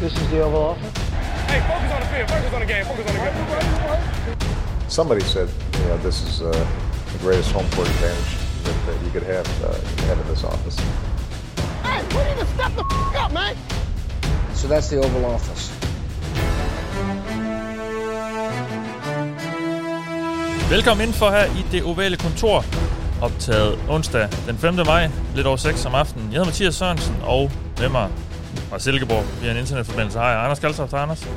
This is the Oval Office. Hey, focus on the field. Focus on the game. Focus on the game. Somebody said, you know, this is uh, the greatest home court advantage that, that you could have, uh, have in this office. Hey, we need to step the f- up, man. So that's the Oval Office. Velkommen indenfor her i det ovale kontor, optaget onsdag den 5. maj, lidt over 6 om aftenen. Jeg hedder Mathias Sørensen, og med mig fra Silkeborg via en internetforbindelse har jeg Anders Kaltoft. Hej, Anders.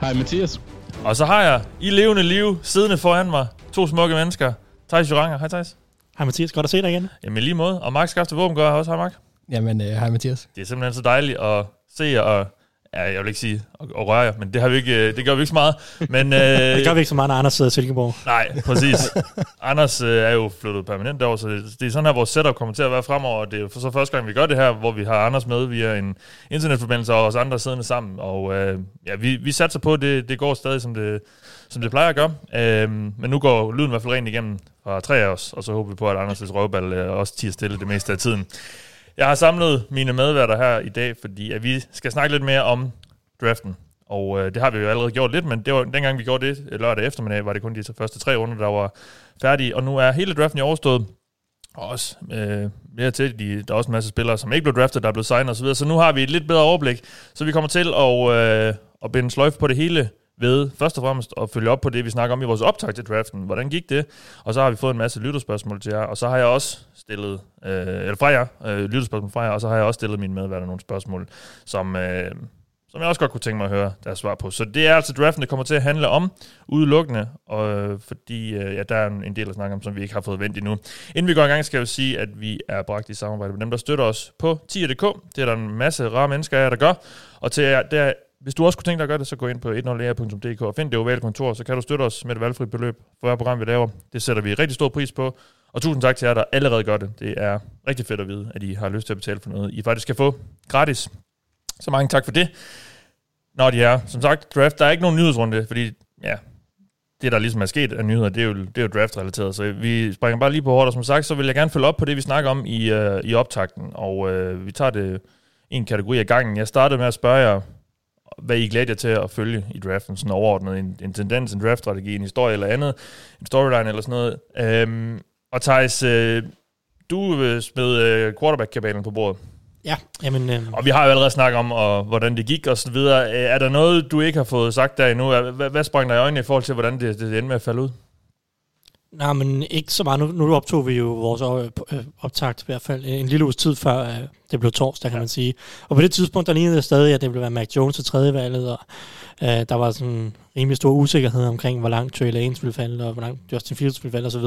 Hej Mathias. Og så har jeg i levende liv, siddende foran mig, to smukke mennesker. Thijs Joranger. Hej, Thijs. Hej Mathias, godt at se dig igen. Jamen lige måde. Og Mark Skafte Våben gør også. Hej, Mark. Jamen, øh, hej Mathias. Det er simpelthen så dejligt at se og Ja, jeg vil ikke sige at, røre jer, men det, har vi ikke, det gør vi ikke så meget. Men, øh, det gør vi ikke så meget, når Anders sidder i Silkeborg. Nej, præcis. Anders øh, er jo flyttet permanent derovre, så det, det er sådan her, vores setup kommer til at være fremover. Det er så første gang, vi gør det her, hvor vi har Anders med via en internetforbindelse og os andre siddende sammen. Og øh, ja, vi, vi satser på, at det, det går stadig, som det, som det plejer at gøre. Øh, men nu går lyden i hvert fald rent igennem fra tre af os, og så håber vi på, at Anders' røvball øh, også tiger stille det meste af tiden. Jeg har samlet mine medværter her i dag, fordi at vi skal snakke lidt mere om draften. Og øh, det har vi jo allerede gjort lidt, men det var, dengang vi gjorde det øh, lørdag eftermiddag, var det kun de første tre runder, der var færdige. Og nu er hele draften i overstået. Og også øh, mere til, de, der er også en masse spillere, som ikke blev draftet, der er blevet signet osv. Så nu har vi et lidt bedre overblik. Så vi kommer til at, øh, at binde sløjf på det hele ved først og fremmest at følge op på det, vi snakker om i vores optag til draften. Hvordan gik det? Og så har vi fået en masse lytterspørgsmål til jer, og så har jeg også stillet, øh, eller fra jer, øh, lytterspørgsmål fra jer, og så har jeg også stillet mine medværter nogle spørgsmål, som, øh, som jeg også godt kunne tænke mig at høre deres svar på. Så det er altså draften, det kommer til at handle om udelukkende, og, øh, fordi øh, ja, der er en del at snakke om, som vi ikke har fået vendt endnu. Inden vi går i gang, skal jeg jo sige, at vi er bragt i samarbejde med dem, der støtter os på tier.dk. Det er der en masse rare mennesker af, der gør. Og til jer, der, hvis du også kunne tænke dig at gøre det, så gå ind på 10er.dk og find det ovale kontor, så kan du støtte os med et valgfrit beløb for hver program, vi laver. Det sætter vi rigtig stor pris på. Og tusind tak til jer, der allerede gør det. Det er rigtig fedt at vide, at I har lyst til at betale for noget, I faktisk skal få gratis. Så mange tak for det. Nå, de er, som sagt, draft, der er ikke nogen nyhedsrunde, fordi, ja, det der ligesom er sket af nyheder, det er jo, det er jo draft-relateret, så vi springer bare lige på hårdt, og som sagt, så vil jeg gerne følge op på det, vi snakker om i, øh, i optakten, og øh, vi tager det en kategori af gangen. Jeg startede med at spørge jer, hvad I glæder jer til at følge i draften, sådan overordnet, en, en tendens, en draftstrategi, en historie eller andet, en storyline eller sådan noget. Um, og Thijs, uh, du smed uh, quarterback-kabalen på bordet. Ja, jamen... Øh... Og vi har jo allerede snakket om, og, hvordan det gik og så videre. Er der noget, du ikke har fået sagt der endnu? Hvad, hvad sprang der i øjnene i forhold til, hvordan det, det endte med at falde ud? Nej, men ikke så meget. Nu, nu optog vi jo vores øh, optakt i hvert fald en lille uges tid før øh, det blev torsdag, kan ja. man sige. Og på det tidspunkt, der lignede det stadig, at det ville være Mac Jones til tredje valget, og øh, der var sådan rimelig stor usikkerhed omkring, hvor langt Trey Lance ville falde, og hvor langt Justin Fields ville falde osv.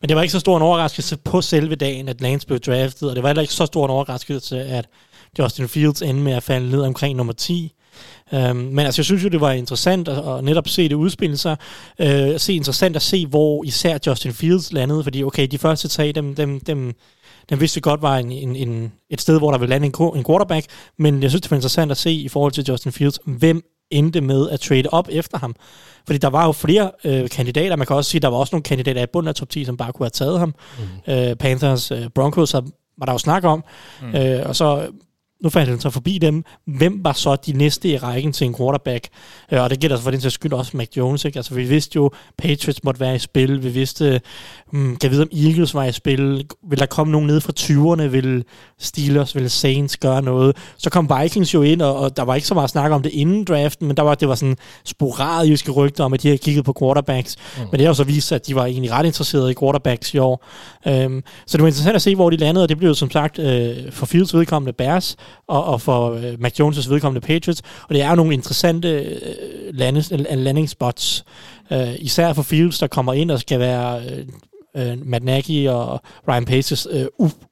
Men det var ikke så stor en overraskelse på selve dagen, at Lance blev draftet, og det var heller ikke så stor en overraskelse, at Justin Fields endte med at falde ned omkring nummer 10. Um, men altså, jeg synes jo, det var interessant at, at netop se det udspille sig. Uh, se interessant at se, hvor især Justin Fields landede, fordi okay, de første tre, dem, dem, dem, dem vidste godt var en, en, en, et sted, hvor der ville lande en, en quarterback, men jeg synes, det var interessant at se i forhold til Justin Fields, hvem endte med at trade op efter ham. Fordi der var jo flere øh, kandidater. Man kan også sige, at der var også nogle kandidater i bunden af top 10, som bare kunne have taget ham. Mm. Øh, Panthers, øh, Broncos var der jo snak om. Mm. Øh, og så nu fandt han så forbi dem. Hvem var så de næste i rækken til en quarterback? Øh, og det gælder så for den til skyld også Mac Jones. Ikke? Altså, vi vidste jo, Patriots måtte være i spil. Vi vidste, um, kan vide, om Eagles var i spil. Vil der komme nogen ned fra 20'erne? Vil Steelers, vil Saints gøre noget? Så kom Vikings jo ind, og, og der var ikke så meget snak om det inden draften, men der var, det var sådan sporadiske rygter om, at de havde kigget på quarterbacks. Mm. Men det har jo så vist at de var egentlig ret interesserede i quarterbacks i år. Um, så det var interessant at se, hvor de landede, og det blev jo som sagt uh, for Fields vedkommende Bears, og, og for uh, Mac Jones' vedkommende Patriots. Og det er jo nogle interessante uh, landes, landing spots, uh, især for Fields, der kommer ind og skal være uh, uh, Matt Nagy og Ryan Paces u-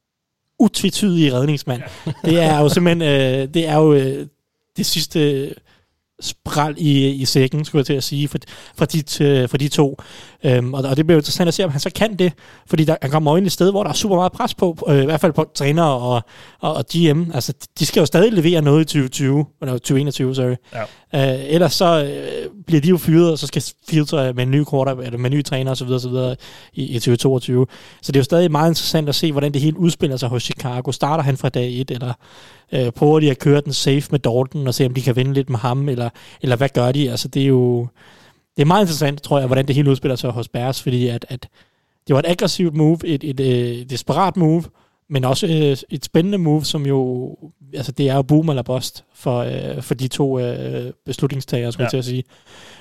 utvetydige redningsmand. det er jo simpelthen, uh, det er jo uh, det sidste spral i, i sækken, skulle jeg til at sige, for, for, de, for de to. Øhm, og, og det bliver interessant at se, om han så kan det, fordi der, han kommer ind et sted, hvor der er super meget pres på, øh, i hvert fald på træner og, og, og GM. Altså, de skal jo stadig levere noget i 2020, eller 2021, sorry. Ja. Øh, ellers så øh, bliver de jo fyret, og så skal Fields med en ny quarter, eller med en ny træner osv. osv. I, i 2022. Så det er jo stadig meget interessant at se, hvordan det hele udspiller sig hos Chicago. Starter han fra dag 1, eller Øh, prøver de at køre den safe med Dalton, og se om de kan vinde lidt med ham, eller, eller hvad gør de? Altså, det er jo... Det er meget interessant, tror jeg, hvordan det hele udspiller sig hos Bears, fordi at, at det var et aggressivt move, et, et, et, et desperat move, men også et, et spændende move, som jo, altså det er jo boom eller bust for, øh, for de to øh, beslutningstagere, skulle ja. jeg til at sige.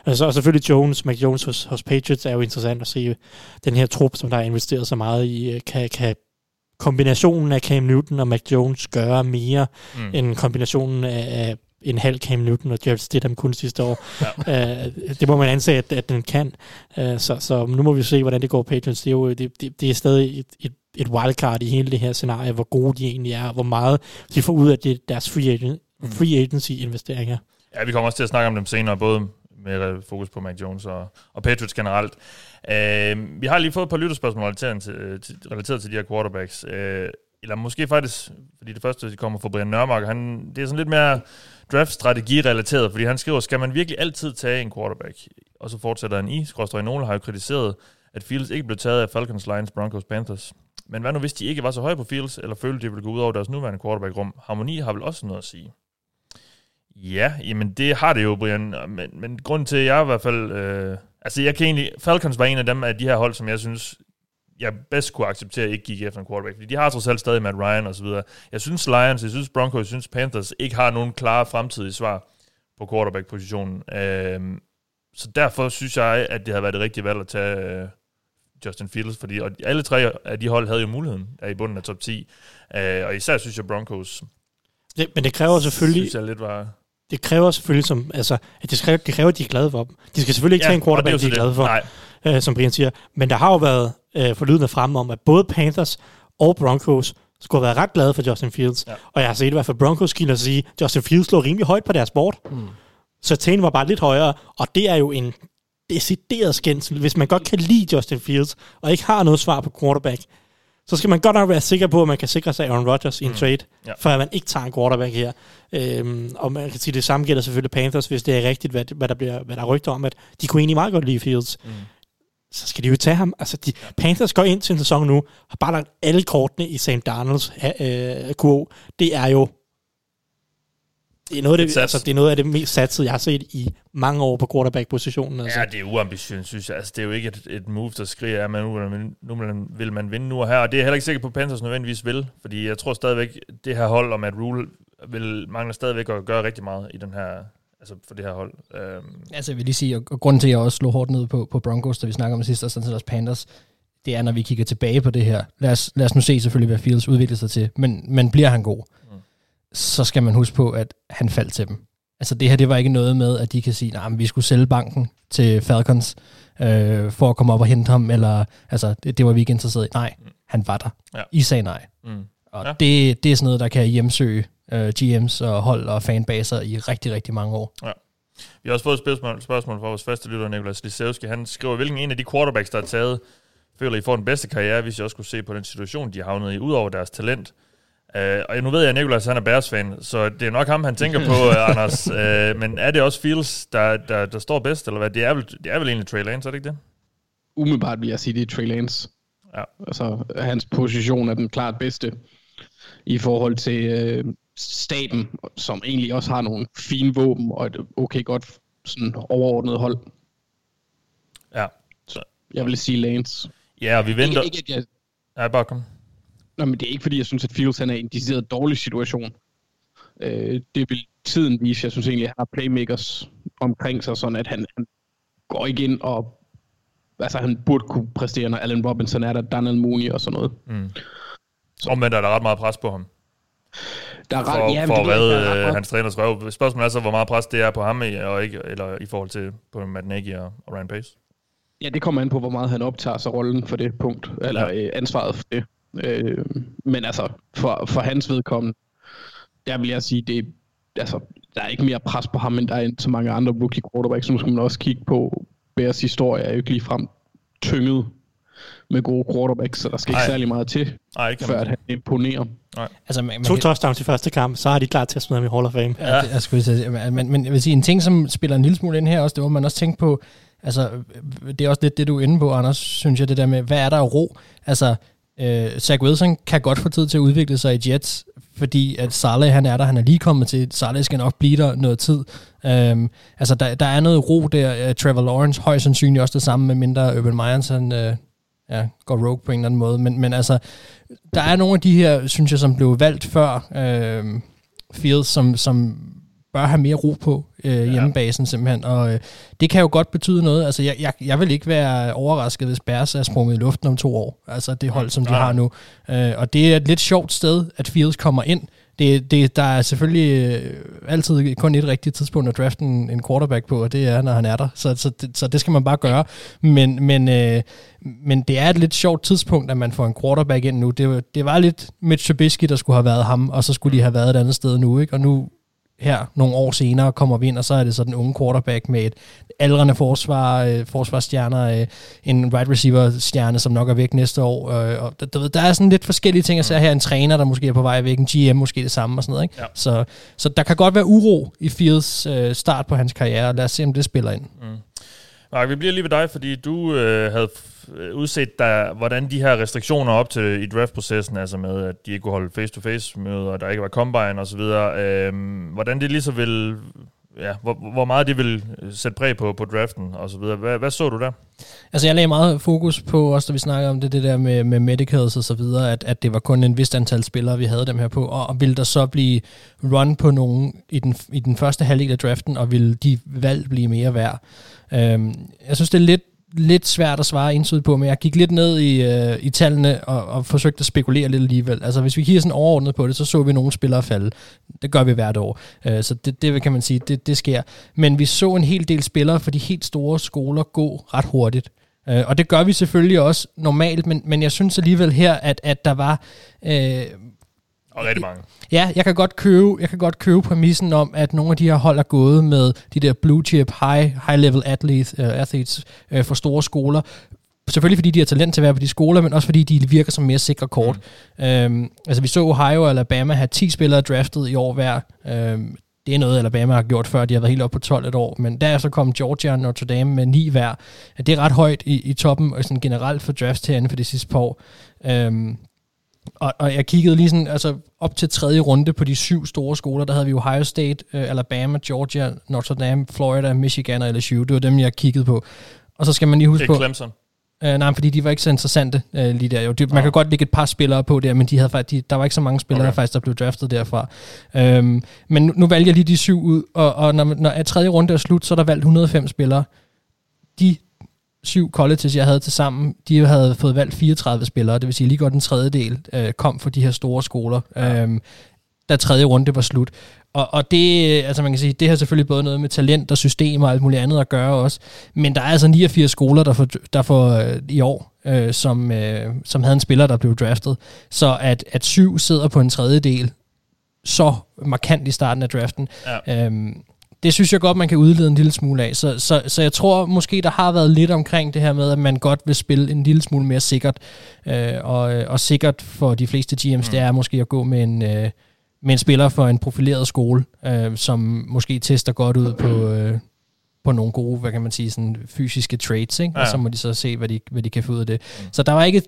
Altså, og selvfølgelig Jones, Mac Jones hos, hos Patriots er jo interessant at se den her trup, som der er investeret så meget i, øh, kan, kan kombinationen af Cam Newton og Mac Jones gøre mere mm. end kombinationen af, af en halv Cam Newton og Jared Stidham kun sidste år. Ja. uh, det må man anse, at, at den kan. Uh, så, så nu må vi se, hvordan det går Patriots. Det er jo det, det, det er stadig et, et, et wildcard i hele det her scenarie, hvor gode de egentlig er, og hvor meget de får ud af det, deres free, agent, mm. free agency-investeringer. Ja, vi kommer også til at snakke om dem senere, både med fokus på Mac Jones og, og Patriots generelt. Øh, vi har lige fået et par lytterspørgsmål relateret øh, til, relateret til de her quarterbacks. Øh, eller måske faktisk, fordi det første, de kommer fra Brian Nørmark, han, det er sådan lidt mere draft-strategi-relateret, fordi han skriver, skal man virkelig altid tage en quarterback? Og så fortsætter han i, skråstrej nogle har jo kritiseret, at Fields ikke blev taget af Falcons, Lions, Broncos, Panthers. Men hvad nu, hvis de ikke var så høje på Fields, eller følte, de ville gå ud over deres nuværende quarterback-rum? Harmoni har vel også noget at sige? Ja, jamen det har det jo, Brian. Men, men grunden til, at jeg i hvert fald... Øh, altså jeg kan egentlig... Falcons var en af dem af de her hold, som jeg synes, jeg bedst kunne acceptere ikke gik efter en quarterback. Fordi de har trods alt stadig Matt Ryan og så videre. Jeg synes Lions, jeg synes Broncos, jeg synes Panthers ikke har nogen klare fremtidige svar på quarterback-positionen. Øhm, så derfor synes jeg, at det har været det rigtige valg at tage uh, Justin Fields, fordi og alle tre af de hold havde jo muligheden af i bunden af top 10. Uh, øh, og især synes jeg Broncos... Det, men det kræver selvfølgelig... Synes jeg lidt var det kræver selvfølgelig, som, altså, at det kræver, det kræver, at de er glade for dem. De skal selvfølgelig ikke ja, tage en quarterback, de er glade for, Nej. Øh, som Brian siger. Men der har jo været øh, forlydende frem om, at både Panthers og Broncos skulle have været ret glade for Justin Fields. Ja. Og jeg har set i hvert fald Broncos kilder sige, at Justin Fields lå rimelig højt på deres board. Mm. Så Tane var bare lidt højere, og det er jo en decideret skændsel. Hvis man godt kan lide Justin Fields, og ikke har noget svar på quarterback, så skal man godt nok være sikker på, at man kan sikre sig Aaron Rodgers i en mm. trade, ja. for at man ikke tager en quarterback her. Øhm, og man kan sige, det samme gælder selvfølgelig Panthers, hvis det er rigtigt, hvad, hvad der, bliver, hvad der er rygter om, at de kunne egentlig meget godt lide Fields. Mm så skal de jo tage ham. Altså, de, Panthers går ind til en sæson nu, har bare lagt alle kortene i St. Donalds øh, kurv. Det er jo det er, noget af det, altså, det er noget af det mest satsede, jeg har set i mange år på quarterback-positionen. Altså. Ja, det er uambitiøst, synes jeg. Altså, det er jo ikke et, et move, der skriger, at man nu, nu vil man vinde nu og her. Og det er jeg heller ikke sikker på, at Panthers nødvendigvis vil. Fordi jeg tror stadigvæk, det her hold om at Rule vil mangler stadigvæk at gøre rigtig meget i den her, altså for det her hold. Øhm. Altså jeg vil lige sige, og grunden til, at jeg også slog hårdt ned på, på Broncos, da vi snakker om sidst, og sådan set også Panthers, det er, når vi kigger tilbage på det her. Lad os, lad os nu se selvfølgelig, hvad Fields udvikler sig til, men, men bliver han god. Så skal man huske på, at han faldt til dem. Altså det her, det var ikke noget med, at de kan sige, at vi skulle sælge banken til Falcons øh, for at komme op og hente ham, eller altså det, det var vi ikke interesseret i. Nej, mm. han var der. Ja. I sagde nej. Mm. Og ja. det, det er sådan noget, der kan hjemsøge øh, GM's og hold og fanbaser i rigtig, rigtig mange år. Ja. Vi har også fået et spørgsmål, spørgsmål fra vores første lytter, Nikolaj Lisewski. Han skriver, hvilken en af de quarterbacks, der er taget, føler I får den bedste karriere, hvis jeg også kunne se på den situation, de har havnet i, udover deres talent. Uh, og nu ved jeg, at Nikolaj han er Bears-fan, så det er nok ham, han tænker på, uh, Anders. Uh, men er det også Fields, der, der, der står bedst, eller hvad? Det er vel, det er vel egentlig Trey Lance, er det ikke det? Umiddelbart vil jeg sige, det er Trey Lance. Ja. Altså, hans position er den klart bedste i forhold til øh, staben, som egentlig også har nogle fine våben og et okay godt sådan overordnet hold. Ja. Så jeg vil sige Lance. Ja, og vi venter... Ikke, ikke, jeg... Nej, bare kom. Nå, men det er ikke fordi, jeg synes, at Fields han er i en decideret dårlig situation. Øh, det vil tiden vise. Jeg synes egentlig, at han har playmakers omkring sig, sådan at han, han går ikke ind og... Altså, han burde kunne præstere, når Allen Robinson er der, Daniel Mooney og sådan noget. Mm. Så. Omvendt er der ret meget pres på ham. Der er ret, for, ja, for at redde øh, hans træners røv. Spørgsmålet er så, hvor meget pres det er på ham, og ikke, eller i forhold til på Matt Nagy og, og Ryan Pace. Ja, det kommer an på, hvor meget han optager sig rollen for det punkt, eller ja. øh, ansvaret for det. Øh, men altså, for, for hans vedkommende, der vil jeg sige, det altså, der er ikke mere pres på ham, end der er så mange andre rookie quarterbacks. Nu skal man også kigge på, Bears historie er jo ikke ligefrem tynget med gode quarterbacks, så der skal ikke Ej. særlig meget til, Ej, før at han imponerer. Nej. Altså, man, man to touchdowns i første kamp, så er de klar til at smide ham i Hall of Fame. Ja, det, jeg skulle sige, men, men jeg vil sige, en ting, som spiller en lille smule ind her også, det var man også tænke på, altså, det er også lidt det, du er inde på, Anders, synes jeg, det der med, hvad er der ro? Altså, Øh, Zach Wilson kan godt få tid til at udvikle sig i Jets, fordi at Saleh, han er der, han er lige kommet til, Saleh skal nok blive der noget tid. Øhm, altså, der, der er noget ro der. Øh, Trevor Lawrence, højst sandsynligt også det samme, med mindre Urban Myers han øh, ja, går rogue på en eller anden måde. Men, men altså, der er nogle af de her, synes jeg, som blev valgt før øh, Fields, som, som bør have mere ro på øh, hjemmebasen simpelthen, og øh, det kan jo godt betyde noget. Altså, jeg, jeg, jeg vil ikke være overrasket, hvis Bears er sprunget i luften om to år, altså det hold, som de har nu. Øh, og det er et lidt sjovt sted, at Fields kommer ind. Det, det, der er selvfølgelig øh, altid kun et rigtigt tidspunkt at drafte en, en quarterback på, og det er, når han er der. Så, så, det, så det skal man bare gøre. Men, men, øh, men det er et lidt sjovt tidspunkt, at man får en quarterback ind nu. Det, det var lidt Mitch Trubisky, der skulle have været ham, og så skulle de have været et andet sted nu. Ikke? Og nu her nogle år senere kommer vi ind, og så er det så den unge quarterback med et aldrende forsvar, øh, forsvarsstjerner, øh, en wide right receiver stjerne, som nok er væk næste år. Øh, og der, der er sådan lidt forskellige ting at se her. En træner, der måske er på vej væk, en GM måske det samme og sådan noget. Ikke? Ja. Så, så der kan godt være uro i Fields øh, start på hans karriere. Lad os se, om det spiller ind. Mm. Mark, vi bliver lige ved dig, fordi du øh, havde øh, udset dig, hvordan de her restriktioner op til i draftprocessen, altså med, at de ikke kunne holde face-to-face-møder, og der ikke var combine osv., øh, hvordan det lige så vil, ja, hvor, hvor meget det vil øh, sætte præg på, på draften og så videre. Hvad, hvad så du der? Altså jeg lagde meget fokus på, også da vi snakkede om det, det der med, med medicals og så videre, at, at det var kun en vist antal spillere, vi havde dem her på, og, og ville der så blive run på nogen i den, i den første halvdel af draften, og ville de valg blive mere værd? Øhm, jeg synes, det er lidt lidt svært at svare indsigt på, men jeg gik lidt ned i, øh, i tallene og, og forsøgte at spekulere lidt alligevel. Altså hvis vi kigger sådan overordnet på det, så så vi nogle spillere falde. Det gør vi hvert år. Øh, så det, det kan man sige, det, det sker. Men vi så en hel del spillere for de helt store skoler gå ret hurtigt. Øh, og det gør vi selvfølgelig også normalt, men, men jeg synes alligevel her, at, at der var... Øh, og rigtig mange. Ja, jeg kan godt købe, jeg kan godt købe præmissen om, at nogle af de her hold er gået med de der blue chip, high, high level athlete, uh, athletes uh, for store skoler. Selvfølgelig fordi de har talent til at være på de skoler, men også fordi de virker som mere sikre kort. Mm. Øhm, altså vi så Ohio og Alabama have 10 spillere draftet i år hver. Øhm, det er noget, Alabama har gjort før. De har været helt op på 12 et år. Men derefter kom Georgia og Notre Dame med 9 hver. Det er ret højt i, i toppen, og sådan generelt for drafts herinde for de sidste par år. Øhm, og, og jeg kiggede lige sådan, altså op til tredje runde på de syv store skoler, der havde vi Ohio State, uh, Alabama, Georgia, Notre Dame, Florida, Michigan og LSU. Det var dem, jeg kiggede på. Og så skal man lige huske på... Clemson. Uh, nej, fordi de var ikke så interessante uh, lige der. Jo, de, man kan godt lægge et par spillere på der, men de havde faktisk, de, der var ikke så mange spillere, okay. der faktisk der blev draftet derfra. Um, men nu, nu vælger jeg lige de syv ud, og, og når, når tredje runde er slut, så er der valgt 105 spillere. De syv colleges, jeg havde til sammen, de havde fået valgt 34 spillere, det vil sige lige godt en tredjedel øh, kom fra de her store skoler, ja. øhm, da tredje runde var slut. Og, og det, altså man kan sige, det har selvfølgelig både noget med talent og system og alt muligt andet at gøre også, men der er altså 89 skoler, der får, der får øh, i år, øh, som, øh, som havde en spiller, der blev draftet. Så at, at syv sidder på en tredjedel, så markant i starten af draften, ja. øhm, det synes jeg godt, man kan udlede en lille smule af. Så, så, så jeg tror måske, der har været lidt omkring det her med, at man godt vil spille en lille smule mere sikkert. Øh, og, og sikkert for de fleste GM's, mm. det er måske at gå med en, øh, med en spiller for en profileret skole, øh, som måske tester godt ud på, øh, på nogle gode, hvad kan man sige, sådan fysiske traits, ikke? Ja. og så må de så se, hvad de, hvad de kan få ud af det. Mm. Så der var ikke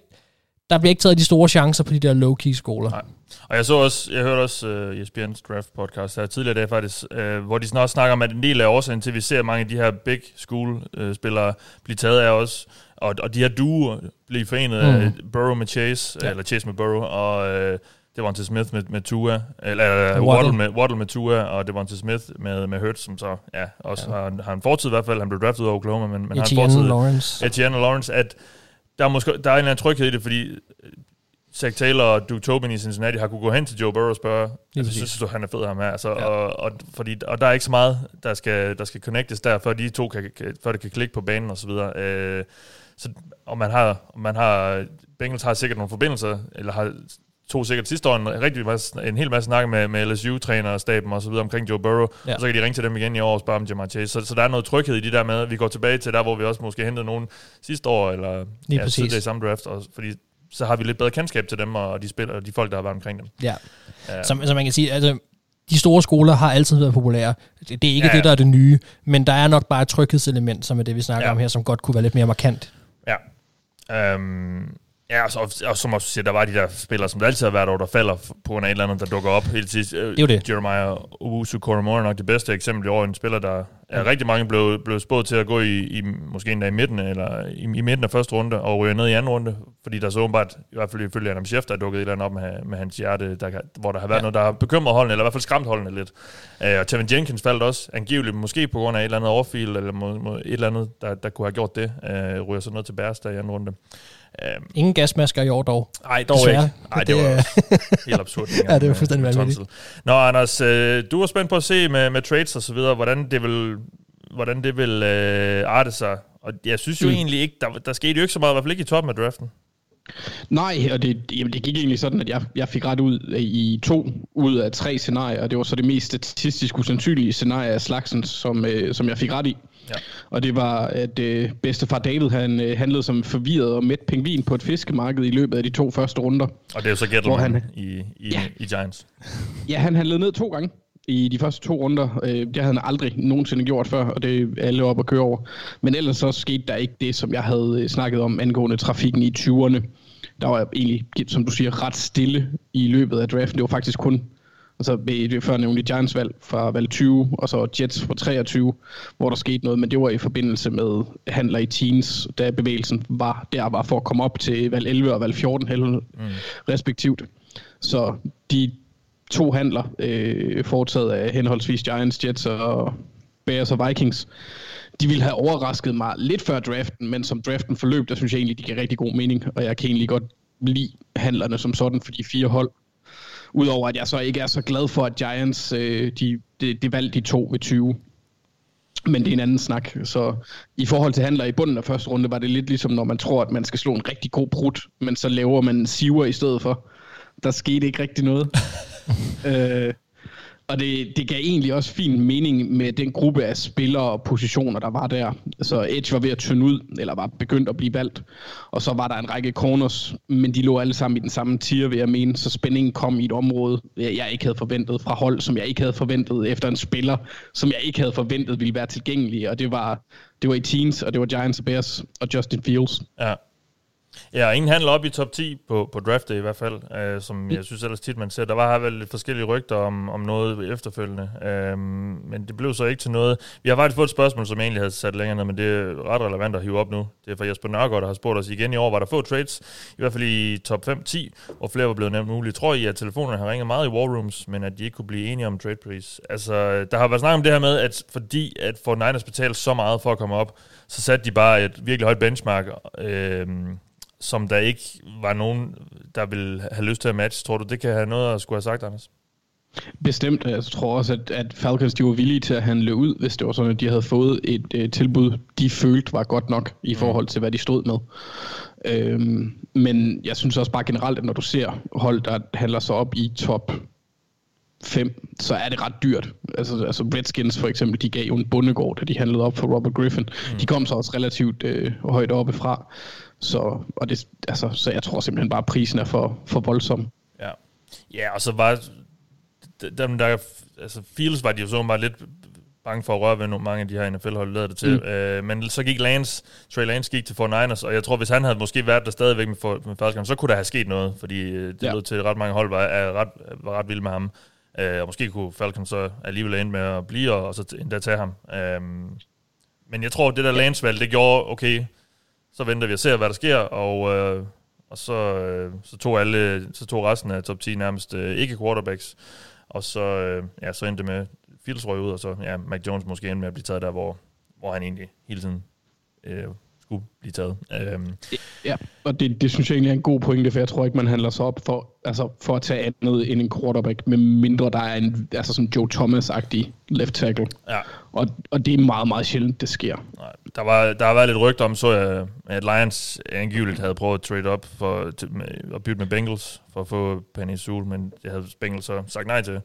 der bliver ikke taget de store chancer på de der low-key skoler. Nej. Og jeg så også, jeg hørte også uh, øh, ESPN's draft podcast her tidligere i dag faktisk, uh, hvor de snart snakker om, at en del af årsagen til, at vi ser mange af de her big school uh, spillere blive taget af os, og, og de her duer blive forenet mm. af Burrow med Chase, ja. eller Chase med Burrow, og uh, Devontae Smith med, med Tua, eller uh, Waddle. med, Waddle med Tua, og Devontae Smith med, med Hurts, som så ja, også ja. Har, har en fortid i hvert fald. Han blev draftet af Oklahoma, men, men Etienne har en fortid. Lawrence. Etienne Lawrence, at der er, måske, der er en eller anden tryghed i det, fordi øh, Zach Taylor og Duke Tobin i Cincinnati har kunne gå hen til Joe Burrow og spørge, altså, synes du, han er fed ham her? Altså, ja. og, og, fordi, og der er ikke så meget, der skal, der skal connectes der, før de to kan, før det kan klikke på banen og så videre. Øh, så, og man har, man har, Bengals har sikkert nogle forbindelser, eller har to sikkert sidste år en, rigtig masse, en hel masse snak med, med LSU-træner og staben og så videre omkring Joe Burrow, ja. og så kan de ringe til dem igen i år og spørge om Jamar Chase. Så, så der er noget tryghed i de der med, at vi går tilbage til der, hvor vi også måske hentede nogen sidste år, eller Lige ja, præcis. i samme draft, og, fordi så har vi lidt bedre kendskab til dem, og de spiller, og de folk, der har været omkring dem. Ja, ja. Som, som man kan sige, altså, de store skoler har altid været populære. Det, det er ikke ja, ja. det, der er det nye, men der er nok bare et tryghedselement, som er det, vi snakker ja. om her, som godt kunne være lidt mere markant. Ja. Um, Ja, og, så, og som også siger, der var de der spillere, som der altid har været over, der falder på grund af et eller andet, der dukker op helt sidst. Det er jo det. Jeremiah Owusu Koromor er nok det bedste eksempel i år. En spiller, der er rigtig mange blev, blev spået til at gå i, i måske endda i midten, eller i, i midten af første runde, og ryger ned i anden runde, fordi der så åbenbart, i hvert fald ifølge Adam Schefter, er dukket et eller andet op med, med hans hjerte, der, hvor der har været ja. noget, der har bekymret holdene, eller i hvert fald skræmt holdene lidt. Uh, og Tevin Jenkins faldt også angiveligt, måske på grund af et eller andet overfield, eller må, må, et eller andet, der, der kunne have gjort det, uh, ryger så noget til Bærs der i anden runde. Uh, Ingen gasmasker i år dog. Nej, dog Desværre. ikke. Nej, det, Det var er- helt absurd. Ja, det var fuldstændig vanvittigt. Nå, Anders, øh, du er spændt på at se med, med trades og så videre, hvordan det vil, hvordan det vil øh, arte sig. Og jeg synes jo Mm. mm. egentlig ikke, der, der skete jo ikke så meget, i hvert fald ikke i toppen af draften. Nej, og det, jamen, det gik egentlig sådan, at jeg, jeg fik ret ud i to ud af tre scenarier, og det var så det mest statistisk usandsynlige scenarie af slagsen, som, øh, som jeg fik ret i. Ja. Og det var, at øh, bedstefar David han, øh, handlede som forvirret og mæt pingvin på et fiskemarked i løbet af de to første runder. Og det er jo så Gettleman han- i, i, Ja. i Giants. Ja, han handlede ned to gange i de første to runder. Øh, det havde han aldrig nogensinde gjort før, og det er alle op at køre over. Men ellers så skete der ikke det, som jeg havde øh, snakket om angående trafikken i 20'erne. Der var egentlig, som du siger, ret stille i løbet af draften. Det var faktisk kun altså det før nævnte Giants valg fra valg 20, og så Jets fra 23, hvor der skete noget, men det var i forbindelse med handler i teens, da bevægelsen var der var for at komme op til valg 11 og valg 14 mm. respektivt. Så de to handler, øh, foretaget af henholdsvis Giants, Jets og Bears og Vikings, de ville have overrasket mig lidt før draften, men som draften forløb, der synes jeg egentlig, de giver rigtig god mening, og jeg kan egentlig godt lide handlerne som sådan for de fire hold. Udover at jeg så ikke er så glad for, at Giants, øh, de, de, de valgte de to ved 20. Men det er en anden snak. Så i forhold til handler i bunden af første runde, var det lidt ligesom, når man tror, at man skal slå en rigtig god brud, men så laver man en siver i stedet for. Der skete ikke rigtig noget. øh, og det, det gav egentlig også fin mening med den gruppe af spillere og positioner, der var der. Så Edge var ved at tynde ud, eller var begyndt at blive valgt. Og så var der en række corners, men de lå alle sammen i den samme tier, vil jeg mene. Så spændingen kom i et område, jeg ikke havde forventet fra hold, som jeg ikke havde forventet efter en spiller, som jeg ikke havde forventet ville være tilgængelig. Og det var, det var i Teens, og det var Giants og Bears og Justin Fields. Ja. Ja, og ingen handler op i top 10 på, på draft day i hvert fald, øh, som jeg synes ellers tit man ser. Der var her vel lidt forskellige rygter om, om noget efterfølgende, øh, men det blev så ikke til noget. Vi har faktisk fået et spørgsmål, som jeg egentlig havde sat længere ned, men det er ret relevant at hive op nu. Det er fra Jesper Nørgaard, der har spurgt os igen i år. Var der få trades, i hvert fald i top 5-10, hvor flere var blevet nævnt muligt. Tror I, at telefonerne har ringet meget i war rooms, men at de ikke kunne blive enige om trade pris? Altså, der har været snak om det her med, at fordi at Fort Niners betalte så meget for at komme op, så satte de bare et virkelig højt benchmark, øh, som der ikke var nogen, der ville have lyst til at matche. Tror du, det kan have noget at skulle have sagt, Anders? Bestemt, jeg tror også, at, at Falcons de var villige til at handle ud, hvis det var sådan, at de havde fået et øh, tilbud, de følte var godt nok i forhold til, hvad de stod med. Øhm, men jeg synes også bare generelt, at når du ser hold, der handler sig op i top 5, så er det ret dyrt. Altså, altså Redskins for eksempel, de gav jo en bundegård, da de handlede op for Robert Griffin. Mm. De kom så også relativt øh, højt oppe fra. Så, og det, altså, så jeg tror simpelthen bare, at prisen er for, for voldsom. Ja. Ja, og så var dem der, altså Fields var de jo så bare lidt bange for at røre ved nogle mange af de her NFL-hold, lader det til. Mm. Øh, men så gik Lance, Trey Lance gik til 49ers, og jeg tror, hvis han havde måske været der stadigvæk med, for, med Falcons, så kunne der have sket noget, fordi øh, det ja. lød til, at ret mange hold var, er ret, var ret vilde med ham. Øh, og måske kunne Falcons så alligevel ende med at blive, og, og så endda tage ham. Øh, men jeg tror, det der Lance-valg, det gjorde, okay, så venter vi og ser, hvad der sker, og, øh, og så, øh, så, tog alle, så tog resten af top 10 nærmest øh, ikke quarterbacks, og så, øh, ja, så endte det med Fields røg ud, og så ja, Mac Jones måske endte med at blive taget der, hvor, hvor han egentlig hele tiden øh, skulle blive taget. Øhm, Ja, og det, det synes jeg egentlig er en god pointe, for jeg tror ikke, man handler sig op for, altså for at tage andet end en quarterback, med mindre der er en altså sådan Joe Thomas-agtig left tackle. ja, Og, og det er meget, meget sjældent, det sker. nej, der, var, der har været lidt rygter om, så jeg, at Lions angiveligt havde prøvet at trade op for, at bytte med Bengals for at få Penny Sewell, men det havde Bengals så sagt nej til,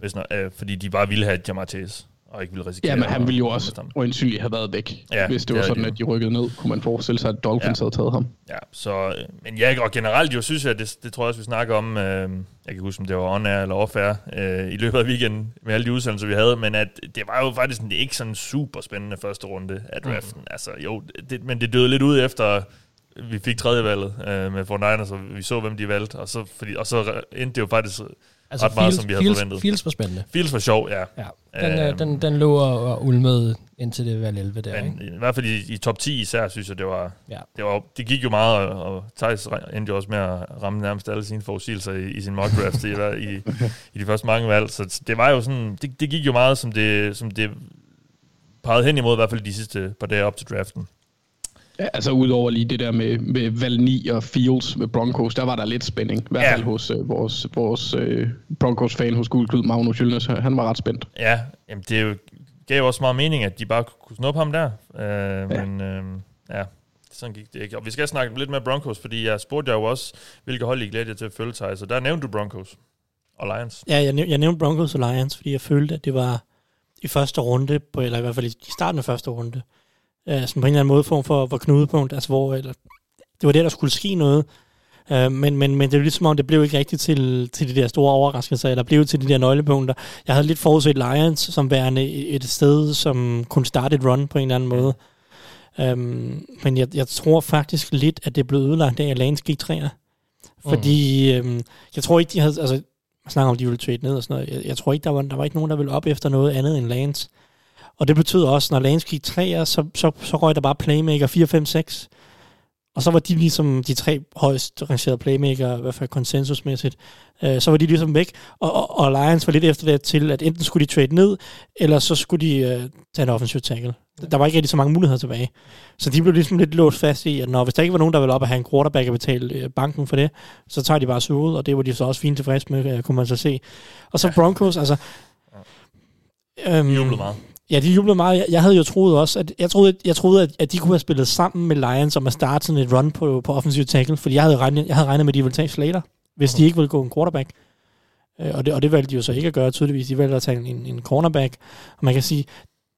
hvis, når, øh, fordi de bare ville have Jamar Chase, og ikke ville risikere Ja, men han ville jo også øjensynligt have været væk, Ja, hvis det det var sådan, at de rykkede ned. Kunne man forestille sig, at Dolphins Ja. havde taget ham. Ja, så, øh, men ja, og generelt jo synes jeg, det, det tror jeg også, vi snakker om, øh, jeg kan huske, om det var on eller off øh, i løbet af weekenden med alle de udsendelser, vi havde, men at det var jo faktisk en, ikke sådan super spændende første runde af draften. Mm. Altså jo, det, men det døde lidt ud efter vi fik tredje valget øh, med 49ers, og vi så, hvem de valgte, og så, fordi, og så endte det jo faktisk altså ret meget, som vi havde Fields, forventet. Fields var spændende. Fields var sjov, ja. Ja, den, øh, Øhm. den, den lå og, ulmede indtil det valg 11 der, Men ikke? i hvert fald i, i top 10 især, synes jeg, det var, Ja. det, var, det gik jo meget, og, og Thijs endte jo også med at ramme nærmest alle sine forudsigelser i, i sin mock draft i, i, i de første mange valg. Så det var jo sådan, det, det gik jo meget, som det, som det pegede hen imod, i hvert fald de sidste par dage op til draften. Ja, altså udover lige det der med, med valg 9 og Fields med Broncos, der var der lidt spænding. I hvert Ja. fald hos øh, vores, vores øh, Broncos-fan hos Gul Klud, Magnus Jylnes. Han var ret spændt. Ja, jamen det er jo, gav også meget mening, at de bare kunne snuppe ham der. Øh, ja. Men øh, ja, sådan gik det ikke. Og vi skal snakke lidt med Broncos, fordi jeg spurgte jer jo også, hvilke hold I glæder jer til at følge sig. Så der nævnte du Broncos og Lions. Ja, jeg, næv- jeg nævnte Broncos og Lions, fordi jeg følte, at det var i første runde, på, eller i hvert fald i starten af første runde, øh, som på en eller anden måde form for, for knudepunkt, altså hvor eller, det var det, der skulle ske noget. Øh, men, men, men det er ligesom om, det blev ikke rigtigt til, til de der store overraskelser, eller blev til de der nøglepunkter. Jeg havde lidt forudset Lions som værende et sted, som kunne starte et run på en eller anden måde. Um, men jeg, jeg tror faktisk lidt, at det blev ødelagt af, gik træer. Fordi øhm, jeg tror ikke, de havde... Altså, man snakker om, de ville trade ned og sådan noget. Jeg, jeg tror ikke, der var, der var ikke nogen, der ville op efter noget andet end Lance. Og det betød også, når Lance gik træer, så, så, så røg der bare playmaker 4, 5, 6. Og så var de ligesom de tre højst rangerede playmaker, i hvert fald konsensusmæssigt, øh, så var de ligesom væk. Og, og, og Lions var lidt efter det til, at enten skulle de trade ned, eller så skulle de øh, tage en offensive tackle. Der var ikke rigtig så mange muligheder tilbage. Så de blev ligesom lidt låst fast i, at når, hvis der ikke var nogen, der ville op og have en quarterback og betale øh, banken for det, så tager de bare ud, og det var de så også fint tilfreds med, øh, kunne man så se. Og så Broncos, altså... Øhm, De jublede meget. Ja, de jublede meget. Jeg, jeg havde jo troet også, at jeg troede, jeg troede at, at de kunne have spillet sammen med Lions om at starte sådan et run på, på offensive tackle, fordi jeg havde regnet, jeg havde regnet med, at de ville tage Slater, hvis de ikke ville gå en quarterback. Øh, og, det, og det valgte de jo så ikke at gøre tydeligvis. De valgte at tage en, en cornerback. Og man kan sige,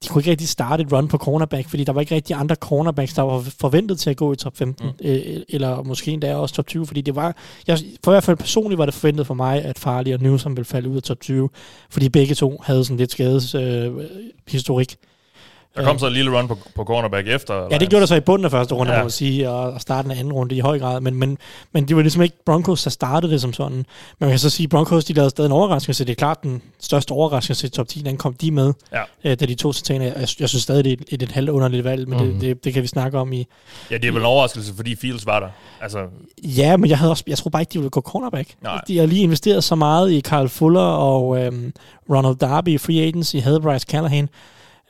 de kunne ikke rigtig starte et run på cornerback, fordi der var ikke rigtig andre cornerbacks, der var forventet til at gå i top 15, mm. øh, eller måske endda også top 20, fordi det var, jeg, for i hvert fald personligt var det forventet for mig, at Farley og Newsom ville falde ud af top 20, fordi begge to havde sådan lidt skades øh, historik. Der kom så et lille run på, på cornerback efter. Ja, det gjorde der så i bunden af første runde, Ja. må man sige, og og starten af anden runde i høj grad. Men, men, men det var ligesom ikke Broncos, der startede det som sådan. Men man kan så sige, at Broncos de lavede stadig en overraskelse. Det er klart, den største overraskelse i top 10, den kom de med, Ja. øh, da de to citater. Jeg, jeg synes stadig, det er et, et, et halvt underligt valg, men mm. Mhm. det, det, det, kan vi snakke om i... Ja, det er vel en overraskelse, fordi Fields var der. Altså, Ja, men jeg, havde også, jeg tror bare ikke, de ville gå cornerback. Nej. De har lige investeret så meget i Carl Fuller og øhm, Ronald Darby i free agency, havde Bryce Callahan.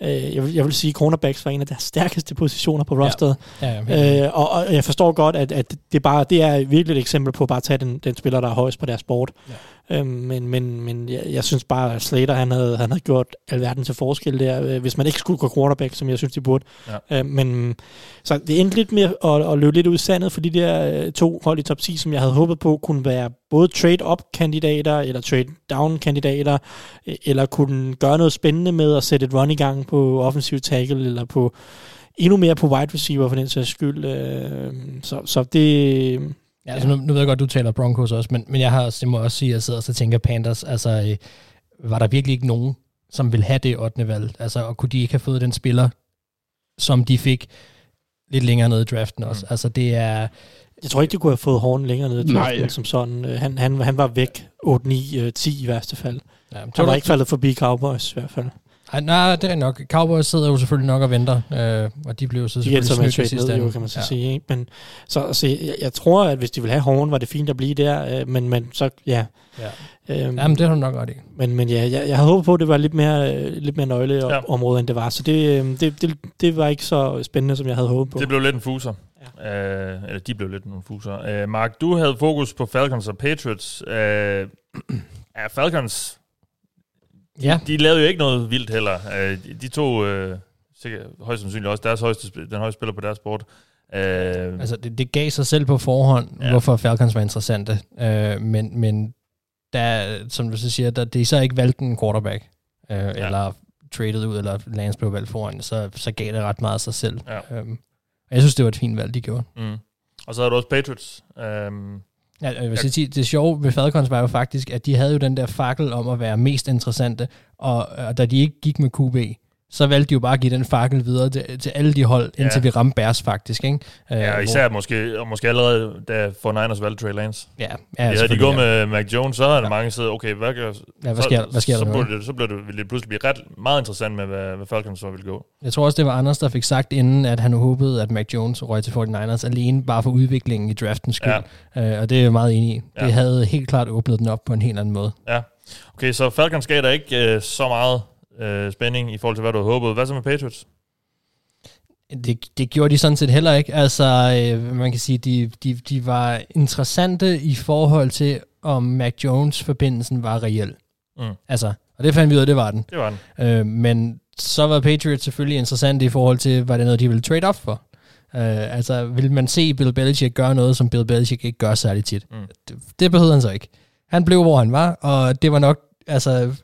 Øh, jeg, vil, jeg vil sige, at cornerbacks var en af deres stærkeste positioner på rosteret. Ja, ja, helt øh, og, og jeg forstår godt, at, at det, bare, det er virkelig et eksempel på bare at tage den, den spiller, der er højst på deres sport. Ja. Øh, men men, men jeg, jeg synes bare, at Slater han havde, han havde gjort alverden til forskel der, øh, hvis man ikke skulle gå quarterback, som jeg synes, de burde. Ja. Øh, men så det endte lidt med at, at løbe lidt ud i sandet, for de der øh, to hold i top 10, som jeg havde håbet på, kunne være både trade-up-kandidater, eller trade-down-kandidater, øh, eller kunne gøre noget spændende med at sætte et run i gang på offensive tackle, eller på endnu mere på wide receiver for den sags skyld. Øh, så, så det... Ja, altså nu, nu ved jeg godt, du taler Broncos også, men, men jeg har, det må også sige, at jeg sidder og så tænker Panthers, altså øh, var der virkelig ikke nogen, som ville have det 8. valg? Altså, og kunne de ikke have fået den spiller, som de fik lidt længere nede i draften også? Mm. Altså, det er... Jeg tror ikke, de kunne have fået hården længere ned i Nej. draften som sådan. Øh, Han, han, han var væk 8, 9, øh, 10 i værste fald. Ja, han var ikke faldet forbi Cowboys i hvert fald. Ej, nej, det er nok. Cowboys sidder jo selvfølgelig nok og venter, øh, og de blev så selvfølgelig trade sidste ende. kan man så Ja. sige. Ikke? Men, så, så jeg, jeg, tror, at hvis de vil have hården, var det fint at blive der. Øh, men, men så, ja. Ja. Øhm, Jamen, det har du nok ret i. Men, men ja, jeg, jeg havde håbet på, at det var lidt mere, øh, lidt mere nøgleområde, ja. end det var. Så det, øh, det, det, det var ikke så spændende, som jeg havde håbet på. Det blev lidt en fuser. Ja. Øh, eller de blev lidt en fuser. Øh, Mark, du havde fokus på Falcons og Patriots. Øh, ja, Falcons, Ja. de lavede jo ikke noget vildt heller. Øh, de, to, øh, sikkert højst sandsynligt også deres højeste, den højeste spiller på deres sport. Øh, Altså, det, det gav sig selv på forhånd, Ja. hvorfor Falcons var interessante. Øh, men, men der, som du så siger, der, det er så ikke valgt en quarterback, øh, ja. eller traded ud, eller Lance blev valgt foran, så, så gav det ret meget af sig selv. Ja. Og jeg synes, det var et fint valg, de gjorde. mm. Og så havde du også Patriots. Øh, Ja, jeg vil sige, det sjove ved Falcons var jo faktisk, at de havde jo den der fakkel om at være mest interessante, og, og da de ikke gik med QB, så valgte de jo bare at give den fakkel videre til, til alle de hold, indtil Ja. vi ramte Bears faktisk. Ikke? Øh, Ja, hvor- især måske, og måske allerede, da 49ers valgte Trey Lance. Ja, ja, Ja, havde de gået ja. med Mac Jones, så havde ja. mange siddet, okay, hvad, gør, Ja, hvad sker- så, hvad sker der så, nu, burde det, så blev det, ville det pludselig blive ret meget interessant med, hvad, hvad Falcons så ville gå. Jeg tror også, det var Anders, der fik sagt inden, at han håbede, at Mac Jones røg til 49ers alene bare for udviklingen i draftens skyld. Ja. Øh, og det er jeg meget enig i. Ja. Det havde helt klart åbnet den op på en helt anden måde. Ja. Okay, så Falcons gav der ikke øh, så meget øh, spænding i forhold til, hvad du havde håbet. Hvad så med Patriots? Det, det gjorde de sådan set heller ikke. Altså, øh, man kan sige, de, de, de var interessante i forhold til, om Mac Jones-forbindelsen var reel. Mm. Altså, og det fandt vi ud af, det var den. Det var den. Øh, men så var Patriots selvfølgelig interessant i forhold til, var det noget, de ville trade off for? Øh, altså, vil man se Bill Belichick gøre noget, som Bill Belichick ikke gør særlig tit? Mm. Det, det behøvede han så ikke. Han blev, hvor han var, og det var nok, altså,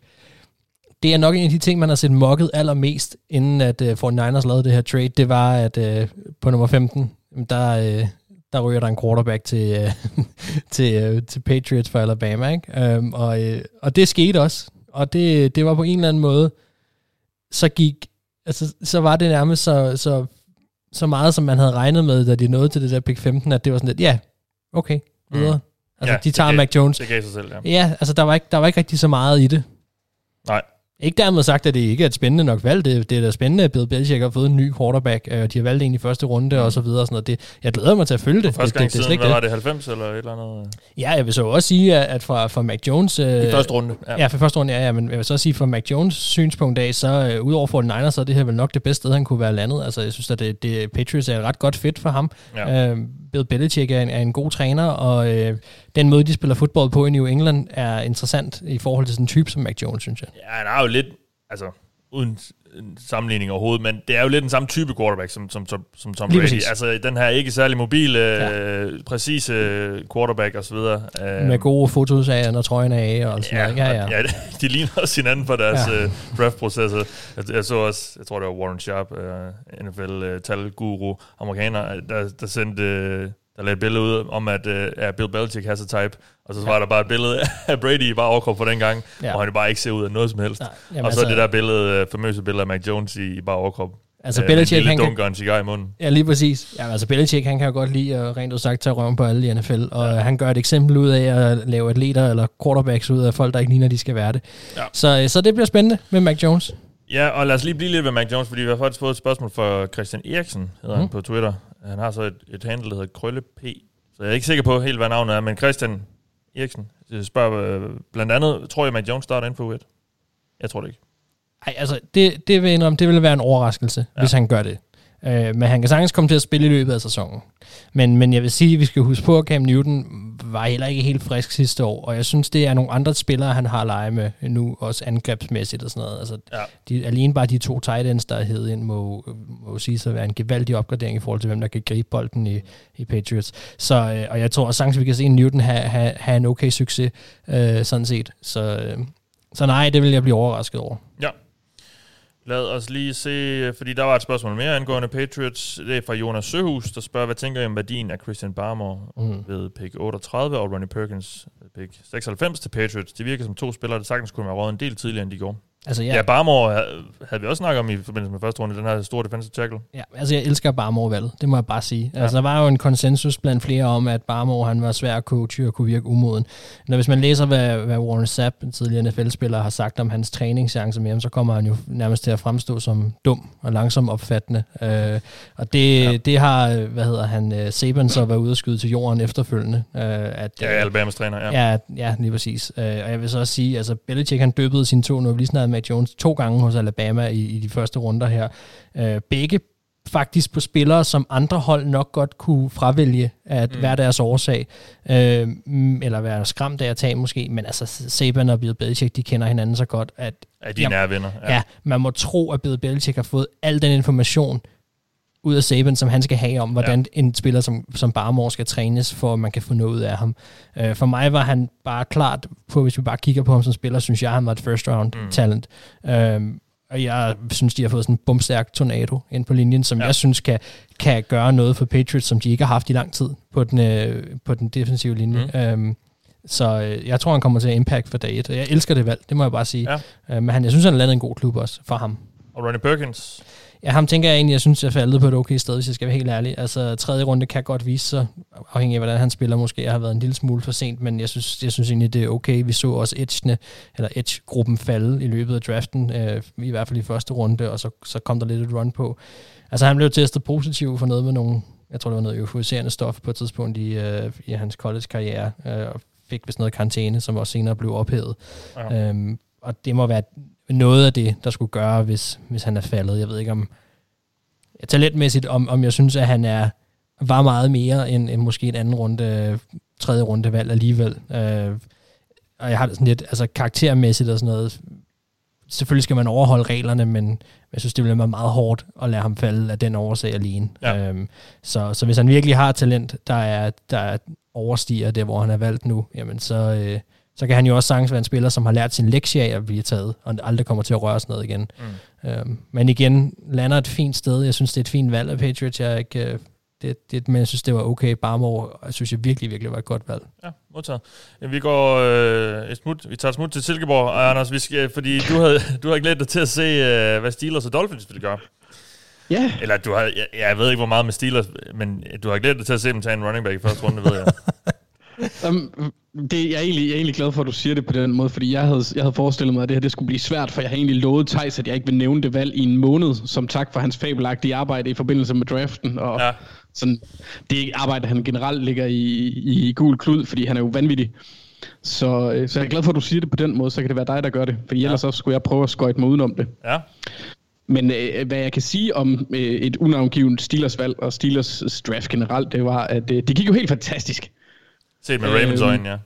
det er nok en af de ting, man har set mokket allermest, inden at uh, 49ers lavede det her trade, det var, at uh, på nummer 15, der, uh, der ryger der en quarterback til, uh, til, uh, til Patriots for Alabama, ikke? Um, og, uh, og det skete også, og det, det var på en eller anden måde, så gik, altså, så var det nærmest så, så, så meget, som man havde regnet med, da de nåede til det der pick 15, at det var sådan lidt, ja, okay, videre. Mm. Altså, Ja, de tager gav- Mac Jones. Det gav sig selv, ja. Ja, altså der var, ikke, der var ikke rigtig så meget i det. Nej. Ikke dermed sagt, at det ikke er et spændende nok valg. Det, det er da spændende, at Bill Belichick har fået en ny quarterback. Øh, de har valgt en i første runde og så videre. Og sådan noget. Det, jeg glæder mig til at følge det. Første gang det, det, er siden, ikke hvad var det. det, 90 eller et eller andet? Ja, jeg vil så også sige, at fra, fra Mac Jones... Øh, I første runde, ja. Ja. for første runde, ja, ja, men jeg vil så sige, fra Mac Jones synspunkt af, så øh, udover for den ers så er det her vel nok det bedste sted, han kunne være landet. Altså, jeg synes, at det, det, Patriots er et ret godt fedt for ham. Ja. Øh, Bill Belichick er en, er en god træner, og øh, den måde, de spiller fodbold på i New England, er interessant i forhold til sådan en type som Mac Jones, synes jeg. Ja, han er jo lidt, altså, uden en sammenligning overhovedet, men det er jo lidt den samme type quarterback som, som, som, som Tom Brady. Altså, den her ikke særlig mobile, øh, præcise quarterback og så videre. Øh, Med gode fotos af, når trøjen er af og sådan Ja, noget. Ja, ja. ja, de ligner også hinanden på deres Ja. ja. uh, draft-processer. Jeg, jeg så også, jeg tror det var Warren Sharp, uh, NFL-talguru, amerikaner, øh, der, der sendte, der lagde et billede ud om, at uh, ja, Bill Belichick has a type, og så var der bare et billede af Brady i bare overkrop på den gang, Ja. ja. hvor han jo bare ikke ser ud af noget som helst. Nej, jamen og så altså- det der billede, uh, famøse billede af Mac Jones i, i bare overkrop. Altså, Øh, Belichick, han kan- en cigar i munden. Ja, lige præcis. Ja, altså Belichick, han kan jo godt lide at rent ud sagt tage røven på alle i NFL, og ja. han gør et eksempel ud af at lave atleter eller quarterbacks ud af folk, der ikke ligner, de skal være det. Ja. Så, øh, så det bliver spændende med Mac Jones. Ja, og lad os lige blive lidt ved Mac Jones, fordi vi har faktisk fået et spørgsmål fra Christian Eriksen, hedder mm. han på Twitter. Han har så et, et handle, der hedder Krølle P. Så jeg er ikke sikker på helt, hvad navnet er, men Christian Eriksen spørger øh, blandt andet, tror jeg, Mac Jones starter inden for u Jeg tror det ikke. Nej, altså, det, det vil jeg indrømme, det vil være en overraskelse, ja. hvis han gør det. Øh, men han kan sagtens komme til at spille i løbet af sæsonen. Men, men jeg vil sige, at vi skal huske på, at Cam Newton var heller ikke helt frisk sidste år, og jeg synes, det er nogle andre spillere, han har at lege med nu, også angrebsmæssigt og sådan noget. Altså, Ja. de, alene bare de to tight ends, der er hed ind, må, må sige sig være en gevaldig opgradering i forhold til, hvem der kan gribe bolden i, i Patriots. Så, øh, og jeg tror også sagtens, vi kan se Newton have, have, have en okay succes, øh, sådan set. Så, øh, så nej, det vil jeg blive overrasket over. Ja. Lad os lige se, fordi der var et spørgsmål mere angående Patriots. Det er fra Jonas Søhus, der spørger, hvad tænker I om værdien af Christian Barmore Mm. ved pick 38 og Ronnie Perkins ved pick 96 til Patriots? Det virker som to spillere, der sagtens kunne have rådet en del tidligere, end de går. Altså, Ja, jeg- ja Barmore havde, havde vi også snakket om i forbindelse med første runde, den her store defensive tackle. Ja, altså jeg elsker Barmore valget, det må jeg bare sige. Ja. Altså der var jo en konsensus blandt flere om, at Barmore han var svær at coache og kunne virke umoden. Når hvis man læser, hvad, hvad Warren Sapp, en tidligere NFL-spiller, har sagt om hans træningschance med ham, så kommer han jo nærmest til at fremstå som dum og langsom opfattende. Øh, og det, ja. det har, øh, hvad hedder han, uh, Saban så været ude og skyde til jorden efterfølgende. Øh, at, Ja, Alabamas træner, ja. Ja, ja lige præcis. Øh, og jeg vil så også sige, altså Belichick han døbede sin to, nu har vi lige snakket med Jones, to gange hos Alabama i, i de første runder her. Øh, begge faktisk på spillere, som andre hold nok godt kunne fravælge at mm. være deres årsag, øh, mm, eller være skræmt af at tage måske, men altså Saban og Bill Belichick, de kender hinanden så godt, at Ja, de er nære venner, ja. Ja. ja, man må tro, at Bill Belichick har fået al den information ud af Saban, som han skal have om, hvordan ja. en spiller som, som Barmore skal trænes, for at man kan få noget ud af ham. Uh, for mig var han bare klart på, hvis vi bare kigger på ham som spiller, synes jeg, han var et first round mm. talent. Um, og jeg synes, de har fået sådan en bumstærk tornado ind på linjen, som ja. jeg synes kan, kan gøre noget for Patriots, som de ikke har haft i lang tid på den, øh, på den defensive linje. Mm. Um, så øh, jeg tror, han kommer til at impact for dag et. Og Jeg elsker det valg, det må jeg bare sige. Ja. Øh, men han, jeg synes, han har landet en god klub også for ham. Og Ronnie Perkins? Ja, ham tænker jeg egentlig, jeg synes, jeg faldet på et okay sted, hvis jeg skal være helt ærlig. Altså, tredje runde kan godt vise sig, afhængig af, hvordan han spiller. Måske jeg har været en lille smule for sent, men jeg synes, jeg synes egentlig, det er okay. Vi så også Edge'ne, eller Edge-gruppen falde i løbet af draften, øh, i hvert fald i første runde, og så, så kom der lidt et run på. Altså, han blev testet positiv for noget med nogle, jeg tror, det var noget euforiserende stof på et tidspunkt i, øh, i hans college-karriere, øh, og fik vist noget karantæne, som også senere blev ophævet. Ja. Øhm, og det må være noget af det, der skulle gøre, hvis, hvis han er faldet. Jeg ved ikke om talentmæssigt, om, om jeg synes, at han er var meget mere end, end måske en anden runde, tredje runde valg alligevel. Øh, og jeg har det sådan lidt, altså karaktermæssigt og sådan noget, selvfølgelig skal man overholde reglerne, men jeg synes, det ville være meget hårdt at lade ham falde af den årsag alene. Ja. Øhm, så, så hvis han virkelig har talent, der er, der er overstiger det, hvor han er valgt nu, jamen så, øh, så kan han jo også sagtens være en spiller, som har lært sin lektie af at blive taget, og aldrig kommer til at røre sådan noget igen. Mm. Øhm, men igen, lander et fint sted. Jeg synes, det er et fint valg af Patriots. Jeg er ikke, øh, det, det, men jeg synes, det var okay. Barmore, jeg synes, jeg virkelig, virkelig var et godt valg. Ja, modtaget. Jamen, vi går øh, et smut, vi tager et smut til Silkeborg, og Anders, vi skal, fordi du havde, du havde glædet dig til at se, øh, hvad Steelers og Dolphins ville gøre. Ja. Yeah. Eller du har, jeg, jeg ved ikke, hvor meget med Steelers, men du har glædet dig til at se dem tage en running back i første runde, ved jeg. um, det, jeg, er egentlig, jeg er egentlig glad for, at du siger det på den måde, fordi jeg havde, jeg havde forestillet mig, at det her det skulle blive svært, for jeg har egentlig lovet Thijs, at jeg ikke vil nævne det valg i en måned, som tak for hans fabelagtige arbejde i forbindelse med draften. Og ja. sådan, det arbejde, han generelt ligger i, i gul klud, fordi han er jo vanvittig. Så, øh, så jeg er glad for, at du siger det på den måde, så kan det være dig, der gør det. For ja. ellers så skulle jeg prøve at skøjte mig udenom det. Ja. Men øh, hvad jeg kan sige om øh, et unavngivet Steelers valg og Steelers draft generelt, det var, at øh, det gik jo helt fantastisk. Set med Ravens øh, øjne, ja.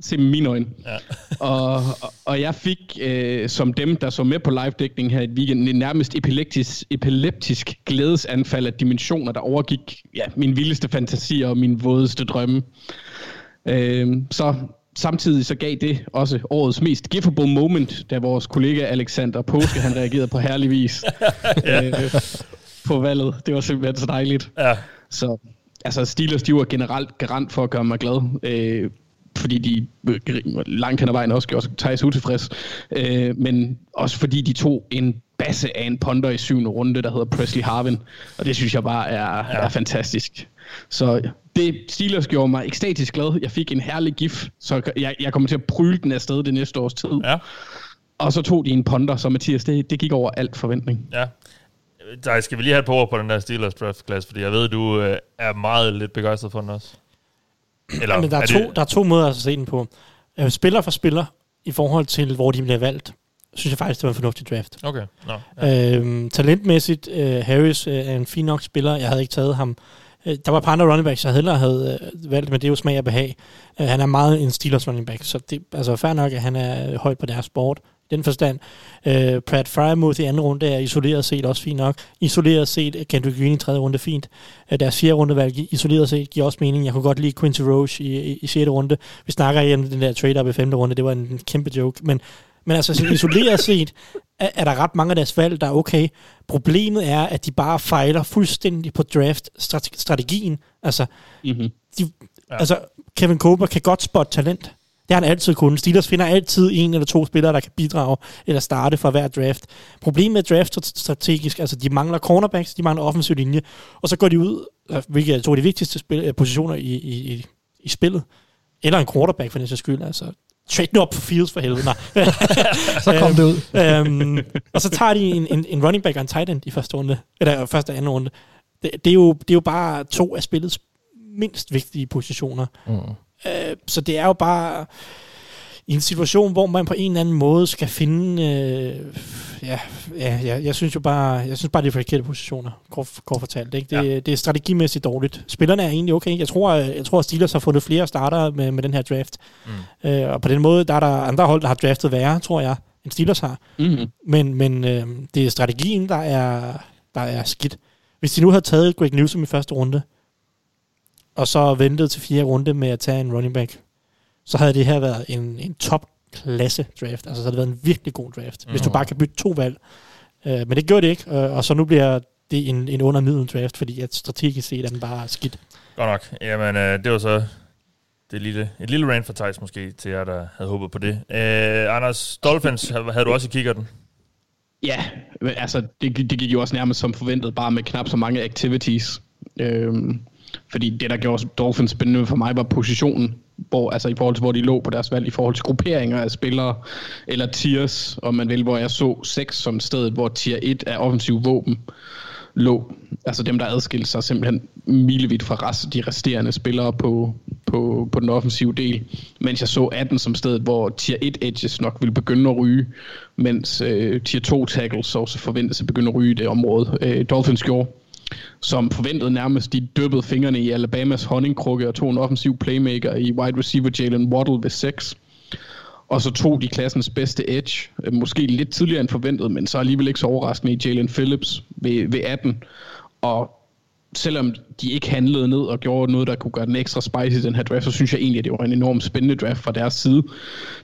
Set med mine øjne. Ja. og, og jeg fik, øh, som dem, der så med på live-dækning her i weekenden, en nærmest epileptisk, epileptisk glædesanfald af dimensioner, der overgik ja, min vildeste fantasi og min vådeste drømme. Øh, så samtidig så gav det også årets mest giftable moment, da vores kollega Alexander Påske, han reagerede på herlig vis ja. øh, på valget. Det var simpelthen så dejligt. Ja. Så altså Steelers, de var generelt garant for at gøre mig glad. Øh, fordi de langt hen ad vejen også gjorde Thijs utilfreds. Øh, men også fordi de tog en basse af en ponder i syvende runde, der hedder Presley Harvin. Og det synes jeg bare er, ja. er fantastisk. Så det Steelers gjorde mig ekstatisk glad. Jeg fik en herlig gif, så jeg, jeg kommer til at pryle den afsted det næste års tid. Ja. Og så tog de en ponder, så Mathias, det, det gik over alt forventning. Ja. Der skal vi lige have et par ord på den der Steelers draft class, fordi jeg ved, du øh, er meget lidt begejstret for den også. Eller, Men der er, er to, det... der er to måder at se den på. Øh, spiller for spiller, i forhold til, hvor de bliver valgt, synes jeg faktisk, det var en fornuftig draft. Okay. No, ja. øhm, talentmæssigt, øh, Harris øh, er en fin nok spiller. Jeg havde ikke taget ham. Øh, der var et par andre running backs, jeg hellere havde øh, valgt, men det er jo smag og behag. Øh, han er meget en Steelers running back, så det altså fair nok, at han er højt på deres sport den forstand. Øh, Pratt Frymouth i anden runde er isoleret set også fint nok. Isoleret set Kendrick Green i tredje runde fint. Øh, deres fjerde rundevalg isoleret set giver også mening. Jeg kunne godt lide Quincy Roche i, i, i sjette runde. Vi snakker igen den der trade-up i femte runde. Det var en kæmpe joke. Men, men altså isoleret set er, er der ret mange af deres valg, der er okay. Problemet er, at de bare fejler fuldstændig på draft-strategien. Altså, mm-hmm. de, ja. altså Kevin Cooper kan godt spotte talent det har han altid kunnet. Steelers finder altid en eller to spillere, der kan bidrage eller starte for hver draft. Problemet med draft strategisk, altså de mangler cornerbacks, de mangler offensiv linje, og så går de ud, hvilket er to af de vigtigste spil, øh, positioner i, i, i, i spillet. Eller en quarterback for den sags skyld. Altså, trade nu op for Fields for helvede. så kom det ud. øhm, og så tager de en, en, en running back og en tight end i første runde, eller første og anden runde. Det, det, er jo, det er jo bare to af spillets mindst vigtige positioner. Mm. Øh, så det er jo bare i en situation, hvor man på en eller anden måde skal finde... Øh, ja, ja, ja, jeg synes jo bare, jeg synes bare, det er forkerte positioner, kort, kort fortalt. Ikke? Det, ja. det er strategimæssigt dårligt. Spillerne er egentlig okay. Jeg tror, jeg tror Steelers har fundet flere starter med, med den her draft. Mm. Øh, og på den måde, der er der andre hold, der har draftet værre, tror jeg, end Steelers har. Mm-hmm. Men, men øh, det er strategien, der er, der er skidt. Hvis de nu havde taget Greg Newsom i første runde, og så ventet til fjerde runde med at tage en running back, så havde det her været en, en top-klasse draft. Altså, så havde det været en virkelig god draft, mm. hvis du mhm. bare kan bytte to valg. Uh, men det gjorde det ikke, uh, og så nu bliver det en, en undermiddel draft, fordi at strategisk set er den bare skidt. Godt nok. Jamen, uh, det var så det lille, et lille rant for Thijs måske, til jer, der havde håbet på det. Uh, Anders, Dolphins havde du også i den? Ja, altså det, det gik jo også nærmest som forventet, bare med knap så mange activities. Øhm, fordi det, der gjorde Dolphins spændende for mig, var positionen, hvor, altså i forhold til, hvor de lå på deres valg, i forhold til grupperinger af spillere, eller tiers, om man vil, hvor jeg så 6 som stedet, hvor tier 1 er offensiv våben lå. Altså dem, der adskilte sig simpelthen milevidt fra rest, de resterende spillere på, på, på den offensive del. Mens jeg så 18 som stedet, hvor tier 1 edges nok ville begynde at ryge, mens øh, tier 2 tackles også forventes at begynde at ryge i det område. Øh, Dolphins gjorde som forventet nærmest, de dyppede fingrene i Alabamas honningkrukke og tog en offensiv playmaker i wide receiver Jalen Waddle ved 6. Og så tog de klassens bedste edge, øh, måske lidt tidligere end forventet, men så alligevel ikke så overraskende i Jalen Phillips ved, ved 18. Og selvom de ikke handlede ned og gjorde noget, der kunne gøre den ekstra spicy i den her draft, så synes jeg egentlig, at det var en enormt spændende draft fra deres side,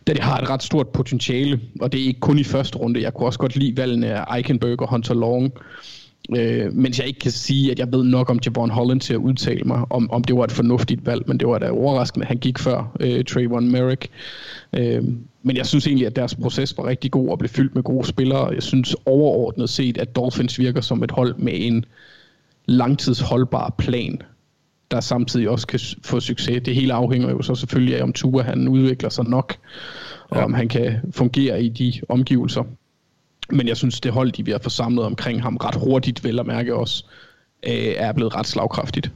da det har et ret stort potentiale, og det er ikke kun i første runde. Jeg kunne også godt lide valgene af Eichenberg og Hunter Long, Øh, mens jeg ikke kan sige, at jeg ved nok om Javon Holland til at udtale mig, om, om det var et fornuftigt valg, men det var da overraskende, at han gik før øh, Trayvon Merrick. Øh, men jeg synes egentlig, at deres proces var rigtig god og blev fyldt med gode spillere. Jeg synes overordnet set, at Dolphins virker som et hold med en langtidsholdbar plan, der samtidig også kan få succes. Det hele afhænger jo så selvfølgelig af, om Tua han udvikler sig nok, og ja. om han kan fungere i de omgivelser. Men jeg synes, det hold, de vi har forsamlet omkring ham ret hurtigt, vel at mærke også, øh, er blevet ret slagkraftigt.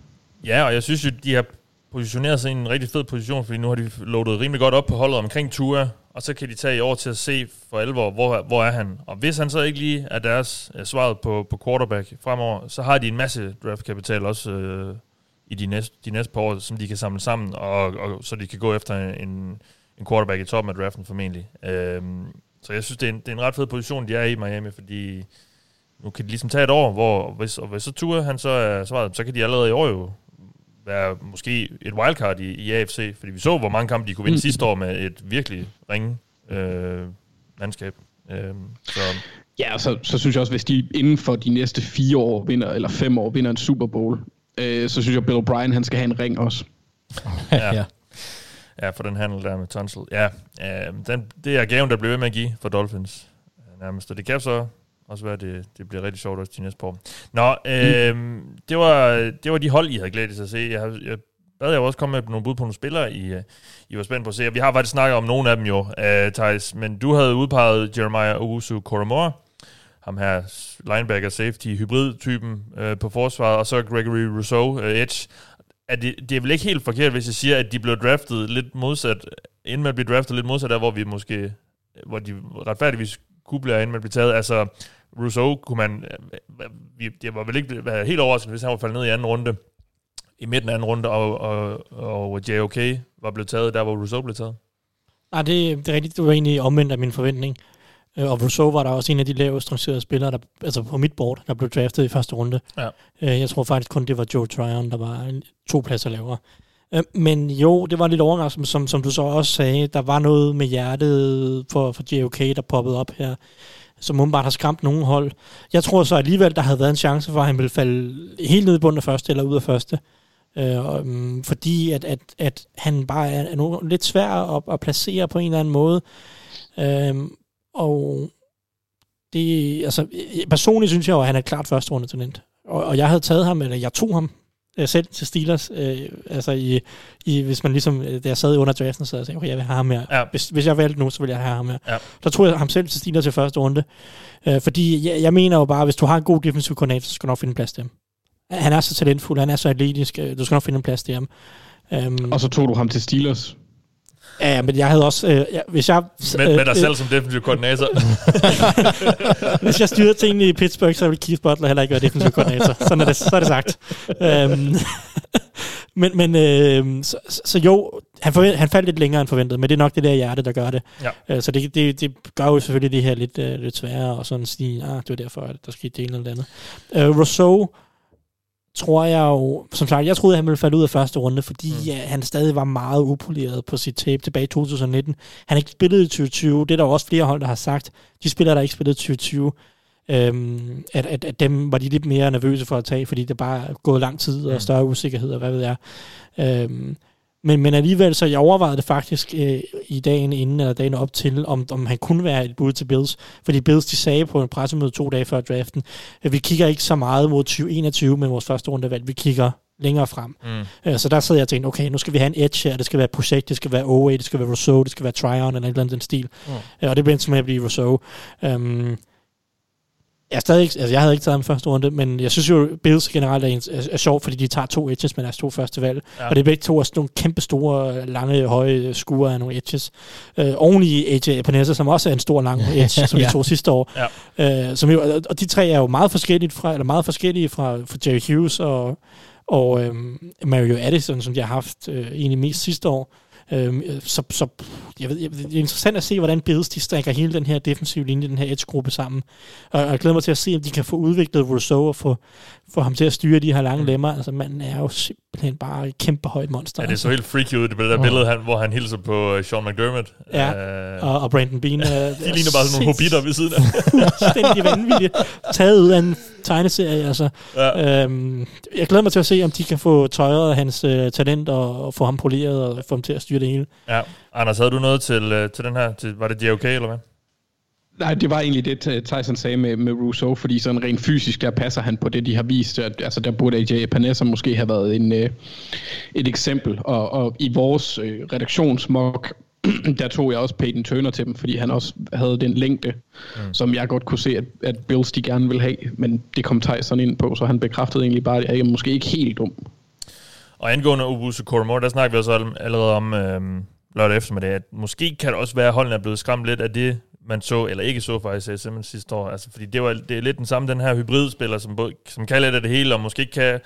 Ja, og jeg synes jo, de har positioneret sig i en rigtig fed position, fordi nu har de loadet rimelig godt op på holdet omkring Tua, og så kan de tage i år til at se for alvor, hvor, hvor er han. Og hvis han så ikke lige er deres er svaret på, på quarterback fremover, så har de en masse draftkapital også øh, i de næste, de næste par år, som de kan samle sammen, og, og så de kan gå efter en, en quarterback i toppen af draften formentlig. Uh, så jeg synes, det er, en, det er en ret fed position, de er i Miami, fordi nu kan de ligesom tage et år, hvor hvis, og hvis så turer han så er svaret, så kan de allerede i år jo være måske et wildcard i, i AFC, fordi vi så, hvor mange kampe de kunne vinde mm. sidste år med et virkelig ringe øh, landskab. Øh, så. Ja, og så, så synes jeg også, hvis de inden for de næste fire år vinder, eller fem år vinder en Super Bowl, øh, så synes jeg, Bill O'Brien, han skal have en ring også. ja. ja. Ja, for den handel der med Tunsil. Ja, øh, den, det er gaven, der bliver ved med at give for Dolphins øh, nærmest. Og det kan så også være, at det, det bliver rigtig sjovt også de næste par Nå, øh, mm. det, var, det var de hold, I havde glædet til at se. Jeg, jeg bad jeg også komme med nogle bud på nogle spillere, I, øh, I var spændt på at se. Vi har faktisk snakket om nogle af dem jo, uh, Thijs, men du havde udpeget Jeremiah Owusu Koromora, ham her linebacker safety hybrid-typen uh, på forsvaret, og så Gregory Rousseau, uh, edge er det, det er vel ikke helt forkert, hvis jeg siger, at de blev draftet lidt modsat, inden man blev draftet lidt modsat der, hvor vi måske, hvor de retfærdigvis kunne blive inden man blev taget. Altså, Rousseau kunne man, vi, det var vel ikke var helt overraskende, hvis han var faldet ned i anden runde, i midten af anden runde, og, og, og JOK var blevet taget der, hvor Rousseau blev taget. Nej, det, det er rigtigt. Det var egentlig omvendt af min forventning. Øh, og Rousseau var der også en af de lavest rangerede spillere, der, altså på mit board, der blev draftet i første runde. Ja. Øh, jeg tror faktisk kun, det var Joe Tryon, der var to pladser lavere. Øh, men jo, det var lidt overraskende, som, som du så også sagde. Der var noget med hjertet for, for JOK, der poppede op her, som umiddelbart har skræmt nogen hold. Jeg tror så alligevel, der havde været en chance for, at han ville falde helt ned i bunden af første eller ud af første. Øh, um, fordi at, at, at han bare er, er lidt svær at, at placere på en eller anden måde. Øh, og det, altså, personligt synes jeg jo, at han er klart første runde talent. Og, og jeg havde taget ham, eller jeg tog ham øh, selv til Steelers, øh, altså i, i, hvis man ligesom, øh, da jeg sad under draften, så jeg sagde, okay, jeg vil have ham her. Ja. Hvis, hvis jeg valgte nu, så vil jeg have ham her. Ja. Der tog jeg ham selv til Steelers til første runde, øh, fordi jeg, jeg mener jo bare, hvis du har en god defensiv koordinator, så skal du nok finde plads til ham. Han er så talentfuld, han er så atletisk, øh, du skal nok finde en plads til ham. Um, og så tog du ham til Steelers? Ja, men jeg havde også... Øh, ja, hvis jeg, med, øh, med dig øh, selv som defensiv koordinator. hvis jeg styrede tingene i Pittsburgh, så ville Keith Butler heller ikke være defensiv koordinator. Sådan er det, så er det sagt. øhm, men men øh, så, så jo, han, forvent, han faldt lidt længere end forventet, men det er nok det der hjerte, der gør det. Ja. Øh, så det, det, det gør jo selvfølgelig det her lidt, øh, lidt sværere, og sådan sige, ah, det var derfor, at der skete det ene eller andet. Øh, Rousseau tror jeg jo, som sagt, jeg troede, at han ville falde ud af første runde, fordi mm. ja, han stadig var meget upoleret på sit tape tilbage i 2019. Han ikke spillet i 2020, det er der også flere hold, der har sagt. De spillere, der ikke spillet i 2020, øhm, at, at, at dem var de lidt mere nervøse for at tage, fordi det bare er gået lang tid og mm. større usikkerhed og hvad ved jeg. Øhm, Men, men alligevel, så jeg overvejede det faktisk øh, i dagen inden, eller dagen op til, om, om han kunne være et bud til Bills. Fordi Bills, de sagde på en pressemøde to dage før draften, at vi kigger ikke så meget mod 2021 med vores første rundevalg. Vi kigger længere frem. Mm. Uh, så der sidder jeg og tænkte, okay, nu skal vi have en edge her, det skal være projekt, det skal være OA, det skal være Rousseau, det skal være Tryon, eller et eller andet den stil. Mm. Uh, og det bliver simpelthen at blive Rousseau. Um, jeg, er stadig, altså jeg havde ikke taget ham første runde, men jeg synes jo, Bills generelt er, er, er sjovt, fordi de tager to edges med deres to første valg. Ja. Og det er begge to er sådan nogle kæmpe store, lange, høje skuer af nogle edges. Øh, oven i AJ Panessa, som også er en stor, lang edge, som ja. vi tog sidste år. Ja. Øh, som jo, og de tre er jo meget forskellige fra, eller meget forskellige fra, fra Jerry Hughes og, og øh, Mario Addison, som de har haft øh, egentlig mest sidste år. Øhm, så, så jeg ved, jeg, det er interessant at se, hvordan Bills de strækker hele den her defensive linje, den her edge-gruppe sammen. Og, og jeg glæder mig til at se, om de kan få udviklet Rousseau og få, få ham til at styre de her lange mm. lemmer. Altså manden er jo simpelthen bare et kæmpe højt monster. Ja, det er så helt freaky ud, det der billede, han, hvor han hilser på uh, Sean McDermott. Ja, uh, og, og Brandon Bean. De ligner bare sådan nogle hobitter ved siden af. Stændig vanvittigt. Taget ud af en tegneserie, altså. Ja. Øhm, jeg glæder mig til at se, om de kan få tøjet hans uh, talent og, og få ham poleret og få ham til at styre det hele. Ja. Anders, havde du noget til, uh, til den her? Til, var det JOK, eller hvad? Nej, det var egentlig det, Tyson sagde med, med Rousseau, fordi sådan rent fysisk, der passer han på det, de har vist. At, altså, der burde AJ Panessa måske have været en, øh, et eksempel. Og, og i vores øh, redaktionsmok, der tog jeg også Peyton Turner til dem, fordi han også havde den længde, mm. som jeg godt kunne se, at, at Bills de gerne vil have. Men det kom Tyson ind på, så han bekræftede egentlig bare, at jeg er måske ikke helt dum. Og angående Obusu Koromor, der snakker vi også allerede om øh, lørdag eftermiddag, at måske kan det også være, at holdene er blevet skræmt lidt af det, man så, eller ikke så faktisk Simmons sidste år. Altså, fordi det, var, det er lidt den samme, den her hybridspiller, som, både, som kan lidt af det hele, og måske ikke kan,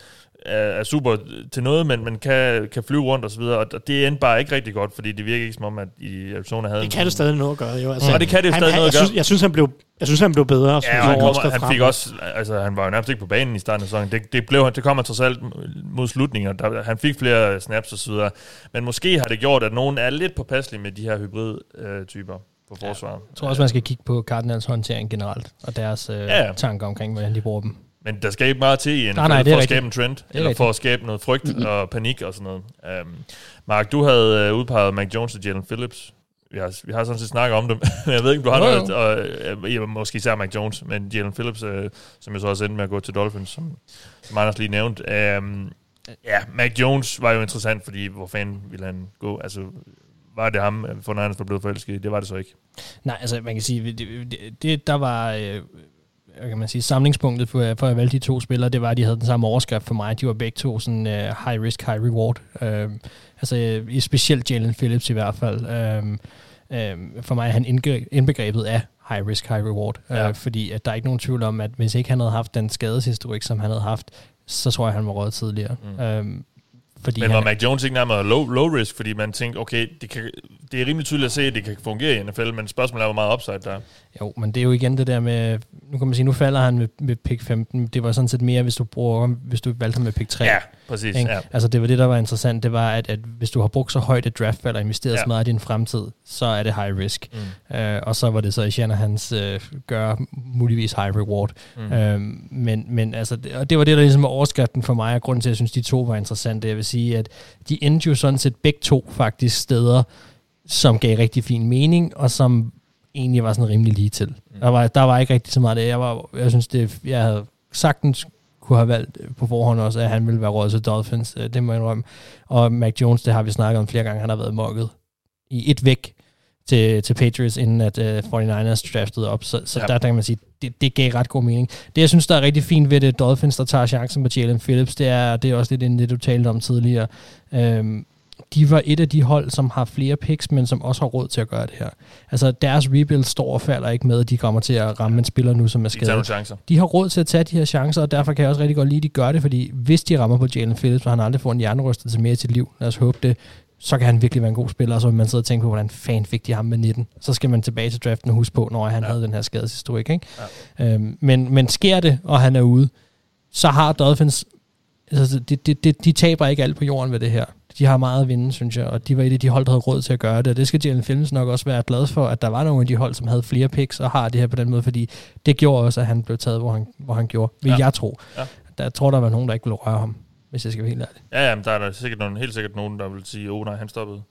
er, er super til noget, men man kan, kan flyve rundt og så videre, og det endte bare ikke rigtig godt, fordi det virker ikke som om, at i Arizona havde... Det kan det stadig noget at gøre, jo. Altså, ja, det kan det jo stadig han, noget at gøre. Jeg synes, jeg synes, han blev jeg synes, han blev bedre. Ja, han, kom, han fik også, altså han var jo nærmest ikke på banen i starten af sæsonen. Det, det, blev, det kom han trods alt mod slutningen, der, han fik flere snaps og så videre. Men måske har det gjort, at nogen er lidt påpasselige med de her hybrid-typer. Øh, på forsvaret. Ja. Jeg tror også, man skal kigge på Cardinals håndtering generelt, og deres øh, ja. tanker omkring, hvordan de bruger dem. Men der skal ikke meget til i en nej, nej, for at skabe en trend, eller rigtigt. for at skabe noget frygt mm-hmm. og panik og sådan noget. Um, Mark, du havde uh, udpeget Mac Jones og Jalen Phillips. Vi har, vi har sådan set snakket om dem, men jeg ved ikke, om du har noget, og, uh, måske især Mac Jones, men Jalen Phillips, uh, som jeg så også endte med at gå til Dolphins, som, som Anders lige nævnte. Um, ja, Mac Jones var jo interessant, fordi hvor fanden ville han gå? Altså, var det ham, for Niners var blevet forelsket i? Det var det så ikke. Nej, altså man kan sige, det, det, der var... Øh, kan man sige, samlingspunktet for, for at vælge de to spillere, det var, at de havde den samme overskrift for mig. De var begge to sådan uh, high risk, high reward. Uh, altså i specielt Jalen Phillips i hvert fald. Uh, uh, for mig er han indbegrebet af high risk, high reward. Ja. Uh, fordi at der er ikke nogen tvivl om, at hvis ikke han havde haft den skadeshistorik, som han havde haft, så tror jeg, han var råd tidligere. Mm. Uh, fordi men var Mac Jones ikke nærmere low, low risk, fordi man tænkte, okay, det, kan, det er rimelig tydeligt at se, at det kan fungere i NFL, men spørgsmålet er, hvor meget upside der er. Jo, men det er jo igen det der med, nu kan man sige, nu falder han med, med pick 15. Det var sådan set mere, hvis du, bruger, hvis du valgte ham med pick 3. Ja, præcis. Ja. Altså det var det, der var interessant, det var, at, at hvis du har brugt så højt et draft og investeret ja. så meget i din fremtid, så er det high risk. Mm. Uh, og så var det så i Shanahans uh, gør muligvis high reward. Mm. Uh, men, men altså, det, og det var det, der ligesom var overskriften for mig, og grunden til, at jeg synes, de to var interessante. Jeg vil sige, at de endte jo sådan set begge to faktisk steder, som gav rigtig fin mening, og som egentlig var sådan rimelig lige til. Mm. Der, var, der var ikke rigtig så meget det. Jeg, var, jeg synes, det, jeg havde sagtens kunne have valgt på forhånd også, at han ville være råd til Dolphins. Øh, det må jeg indrømme. Og Mac Jones, det har vi snakket om flere gange, han har været mokket i et væk til, til Patriots, inden at uh, 49ers draftede op. Så, så ja. der, der kan man sige, det, det gav ret god mening. Det, jeg synes, der er rigtig fint ved det, Dolphins, der tager chancen på Jalen Phillips, det er, det er også lidt det, du talte om tidligere. Um, de var et af de hold, som har flere picks, men som også har råd til at gøre det her. Altså, deres rebuild står og falder ikke med, at de kommer til at ramme en spiller nu, som er skadet. De, de har råd til at tage de her chancer, og derfor kan jeg også rigtig godt lide, at de gør det, fordi hvis de rammer på Jalen Phillips, og han aldrig får en hjernerystet til mere i sit liv, lad os håbe det, så kan han virkelig være en god spiller, og så vil man sidde og tænke på, hvordan fan fik de ham med 19. Så skal man tilbage til draften og huske på, når han ja. havde den her skadeshistorik. Ikke? Ja. Øhm, men, men sker det, og han er ude, så har Dolphins, altså de, de, de, de taber ikke alt på jorden ved det her. De har meget at vinde, synes jeg, og de var et af de hold, der havde råd til at gøre det, og det skal Jalen Phillips nok også være glad for, at der var nogle af de hold, som havde flere picks og har det her på den måde, fordi det gjorde også, at han blev taget, hvor han, hvor han gjorde, vil ja. jeg tro. Ja. Der, jeg tror, der var nogen, der ikke ville røre ham. hvis jeg skal være helt ærlig. Ja, ja, men der er der sikkert nogen, helt sikkert nogen, der vil sige, åh oh, nej, han stoppede.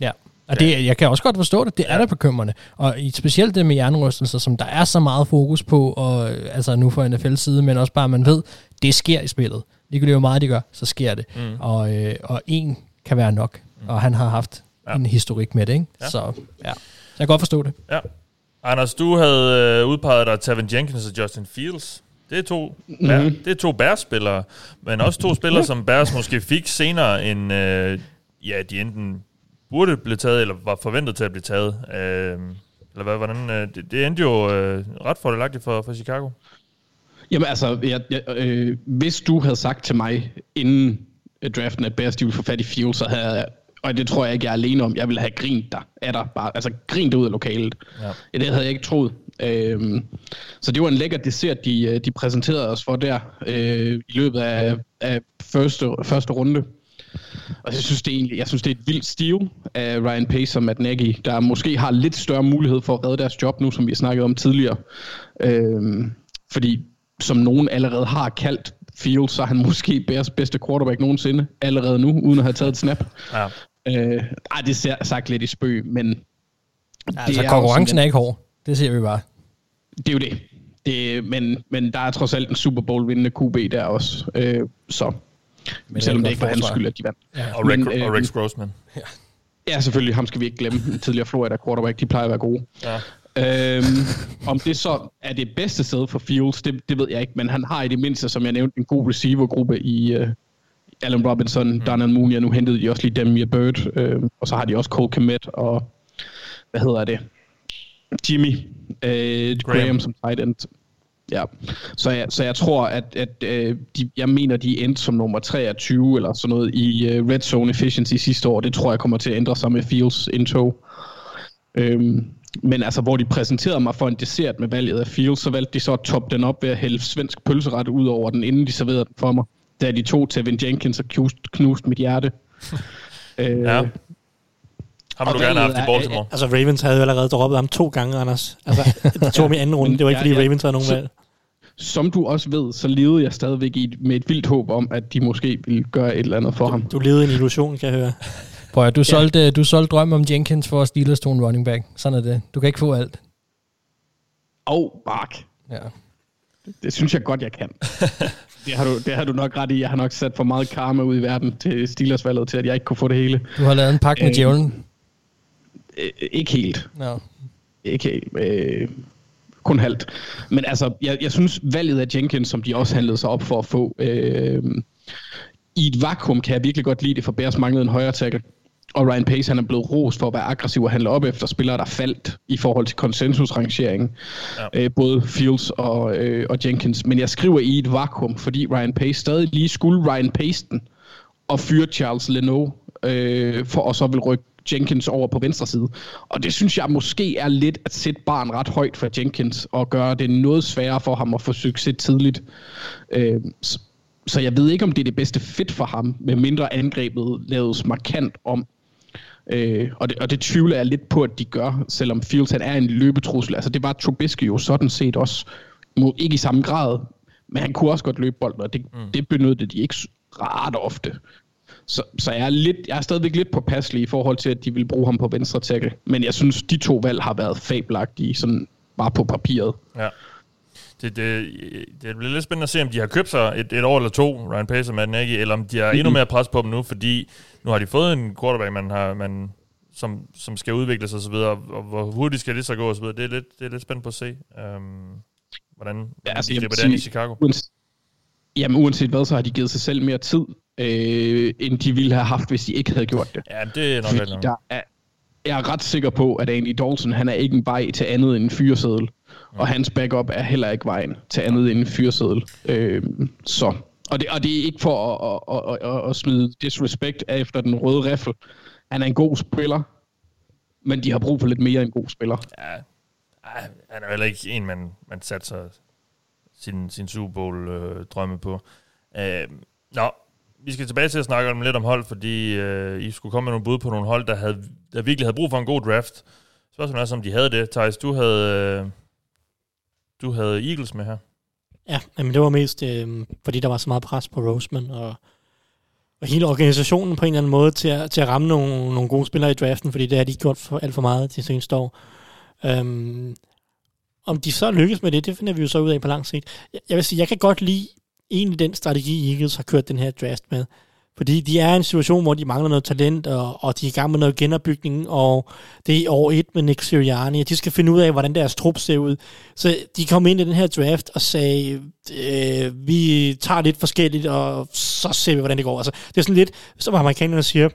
Ja, og det, jeg kan også godt forstå det. Det er da bekymrende. Og i, specielt det med hjernerystelser, som der er så meget fokus på, og altså nu fra NFL's side, men også bare, man ved, det sker i spillet. Ligegyldigt hvor meget de gør, så sker det. Mm. Og, øh, og en kan være nok. Mm. Og han har haft ja. en historik med det, ikke? Ja. Så ja, så jeg kan godt forstå det. Ja. Anders, du havde øh, udpeget dig Tavin Jenkins og Justin Fields. Det er to, mm-hmm. det er to Bears-spillere, men også to spillere, som Bears måske fik senere, end øh, ja, de enten burde blive taget, eller var forventet til at blive taget. Øh, eller hvad, hvordan, øh, det, det endte jo øh, ret fordelagtigt for, for Chicago. Jamen altså, jeg, jeg, øh, hvis du havde sagt til mig, inden øh, draften, at Bears de ville få fat i Fields, så havde jeg, og det tror jeg ikke, jeg er alene om, jeg ville have grint der, er der bare, altså grint ud af lokalet. Ja. Ja, det havde jeg ikke troet. Øhm, så det var en lækker dessert, de, øh, de præsenterede os for der øh, i løbet af, af første, første runde. Og jeg synes, det er egentlig, jeg synes, det er et vildt stil af Ryan Pace og Matt Nagy, der måske har lidt større mulighed for at redde deres job nu, som vi har snakket om tidligere. Øhm, fordi som nogen allerede har kaldt Fields, så er han måske Bears bedste quarterback nogensinde, allerede nu, uden at have taget et snap. Ja. Øh, ej, det er sagt lidt i spøg, men... Altså, er konkurrencen sådan, er ikke hård. Det ser vi bare. Det er jo det. det men, men der er trods alt en Super Bowl vindende QB der også. Øh, så Men selvom det ikke var hans skyld, at de vandt. Ja. Og, Rick, Men, og øh, Rex Grossman. Ja, selvfølgelig. Ham skal vi ikke glemme. Tidligere Florida quarterback. De plejer at være gode. Ja. Øhm, om det så er det bedste sted for Fields, det, det ved jeg ikke. Men han har i det mindste, som jeg nævnte, en god receivergruppe i uh, Allen Robinson, mm. Darnell Mooney, og nu hentede de også lige Demir Bird. Øh, og så har de også Cole Kmet og, hvad hedder det? Jimmy øh, Graham. Graham som tight end. Ja, så jeg, så jeg tror, at, at øh, de, jeg mener, de endte som nummer 23 eller sådan noget i øh, red zone efficiency sidste år. Det tror jeg kommer til at ændre sig med Fields indtog. Øhm, men altså, hvor de præsenterede mig for en dessert med valget af Fields, så valgte de så at toppe den op ved at hælde svensk pølseret ud over den, inden de serverede den for mig. Da de to Tevin Jenkins og knust, knust mit hjerte. øh, Ja. Ham du gerne have haft i Baltimore. Altså, Ravens havde jo allerede droppet ham to gange, Anders. Altså, de tog ham i anden runde. Det var ikke, Ja, fordi ja. Ravens havde nogen Så- valg. Som du også ved, så levede jeg stadigvæk i, med et vildt håb om, at de måske ville gøre et eller andet for ham. Du levede i en illusion, kan jeg høre. Prøv at, du, solgte, du solgte drømme om Jenkins for at Steelers en running back. Sådan er det. Du kan ikke få alt. Og Mark, Ja. det synes jeg godt, jeg kan. det, har du, det har du nok ret i. Jeg har nok sat for meget karma ud i verden til Steelers-valget, til at jeg ikke kunne få det hele. Du har lavet en pakke med Øh, djævlen. Øh, ikke helt. No. Ikke. Øh, kun halvt. Men altså, jeg, jeg synes, valget af Jenkins, som de også handlede sig op for at få, øh, i et vakuum kan jeg virkelig godt lide det, for Bears manglede en højre tackle. Og Ryan Pace han er blevet rost for at være aggressiv og handle op efter spillere, der faldt i forhold til konsensusrangeringen. Ja. Øh, både Fields og, øh, og Jenkins. Men jeg skriver i et vakuum, fordi Ryan Pace stadig lige skulle Ryan Pace den og fyre Charles Leno, øh, for at så vil rykke Jenkins over på venstre side. Og det synes jeg måske er lidt at sætte barn ret højt for Jenkins, og gøre det noget sværere for ham at få succes tidligt. Øh, så jeg ved ikke, om det er det bedste fit for ham, med mindre angrebet laves markant om. Øh, og, det, og det tvivler jeg lidt på, at de gør, selvom Fields han er en løbetrussel. Altså det var Trubisky jo sådan set også, Må, ikke i samme grad, men han kunne også godt løbe bolden, og det, mm. det benyttede de ikke ret ofte. Så, så jeg, er lidt, jeg er stadigvæk lidt påpasselig i forhold til, at de vil bruge ham på venstre tackle. Men jeg synes, de to valg har været fabelagtige, sådan bare på papiret. Ja. Det, det, det bliver lidt spændende at se, om de har købt sig et, et år eller to, Ryan Pace og Matt Nagy, eller om de har endnu mere pres på dem nu, fordi nu har de fået en quarterback, man har, man, som, som skal udvikle sig osv., og, og hvor hurtigt skal det så gå osv. Det er lidt, det er lidt spændende på at se, um, hvordan, hvordan Ja, altså, de griber det i Chicago. Uans- Jamen uanset hvad, så har de givet sig selv mere tid, øh, end de ville have haft, hvis de ikke havde gjort det. Ja, det er nok Fordi der er, jeg er ret sikker på, at Andy Dalton, han er ikke en vej til andet end en fyreseddel. Og hans backup er heller ikke vejen til andet end en fyrseddel. Øh, så. Og det, og det er ikke for at, at, at, at, at smide disrespect efter den røde riffel. Han er en god spiller, men de har brug for lidt mere end en god spiller. Ja, han er heller ikke en, man, man satser sin, sin Super Bowl-drømme øh, på. Øh, nå, vi skal tilbage til at snakke om lidt om hold, fordi øh, I skulle komme med nogle bud på nogle hold, der, havde, der virkelig havde brug for en god draft. Spørgsmålet er, om de havde det. Thijs, du havde, øh, du havde Eagles med her. Ja, men det var mest, øh, fordi der var så meget pres på Roseman, og og hele organisationen på en eller anden måde til at, til at ramme nogle, nogle gode spillere i draften, fordi det har de ikke gjort for alt for meget de seneste år. Um, om de så lykkes med det, det finder vi jo så ud af på lang sigt. Jeg, jeg vil sige, jeg kan godt lide egentlig den strategi, Eagles har kørt den her draft med. Fordi de er i en situation, hvor de mangler noget talent, og, og de er i gang med noget genopbygning, og det er år et med Nick Sirianni, og de skal finde ud af, hvordan deres trup ser ud. Så de kom ind i den her draft og sagde, øh, vi tager lidt forskelligt, og så ser vi, hvordan det går. Altså, det er sådan lidt, som amerikanerne siger,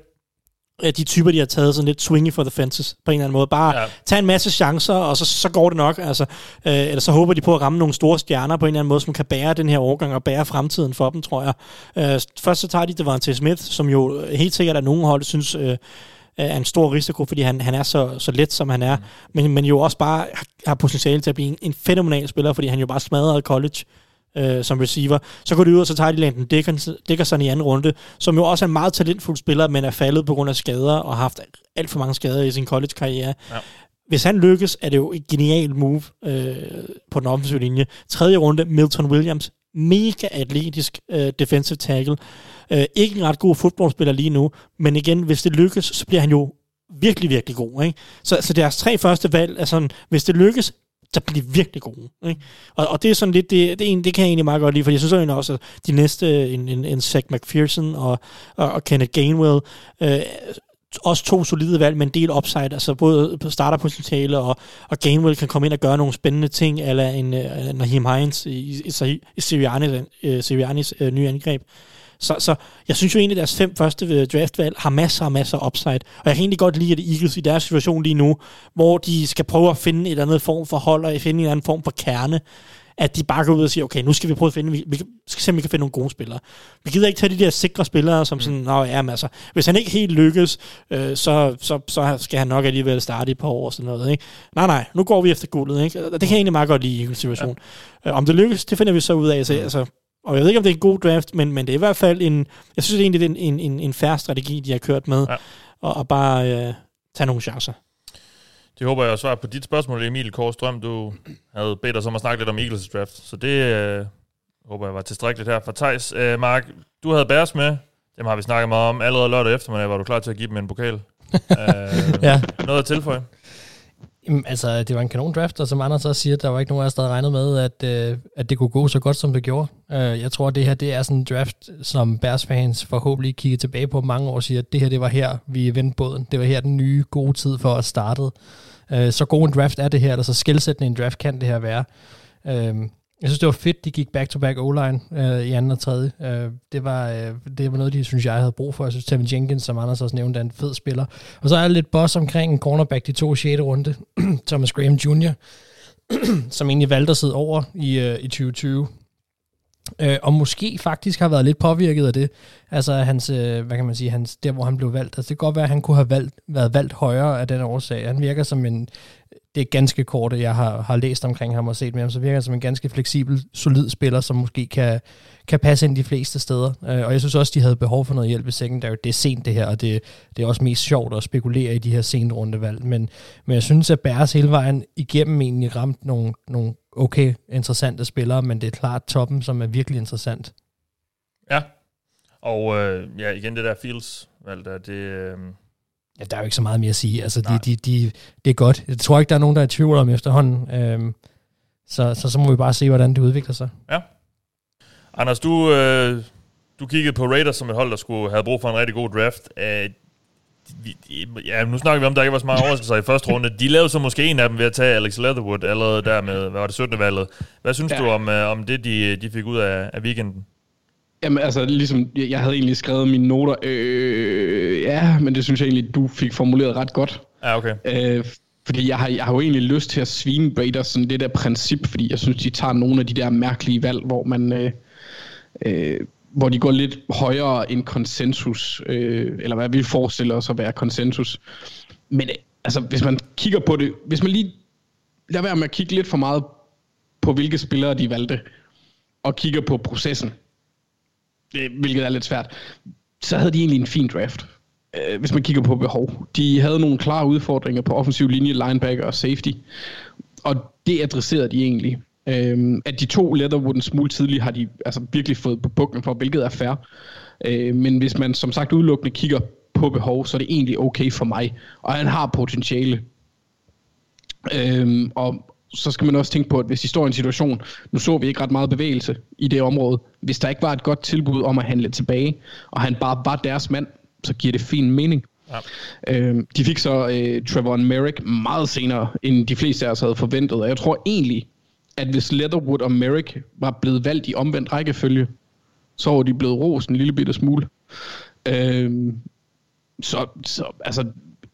de typer, de har taget sådan lidt swingy for the fences, på en eller anden måde. Bare ja. tage en masse chancer, og så, så går det nok. Altså, øh, eller så håber de på at ramme nogle store stjerner på en eller anden måde, som kan bære den her overgang og bære fremtiden for dem, tror jeg. Øh, først så tager de Devante Smith, som jo helt sikkert er nogen hold, synes øh, er en stor risiko, fordi han, han er så, så let, som han er. Mm. Men, men jo også bare har potentiale til at blive en, en fænomenal spiller, fordi han jo bare smadrede college øh, som receiver. Så går de ud, og så tager de Landon Dickerson i anden runde, som jo også er en meget talentfuld spiller, men er faldet på grund af skader og har haft alt for mange skader i sin college-karriere. Ja. Hvis han lykkes, er det jo et genialt move øh, på den offensive linje. Tredje runde, Milton Williams. Mega atletisk øh, defensive tackle. Øh, ikke en ret god fodboldspiller lige nu, men igen, hvis det lykkes, så bliver han jo virkelig, virkelig god. Ikke? Så, så deres tre første valg er sådan, hvis det lykkes, så bliver de virkelig gode. Ikke? Og, og det er sådan lidt, det, det, det kan jeg egentlig meget godt lide, for jeg synes egentlig også, at de næste, en, en, en Zach McPherson og, og, og Kenneth Gainwell, øh, også to solide valg med en del upside, altså både på starterpotentiale, og, og Gainwell kan komme ind og gøre nogle spændende ting, eller en øh, uh, Naheem Hines i, i, i, i Siriannis, uh, øh, Siriannis uh, øh, nye angreb. Så, så jeg synes jo egentlig, at deres fem første øh, draftvalg har masser og masser af upside. Og jeg kan egentlig godt lide, at Eagles i deres situation lige nu, hvor de skal prøve at finde et eller andet form for hold, og finde en eller anden form for kerne, at de bare går ud og siger, okay, nu skal vi prøve at finde, vi, vi skal se, om vi kan finde nogle gode spillere. Vi gider ikke tage de der sikre spillere, som sådan, nå ja, men altså, hvis han ikke helt lykkes, øh, så, så, så skal han nok alligevel starte i et par år og sådan noget, ikke? Nej, nej, nu går vi efter guldet, ikke? Det kan jeg egentlig meget godt lide i en situation. Ja. Øh, om det lykkes, det finder vi så ud af, så, altså, og jeg ved ikke, om det er en god draft, men, men det er i hvert fald en... Jeg synes egentlig, det er en, en, en færre strategi, de har kørt med. Ja. Og, og bare øh, tage nogle chancer. Det håber jeg at svare på dit spørgsmål, Emil Korsstrøm. Du havde bedt os om at snakke lidt om Eagles draft, så det øh, håber jeg var tilstrækkeligt her fra Thijs. Øh, Mark, du havde Bærs med. Dem har vi snakket meget om. Allerede lørdag eftermiddag var du klar til at give dem en pokal. øh, ja. Noget at tilføje? Jamen, altså, det var en kanon draft, og som Anders også siger, der var ikke nogen af os, der havde regnet med, at, øh, at det kunne gå så godt, som det gjorde. Uh, jeg tror, at det her det er sådan en draft, som Bears fans forhåbentlig kigger tilbage på mange år og siger, at det her det var her, vi vendte båden. Det var her, den nye gode tid for at starte. Uh, øh, så god en draft er det her, eller så skældsættende en draft kan det her være. Uh, jeg synes, det var fedt, de gik back-to-back O-line øh, i anden og tredje. Øh, det, var, øh, det var noget, de synes, jeg havde brug for. Jeg synes, Tevin Jenkins, som Anders også nævnte, er en fed spiller. Og så er der lidt boss omkring en cornerback de to 6. runde. Thomas Graham Jr., som egentlig valgte at sidde over i, øh, i 2020. Øh, og måske faktisk har været lidt påvirket af det. Altså hans, øh, hvad kan man sige, hans, der hvor han blev valgt. Altså det kan godt være, at han kunne have valgt, været valgt højere af den årsag. Han virker som en, det er ganske kort, jeg har, har læst omkring ham og set med ham, så virker han som en ganske fleksibel, solid spiller, som måske kan, kan passe ind de fleste steder. Øh, og jeg synes også, de havde behov for noget hjælp i secondary. Det er sent det her, og det, det er også mest sjovt at spekulere i de her sent rundevalg. Men, men jeg synes, at Bæres hele vejen igennem egentlig ramt nogle, nogle okay interessante spillere, men det er klart toppen, som er virkelig interessant. Ja, og øh, ja, igen det der Fields valg der, det... Øh Ja, der er jo ikke så meget mere at sige. Altså, de, de, de, det er godt. Jeg tror ikke, der er nogen, der er i tvivl om efterhånden. Øhm, så, så, så må vi bare se, hvordan det udvikler sig. Ja. Anders, du, øh, du kiggede på Raiders som et hold, der skulle have brug for en rigtig god draft. Øh, ja, nu snakker vi om, der ikke var så mange overraskelser i første runde. De lavede så måske en af dem ved at tage Alex Leatherwood allerede der med, hvad var det, 17. valget. Hvad synes ja. du om, øh, om det, de, de fik ud af, af weekenden? Jamen altså, ligesom, jeg havde egentlig skrevet mine noter, øh, ja, men det synes jeg egentlig, du fik formuleret ret godt. Ja, okay. Øh, fordi jeg har, jeg har jo egentlig lyst til at svine Raiders sådan det der princip, fordi jeg synes, de tager nogle af de der mærkelige valg, hvor man... Øh, øh, hvor de går lidt højere end konsensus, øh, eller hvad vi forestiller os at være konsensus. Men øh, altså, hvis man kigger på det, hvis man lige lader være med at kigge lidt for meget på, hvilke spillere de valgte, og kigger på processen, øh, hvilket er lidt svært, så havde de egentlig en fin draft, øh, hvis man kigger på behov. De havde nogle klare udfordringer på offensiv linje, linebacker og safety, og det adresserede de egentlig. Øhm, at de to Leatherwood en smule tidligt har de altså virkelig fået på bukken for, hvilket er fair. Øh, men hvis man som sagt udelukkende kigger på behov, så er det egentlig okay for mig. Og han har potentiale. Øhm, og så skal man også tænke på, at hvis de står i en situation, nu så vi ikke ret meget bevægelse i det område, hvis der ikke var et godt tilbud om at handle tilbage, og han bare var deres mand, så giver det fin mening. Ja. Øhm, de fik så øh, Trevor Merrick meget senere, end de fleste af os havde forventet, og jeg tror egentlig, at hvis Leatherwood og Merrick var blevet valgt i omvendt rækkefølge, så var de blevet rost en lille bitte smule. Øh, så, så altså,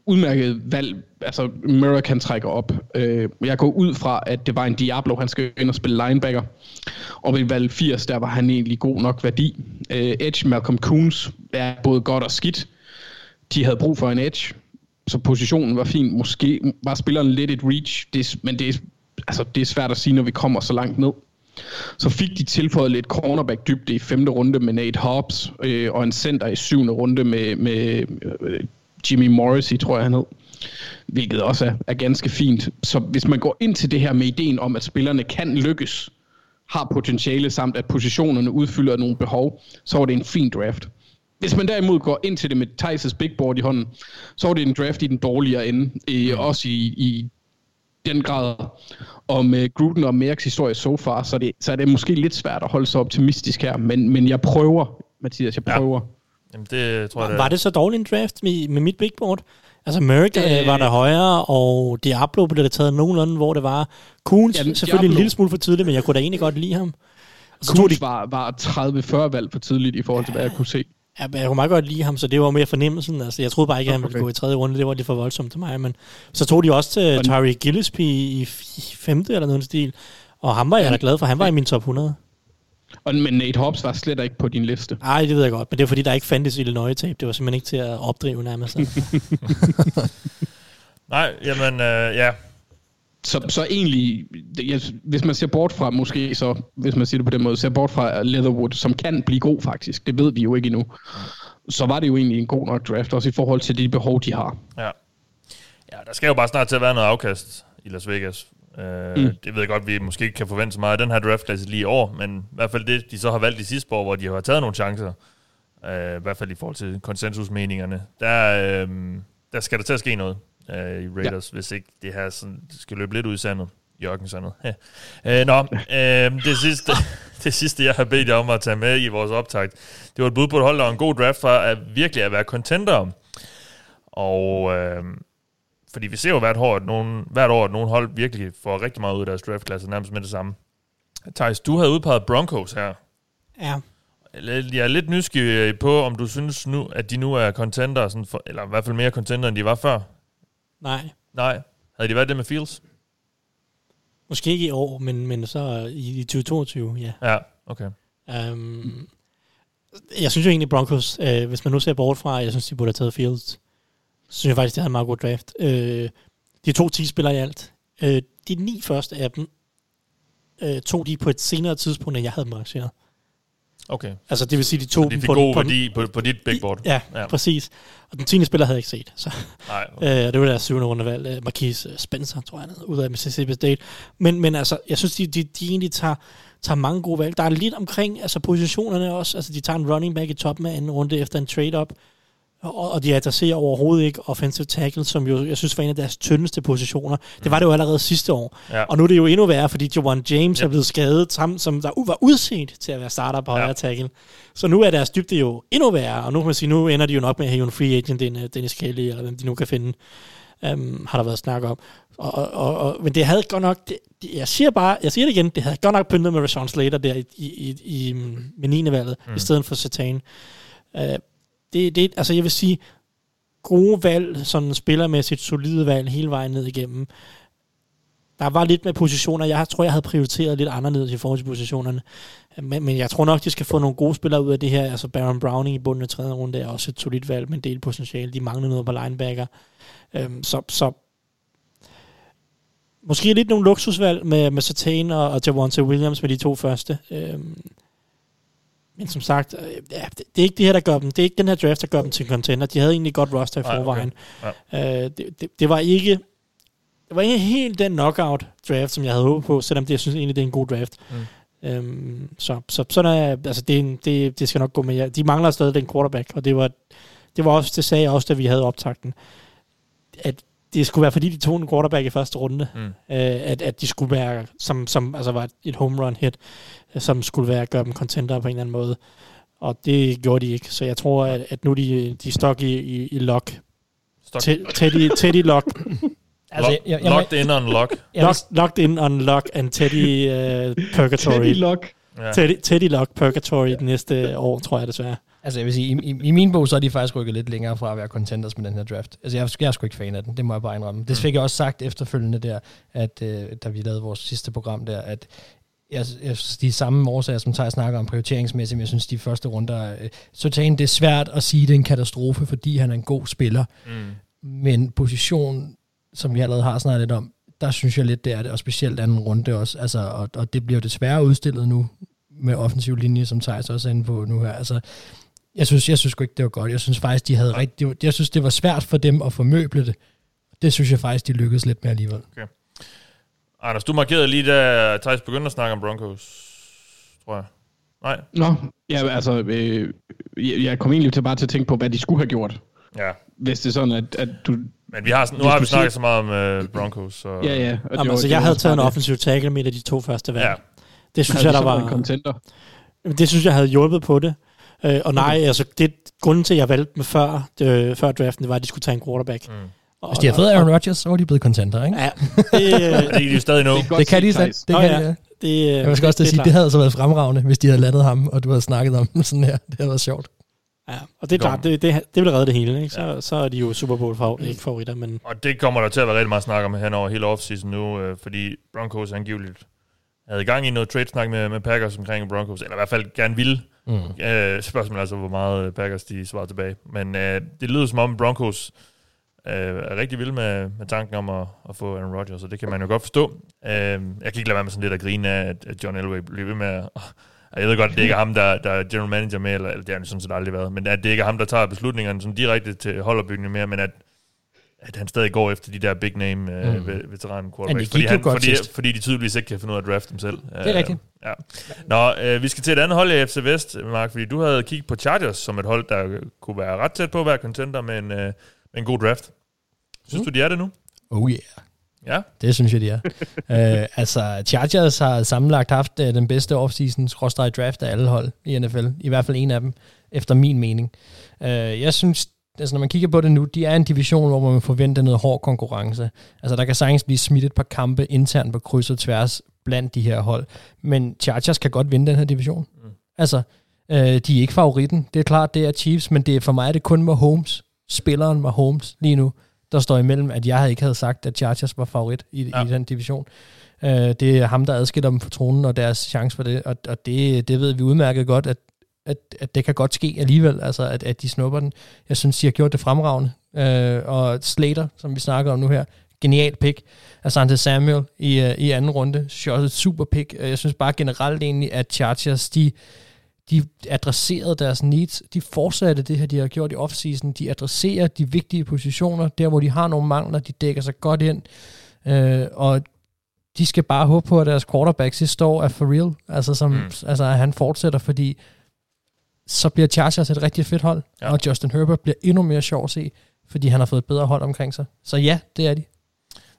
udmærket valg. Altså, Merrick han trækker op. Øh, jeg går ud fra, at det var en Diablo, han skal ind og spille linebacker. Og ved valg 80, der var han egentlig god nok værdi. Øh, edge, Malcolm Coons, er både godt og skidt. De havde brug for en edge, så positionen var fin. Måske var spilleren lidt et reach, det, men det er, altså, det er svært at sige, når vi kommer så langt ned. Så fik de tilføjet lidt cornerback dybde i femte runde med Nate Hobbs, øh, og en center i syvende runde med, med øh, Jimmy Morrissey, tror jeg han hed. Hvilket også er, er ganske fint. Så hvis man går ind til det her med ideen om, at spillerne kan lykkes, har potentiale samt at positionerne udfylder nogle behov, så var det en fin draft. Hvis man derimod går ind til det med Thijs' big board i hånden, så var det en draft i den dårligere ende. Øh, også i, i den grad. Og med Gruden og Merks historie so far, så er, det, så er det måske lidt svært at holde sig optimistisk her. Men, men jeg prøver, Mathias, jeg prøver. Ja. Jamen det tror jeg, det Var det så dårligt en draft med, med mit big board? Altså Merrick øh, var der højere, og Diablo blev det taget nogenlunde, hvor det var. Coons, ja, selvfølgelig Diablo. en lille smule for tidligt, men jeg kunne da egentlig godt lide ham. Så Coons de... var, var 30-40 valg for tidligt i forhold til, ja, hvad jeg kunne se. Ja, jeg kunne meget godt lide ham, så det var mere fornemmelsen. Altså, jeg troede bare ikke, at han ville okay. gå i tredje runde. Det var lidt for voldsomt til mig. Men så tog de også til Tari Gillespie i femte eller noget stil. Og ham var jeg da glad for. Han var i min top 100. Og, men Nate Hobbs var slet ikke på din liste. Nej, det ved jeg godt, men det er fordi, der ikke fandtes Illinois-tape. Det var simpelthen ikke til at opdrive nærmest. Nej, jamen, øh, ja. Så, så egentlig, jeg, hvis man ser bort fra, måske så, hvis man siger det på den måde, ser bort fra Leatherwood, som kan blive god faktisk, det ved vi jo ikke endnu, så var det jo egentlig en god nok draft, også i forhold til de behov, de har. Ja. Ja, der skal jo bare snart til at være noget afkast i Las Vegas, Uh, mm. Det ved jeg godt, vi måske ikke kan forvente så meget af den her draftklasse lige i år, men i hvert fald det, de så har valgt de sidste år, hvor de har taget nogle chancer, uh, i hvert fald i forhold til konsensusmeningerne, der, uh, der skal der til at ske noget uh, i Raiders, ja. hvis ikke det her sådan, det skal løbe lidt ud i sandet. Jørgen sandet. Ja. Uh, nå, uh, det, sidste, det sidste, jeg har bedt jer om at tage med i vores optakt, det var et bud på et hold, der var en god draft for at virkelig at være contender. Og uh, fordi vi ser jo hvert år, at nogen, hvert år, at nogle hold virkelig får rigtig meget ud af deres draftklasse, nærmest med det samme. Thijs, du havde udpeget Broncos her. Ja. Jeg er lidt nysgerrig på, om du synes nu, at de nu er contender, sådan for, eller i hvert fald mere contender, end de var før. Nej. Nej. Havde de været det med Fields? Måske ikke i år, men, men så i, i 2022, ja. Ja, okay. Um, jeg synes jo egentlig Broncos, øh, hvis man nu ser bort fra, jeg synes, de burde have taget Fields synes jeg faktisk, det er en meget god draft. Øh, de to 10 spillere i alt. Øh, de ni første af dem øh, tog de på et senere tidspunkt, end jeg havde dem arrangeret. Okay. Altså det vil sige, de tog de fik på, gode på, værdi på, på dit big board. Ja, ja, præcis. Og den tiende spiller havde jeg ikke set. Så. Nej, okay. øh, det var deres syvende rundevalg. Øh, Marquise Spencer, tror jeg, ud af Mississippi State. Men, men altså, jeg synes, de, de, de egentlig tager, tager mange gode valg. Der er lidt omkring altså positionerne også. Altså, de tager en running back i toppen af anden runde efter en trade-up og, og de adresserer overhovedet ikke offensive tackle, som jo, jeg synes var en af deres tyndeste positioner. Det var det jo allerede sidste år. Ja. Og nu er det jo endnu værre, fordi Jawan James ja. er blevet skadet, som, som der var udset til at være starter på ja. højre tackle. Så nu er deres dybde jo endnu værre, og nu kan man sige, nu ender de jo nok med at have en free agent, den, Dennis Kelly, eller hvem de nu kan finde, um, har der været snak om. Og, og, og, men det havde godt nok, det, jeg siger bare, jeg siger det igen, det havde godt nok pyntet med Rashawn Slater der i, i, i, i med 9. valget, mm. i stedet for Satan. Uh, det, det, altså jeg vil sige, gode valg, sådan spillermæssigt solide valg hele vejen ned igennem. Der var lidt med positioner, jeg tror, jeg havde prioriteret lidt anderledes i forhold til positionerne. Men, men jeg tror nok, de skal få nogle gode spillere ud af det her. Altså Baron Browning i bunden af tredje runde er også et solidt valg med en del potentiale. De mangler noget på linebacker. Øhm, så, så måske lidt nogle luksusvalg med, med Satan og, og Javante Williams med de to første. Øhm, men som sagt, øh, ja, det, er ikke det her, der gør dem. Det er ikke den her draft, der gør dem til contender. De havde egentlig godt roster i forvejen. Okay. Ja. Øh, det, det, det, var ikke det var ikke helt den knockout draft, som jeg havde håbet på, selvom det, jeg synes egentlig, det er en god draft. Mm. Øhm, så, så sådan er, altså det, det, det skal nok gå med jer. De mangler stadig den quarterback, og det var, det var også, det sagde jeg også, da vi havde optakten, at det skulle være, fordi de tog en quarterback i første runde, mm. øh, at, at de skulle være, som, som altså var et home run hit, som skulle være gøre dem contender på en eller anden måde. Og det gjorde de ikke. Så jeg tror, at, at nu de, de stok i, i, i lock. Teddy, Teddy lock. altså, jeg, jeg, jeg, locked in on lock. Lock, locked in on lock and Teddy uh, purgatory. Teddy lock. Ja. Teddy, Teddy lock purgatory ja. næste år, tror jeg desværre. Altså jeg vil sige, i, i, i min bog, så er de faktisk rykket lidt længere fra at være contenders med den her draft. Altså jeg, jeg er sgu ikke fan af den, det må jeg bare indrømme. Det mm. fik jeg også sagt efterfølgende der, at øh, da vi lavede vores sidste program der, at jeg, jeg de samme årsager, som tager snakker om prioriteringsmæssigt, men jeg synes, de første runder, øh, så det er svært at sige, det er en katastrofe, fordi han er en god spiller. Mm. Men position, som vi allerede har snakket lidt om, der synes jeg lidt, det er det, og specielt anden runde også. Altså, og, og det bliver desværre udstillet nu med offensiv linje, som Thijs også er inde på nu her. Altså, jeg synes, jeg synes ikke, det var godt. Jeg synes faktisk, de havde ja. rigtig... Jeg synes, det var svært for dem at formøble det. Det synes jeg faktisk, de lykkedes lidt med alligevel. Okay. Anders, du markerede lige, da Thijs begyndte at snakke om Broncos, tror jeg. Nej? Nå, ja, altså, øh, jeg, jeg kom egentlig til bare til at tænke på, hvad de skulle have gjort. Ja. Hvis det er sådan, at, at du... Men vi har, nu har vi snakket sige... så meget om uh, Broncos. Så... Ja, ja. Og Jamen, var, altså, jeg havde taget en offensiv tackle med af de to første valg. Ja. Det synes jeg, der var... En contender. Det synes jeg havde hjulpet på det. Øh, og nej, okay. altså, det, grunden til, at jeg valgte med før, det, før draften, det var, at de skulle tage en quarterback. Mm. Og, Hvis de har fået Aaron Rodgers, så var de blevet contenter, ikke? Ja. Det, øh, det kan de stadig nå. Det, det kan de stadig. Det, kan ja. de, det, jeg vil også det, sige, det havde altså været fremragende, hvis de havde landet ham, og du havde snakket om sådan her. Det havde været sjovt. Ja, og det er klart, det, det, det vil redde det hele, ikke? Så, ja. så er de jo Super Bowl favoritter. Men... Og det kommer der til at være rigtig meget snak om hen over hele offseason nu, øh, fordi Broncos angiveligt havde i gang i noget trade-snak med, med Packers omkring Broncos, eller i hvert fald gerne ville. Mm. Øh, spørgsmålet er altså, hvor meget øh, Packers de svarer tilbage. Men øh, det lyder som om Broncos øh, er rigtig vilde med, med tanken om at, at få Aaron Rodgers, og det kan man jo godt forstå. Øh, jeg kan ikke lade være med sådan lidt at grine af, at, at John Elway bliver ved med at... Jeg ved godt, det ikke er ham, der, der er general manager med, eller, eller det har han sådan set aldrig været, men at det ikke er ham, der tager beslutningerne sådan direkte til holdopbygningen mere, men at at han stadig går efter de der big name uh, mm. veteranen quarterbacks, fordi, han, fordi, fordi de tydeligvis ikke kan finde ud af at drafte dem selv. Det er uh, rigtigt. Ja. Nå, uh, vi skal til et andet hold i FC Vest, Mark, fordi du havde kigget på Chargers som et hold, der kunne være ret tæt på at være contender med en, uh, med en god draft. Synes mm. du, de er det nu? Oh yeah. Ja. Det synes jeg, de er. uh, altså, Chargers har sammenlagt haft uh, den bedste offseason draft af alle hold i NFL. I hvert fald en af dem, efter min mening. Uh, jeg synes, altså når man kigger på det nu, de er en division, hvor man forventer noget hård konkurrence. Altså der kan sagtens blive smidt et par kampe internt på kryds og tværs blandt de her hold. Men Chargers kan godt vinde den her division. Mm. Altså, øh, de er ikke favoritten. Det er klart, det er Chiefs, men det er for mig er det kun Mahomes, spilleren Mahomes lige nu, der står imellem, at jeg ikke havde sagt, at Chargers var favorit i, ja. i den division. Øh, det er ham, der adskiller dem fra tronen og deres chance for det, og, og det, det ved vi udmærket godt, at at, at det kan godt ske alligevel, altså at, at de snupper den. Jeg synes, de har gjort det fremragende. Øh, og Slater, som vi snakker om nu her, genial pick. Asante Samuel i, uh, i anden runde, synes jeg også et super pick. Øh, jeg synes bare generelt egentlig, at Chargers, de, de adresserede deres needs. De fortsatte det her, de har gjort i offseason. De adresserer de vigtige positioner, der hvor de har nogle mangler, de dækker sig godt ind. Uh, og de skal bare håbe på, at deres quarterback sidste år er for real. Altså, som, mm. altså at han fortsætter, fordi så bliver Chargers et rigtig fedt hold, ja. og Justin Herbert bliver endnu mere sjov at se, fordi han har fået et bedre hold omkring sig. Så ja, det er de.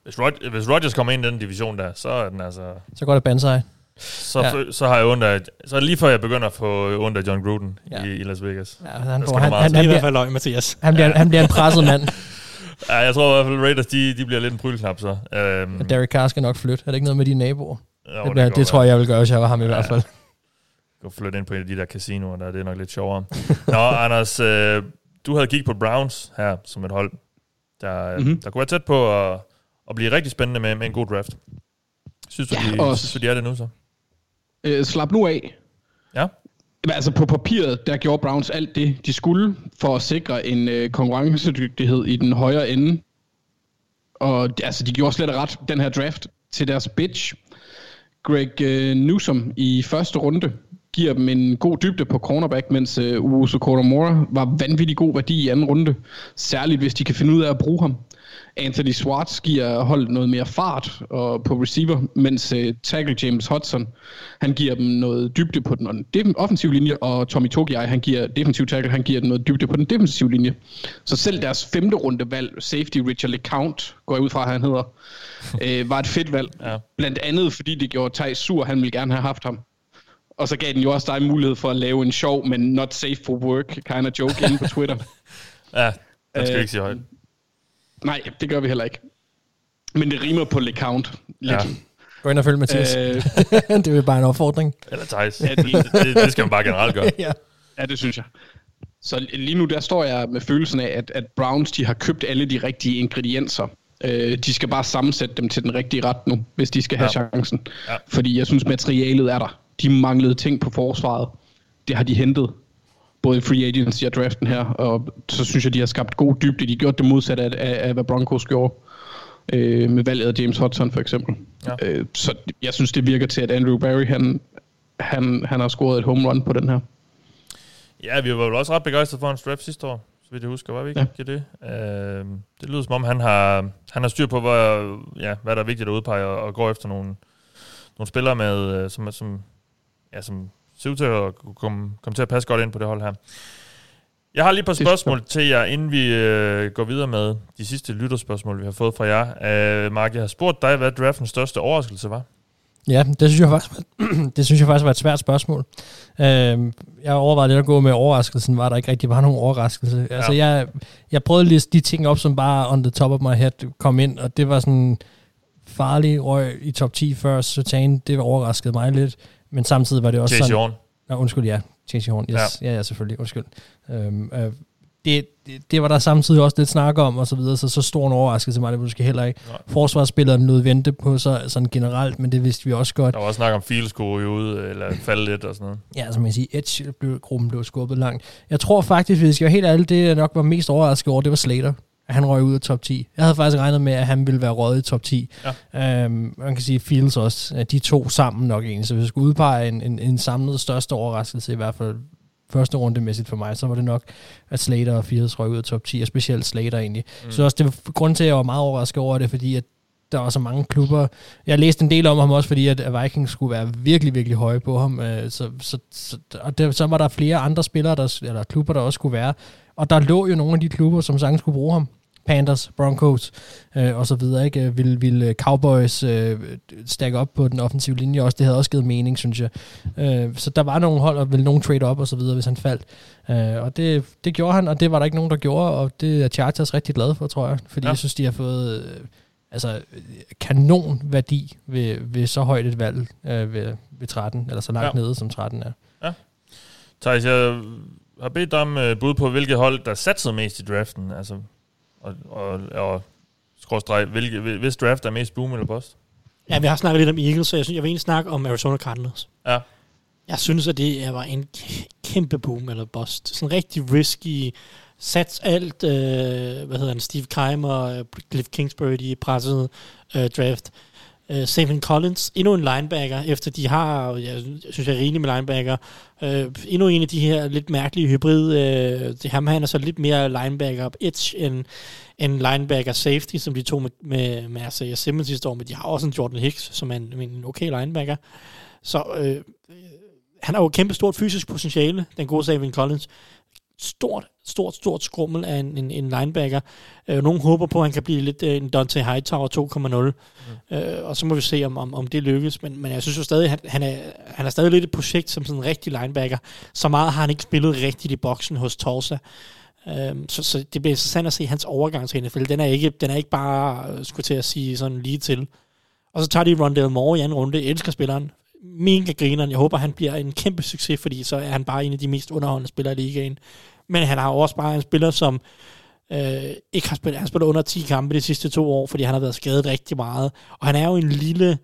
Hvis, Rod- hvis Rodgers kommer ind i den division der, så er den altså... Så går det bandsej. Så, ja. så har jeg under, så er lige før jeg begynder at få under John Gruden ja. i, i Las Vegas. Ja, han, han, han, han, han, i hvert fald løg, Mathias. Han bliver, han bliver en presset mand. ja, jeg tror i hvert fald Raiders, de, de bliver lidt en prylknap så. Um, Derek Carr skal nok flytte. Er det ikke noget med de naboer? Jo, det, det, det tror jeg, jeg vil gøre, hvis jeg var ham i ja. hvert fald gå flytte ind på en af de der casinoer, der det er nok lidt sjovere. Nå, Anders, øh, du havde kigget på Browns her som et hold, der, mm-hmm. der kunne være tæt på at, at blive rigtig spændende med, med en god draft. Synes du, ja, de, og, synes du, de er det nu så? Øh, slap nu af. Ja. Altså på papiret, der gjorde Browns alt det, de skulle, for at sikre en øh, konkurrencedygtighed i den højre ende. Og altså, de gjorde slet ret den her draft til deres bitch. Greg øh, Newsom i første runde giver dem en god dybde på cornerback, mens uh, Uso Koromora var vanvittig god værdi i anden runde. Særligt hvis de kan finde ud af at bruge ham. Anthony Swartz giver holdet noget mere fart og på receiver, mens uh, tackle James Hudson, han giver dem noget dybde på den, den offensive linje, og Tommy Togiai, han giver defensiv tackle, han giver dem noget dybde på den defensive linje. Så selv deres femte runde valg, safety Richard LeCount, går jeg ud fra, han hedder, øh, var et fedt valg. Ja. Blandt andet, fordi det gjorde Thijs sur, han ville gerne have haft ham. Og så gav den jo også dig mulighed for at lave en sjov, men not safe for work kind of joke inde på Twitter. ja, det skal øh, ikke sige højt. Nej, det gør vi heller ikke. Men det rimer på LeCount. Lidt. Ja. Gå ind og følg Mathias. Øh, det er bare en opfordring. Eller Thijs. Ja, det, det, det skal man bare generelt gøre. ja. ja, det synes jeg. Så lige nu der står jeg med følelsen af, at, at Browns de har købt alle de rigtige ingredienser. Øh, de skal bare sammensætte dem til den rigtige ret nu, hvis de skal have ja. chancen. Ja. Fordi jeg synes, materialet er der. De manglede ting på forsvaret. Det har de hentet både i free agency og draften her, og så synes jeg, de har skabt god dybde. De har gjort det modsatte af, af, af hvad Broncos gjorde øh, med valget af James Hudson for eksempel. Ja. Øh, så jeg synes, det virker til, at Andrew Barry, han, han, han har scoret et home run på den her. Ja, vi var jo også ret begejstrede for hans draft sidste år, så vidt jeg husker, var vi ikke ja. det? Øh, det lyder som om, han har, han har styr på, hvad, ja, hvad der er vigtigt at udpege, og, og går efter nogle, nogle spillere, med, øh, som, som, ja, som ser ud til at komme, komme til at passe godt ind på det hold her. Jeg har lige et par spørgsmål til jer, inden vi øh, går videre med de sidste lytterspørgsmål, vi har fået fra jer. Øh, Mark, jeg har spurgt dig, hvad draftens største overraskelse var. Ja, det synes jeg faktisk, det synes jeg faktisk var et svært spørgsmål. Øh, jeg overvejede lidt at gå med overraskelsen, var der ikke rigtig var nogen overraskelse. Ja. Altså, jeg, jeg prøvede at liste de ting op, som bare on the top of my head kom ind, og det var sådan farlig røg i top 10 før Sertan. Det overraskede mig lidt. Men samtidig var det også Chase sådan... Nå, undskyld, ja. Chase Horn, yes. Ja. ja, ja, selvfølgelig. Undskyld. Øhm, øh, det, det, det, var der samtidig også lidt snak om, og så videre, så så stor en overraskelse mig, det måske heller ikke. Nej. Forsvarsspilleren nød vente på sig sådan generelt, men det vidste vi også godt. Der var også snak om Fields skulle ud, eller falde lidt og sådan noget. Ja, som man siger, Edge blev, gruppen blev skubbet langt. Jeg tror faktisk, hvis jeg var helt ærlig, det jeg nok var mest overrasket over, det var Slater at han røg ud af top 10. Jeg havde faktisk regnet med, at han ville være røget i top 10. Ja. Øhm, man kan sige Fields også, at de to sammen nok egentlig. Så hvis jeg skulle udpege en, en, en samlet største overraskelse, i hvert fald første runde mæssigt for mig, så var det nok, at Slater og Fields røg ud af top 10, og specielt Slater egentlig. Mm. Så også det var grund til, at jeg var meget overrasket over det, fordi at der var så mange klubber. Jeg læste en del om ham også, fordi at Vikings skulle være virkelig, virkelig høje på ham. Øh, så, så, så, og det, så var der flere andre spillere, der, eller klubber, der også skulle være. Og der lå jo nogle af de klubber, som sagtens skulle bruge ham. Panthers, Broncos øh, og så videre, ikke? Vil, vil øh, Cowboys øh, stakke op på den offensive linje også. Det havde også givet mening, synes jeg. Øh, så der var nogle hold, og ville nogen trade op og så videre, hvis han faldt. Øh, og det, det gjorde han, og det var der ikke nogen, der gjorde, og det er Chargers rigtig glad for, tror jeg. Fordi ja. jeg synes, de har fået øh, altså, kanon værdi ved, ved så højt et valg øh, ved, ved 13, eller så langt ja. nede, som 13 er. Ja. Thijs, jeg har bedt dig om uh, bud på, hvilket hold, der satsede mest i draften. Altså, og, og, og skråstreg, hvilke, hvis draft er mest boom eller bust? Ja, vi har snakket lidt om Eagles, så jeg, synes, jeg vil egentlig snakke om Arizona Cardinals. Ja. Jeg synes, at det var en kæmpe boom eller bust. Sådan rigtig risky, sats alt, øh, hvad hedder han, Steve Keimer, Cliff Kingsbury, de pressede øh, draft. Uh, Stephen Collins, endnu en linebacker, efter de har, jeg synes jeg er rigeligt med linebacker, uh, endnu en af de her lidt mærkelige hybrid, uh, det ham han er så lidt mere linebacker edge end, end linebacker safety, som de tog med, med, med Isaiah Simmons sidste år, men de har også en Jordan Hicks, som er en, en okay linebacker. Så uh, han har jo kæmpe stort fysisk potentiale, den gode Stephen Collins stort, stort, stort skrummel af en, en, en linebacker. Øh, nogen håber på, at han kan blive lidt øh, en Dante Hightower 2.0, mm. øh, og så må vi se, om, om, om det lykkes. Men, men jeg synes jo stadig, han, han, er, han er stadig lidt et projekt som sådan en rigtig linebacker. Så meget har han ikke spillet rigtigt i boksen hos Tulsa. Um, så, så det bliver interessant at se hans overgang til NFL. Den er ikke, den er ikke bare, øh, skulle til at sige, sådan lige til. Og så tager de Rondell Moore i anden runde. Jeg elsker spilleren. Mega grineren. Jeg håber, han bliver en kæmpe succes, fordi så er han bare en af de mest underholdende spillere i ligaen. Men han har også bare en spiller, som øh, ikke har spillet, han spillet under 10 kampe de sidste to år, fordi han har været skadet rigtig meget. Og han er jo en lille,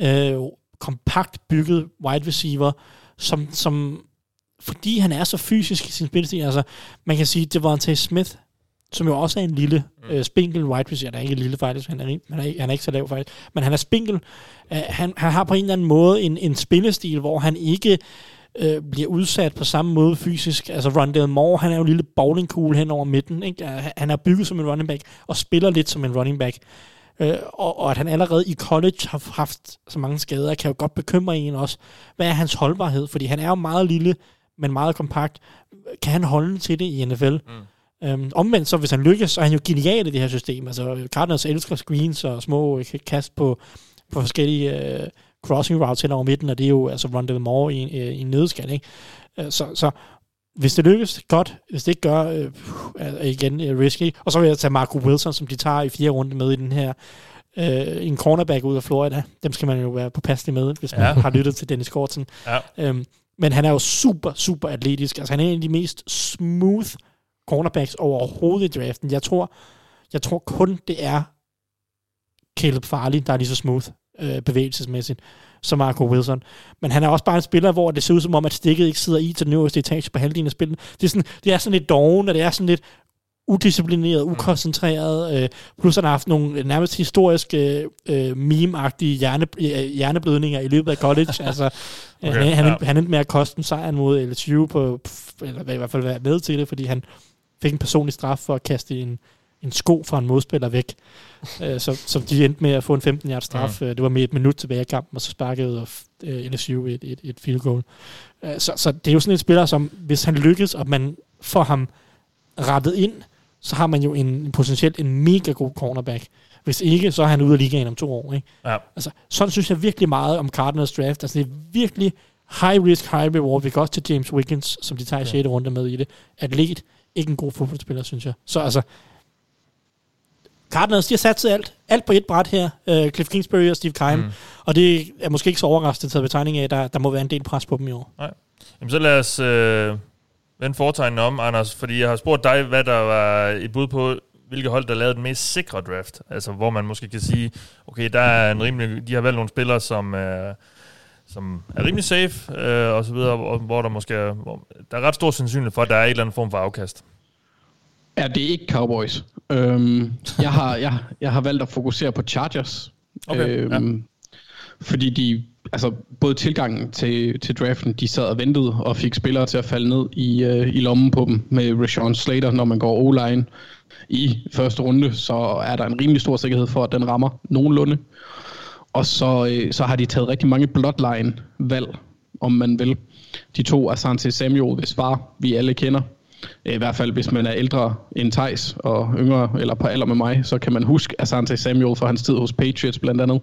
øh, kompakt bygget wide receiver, som, som fordi han er så fysisk i sin spilstil, altså man kan sige, det var Devontae Smith, som jo også er en lille mm. øh, spinkel wide receiver. Han er ikke lille faktisk, han er, han, er, han er ikke så lav faktisk, men han er spinkel. Uh, han, han har på en eller anden måde en, en spillestil, hvor han ikke øh, bliver udsat på samme måde fysisk. Altså Rondell Moore, han er jo en lille bowlingkugle hen over midten. Ikke? Han er bygget som en running back, og spiller lidt som en running back. Øh, og, og at han allerede i college har haft så mange skader, kan jo godt bekymre en også. Hvad er hans holdbarhed? Fordi han er jo meget lille, men meget kompakt. Kan han holde til det i NFL? Mm. Øhm, omvendt så, hvis han lykkes, så er han jo genial i det her system. Altså, Cardinals elsker screens og små øh, kast på, på forskellige øh, crossing routes hen over midten, og det er jo altså Rondell Moore i, øh, i en nødskal, ikke? Øh, så, så hvis det lykkes, godt. Hvis det ikke gør, øh, igen øh, risky. Og så vil jeg tage Marco Wilson, som de tager i fire runde med i den her øh, en cornerback ud af Florida. Dem skal man jo være påpasselig med, hvis man ja. har lyttet til Dennis Gorton. Ja. Øhm, men han er jo super, super atletisk. Altså han er en af de mest smooth cornerbacks overhovedet i draften. Jeg tror, jeg tror kun, det er Caleb Farley, der er lige så smooth øh, bevægelsesmæssigt som Marco Wilson. Men han er også bare en spiller, hvor det ser ud som om, at stikket ikke sidder i til den øverste etage på halvdelen af spillet. Det er sådan, det er sådan lidt doven, og det er sådan lidt udisciplineret, mm. ukoncentreret, øh, plus han har haft nogle nærmest historiske øh, meme-agtige hjerne, hjerneblødninger i løbet af college. altså, okay, han, han, ja. han endte med at koste en sejr mod LSU, på, eller i hvert fald være med til det, fordi han fik en personlig straf for at kaste en, en sko fra en modspiller væk. øh, så, så de endte med at få en 15 yard straf. Mm. Det var med et minut tilbage i kampen, og så sparkede øh, LSU et, et, et field goal. Øh, så, så det er jo sådan en spiller, som hvis han lykkes, og man får ham rettet ind, så har man jo en, potentielt en mega god cornerback. Hvis ikke, så er han ude af ligaen om to år. Ikke? Ja. Altså, sådan synes jeg virkelig meget om Cardinals draft. Altså, det er virkelig high risk, high reward. Vi kan også til James Wiggins, som de tager i 6. runde med i det. Atlet, ikke en god fodboldspiller, synes jeg. Så altså, Cardinals, de har sat alt, alt på et bræt her. Uh, Cliff Kingsbury og Steve Keim. Mm. Og det er måske ikke så overraskende taget betegning af, at der, der må være en del pres på dem i år. Nej. Jamen så lad os øh, vende foretegnen om, Anders, fordi jeg har spurgt dig, hvad der var i bud på, hvilke hold, der lavede den mest sikre draft. Altså, hvor man måske kan sige, okay, der er en rimelig, de har valgt nogle spillere, som er, som er rimelig safe, øh, og så videre, og hvor der måske er, hvor, der er ret stor sandsynlighed for, at der er en eller anden form for afkast. Ja, det er ikke Cowboys. Øhm, jeg, har, jeg, jeg har valgt at fokusere på Chargers. Okay, øhm, ja. Fordi de, altså både tilgangen til, til draften, de sad og ventede og fik spillere til at falde ned i, øh, i lommen på dem med Rashawn Slater, når man går O-line i første runde, så er der en rimelig stor sikkerhed for, at den rammer nogenlunde. Og så, øh, så har de taget rigtig mange bloodline-valg, om man vil. De to Asante Samuel, hvis far vi alle kender, i hvert fald hvis man er ældre end Thijs og yngre eller på alder med mig, så kan man huske Asante Samuel fra hans tid hos Patriots blandt andet.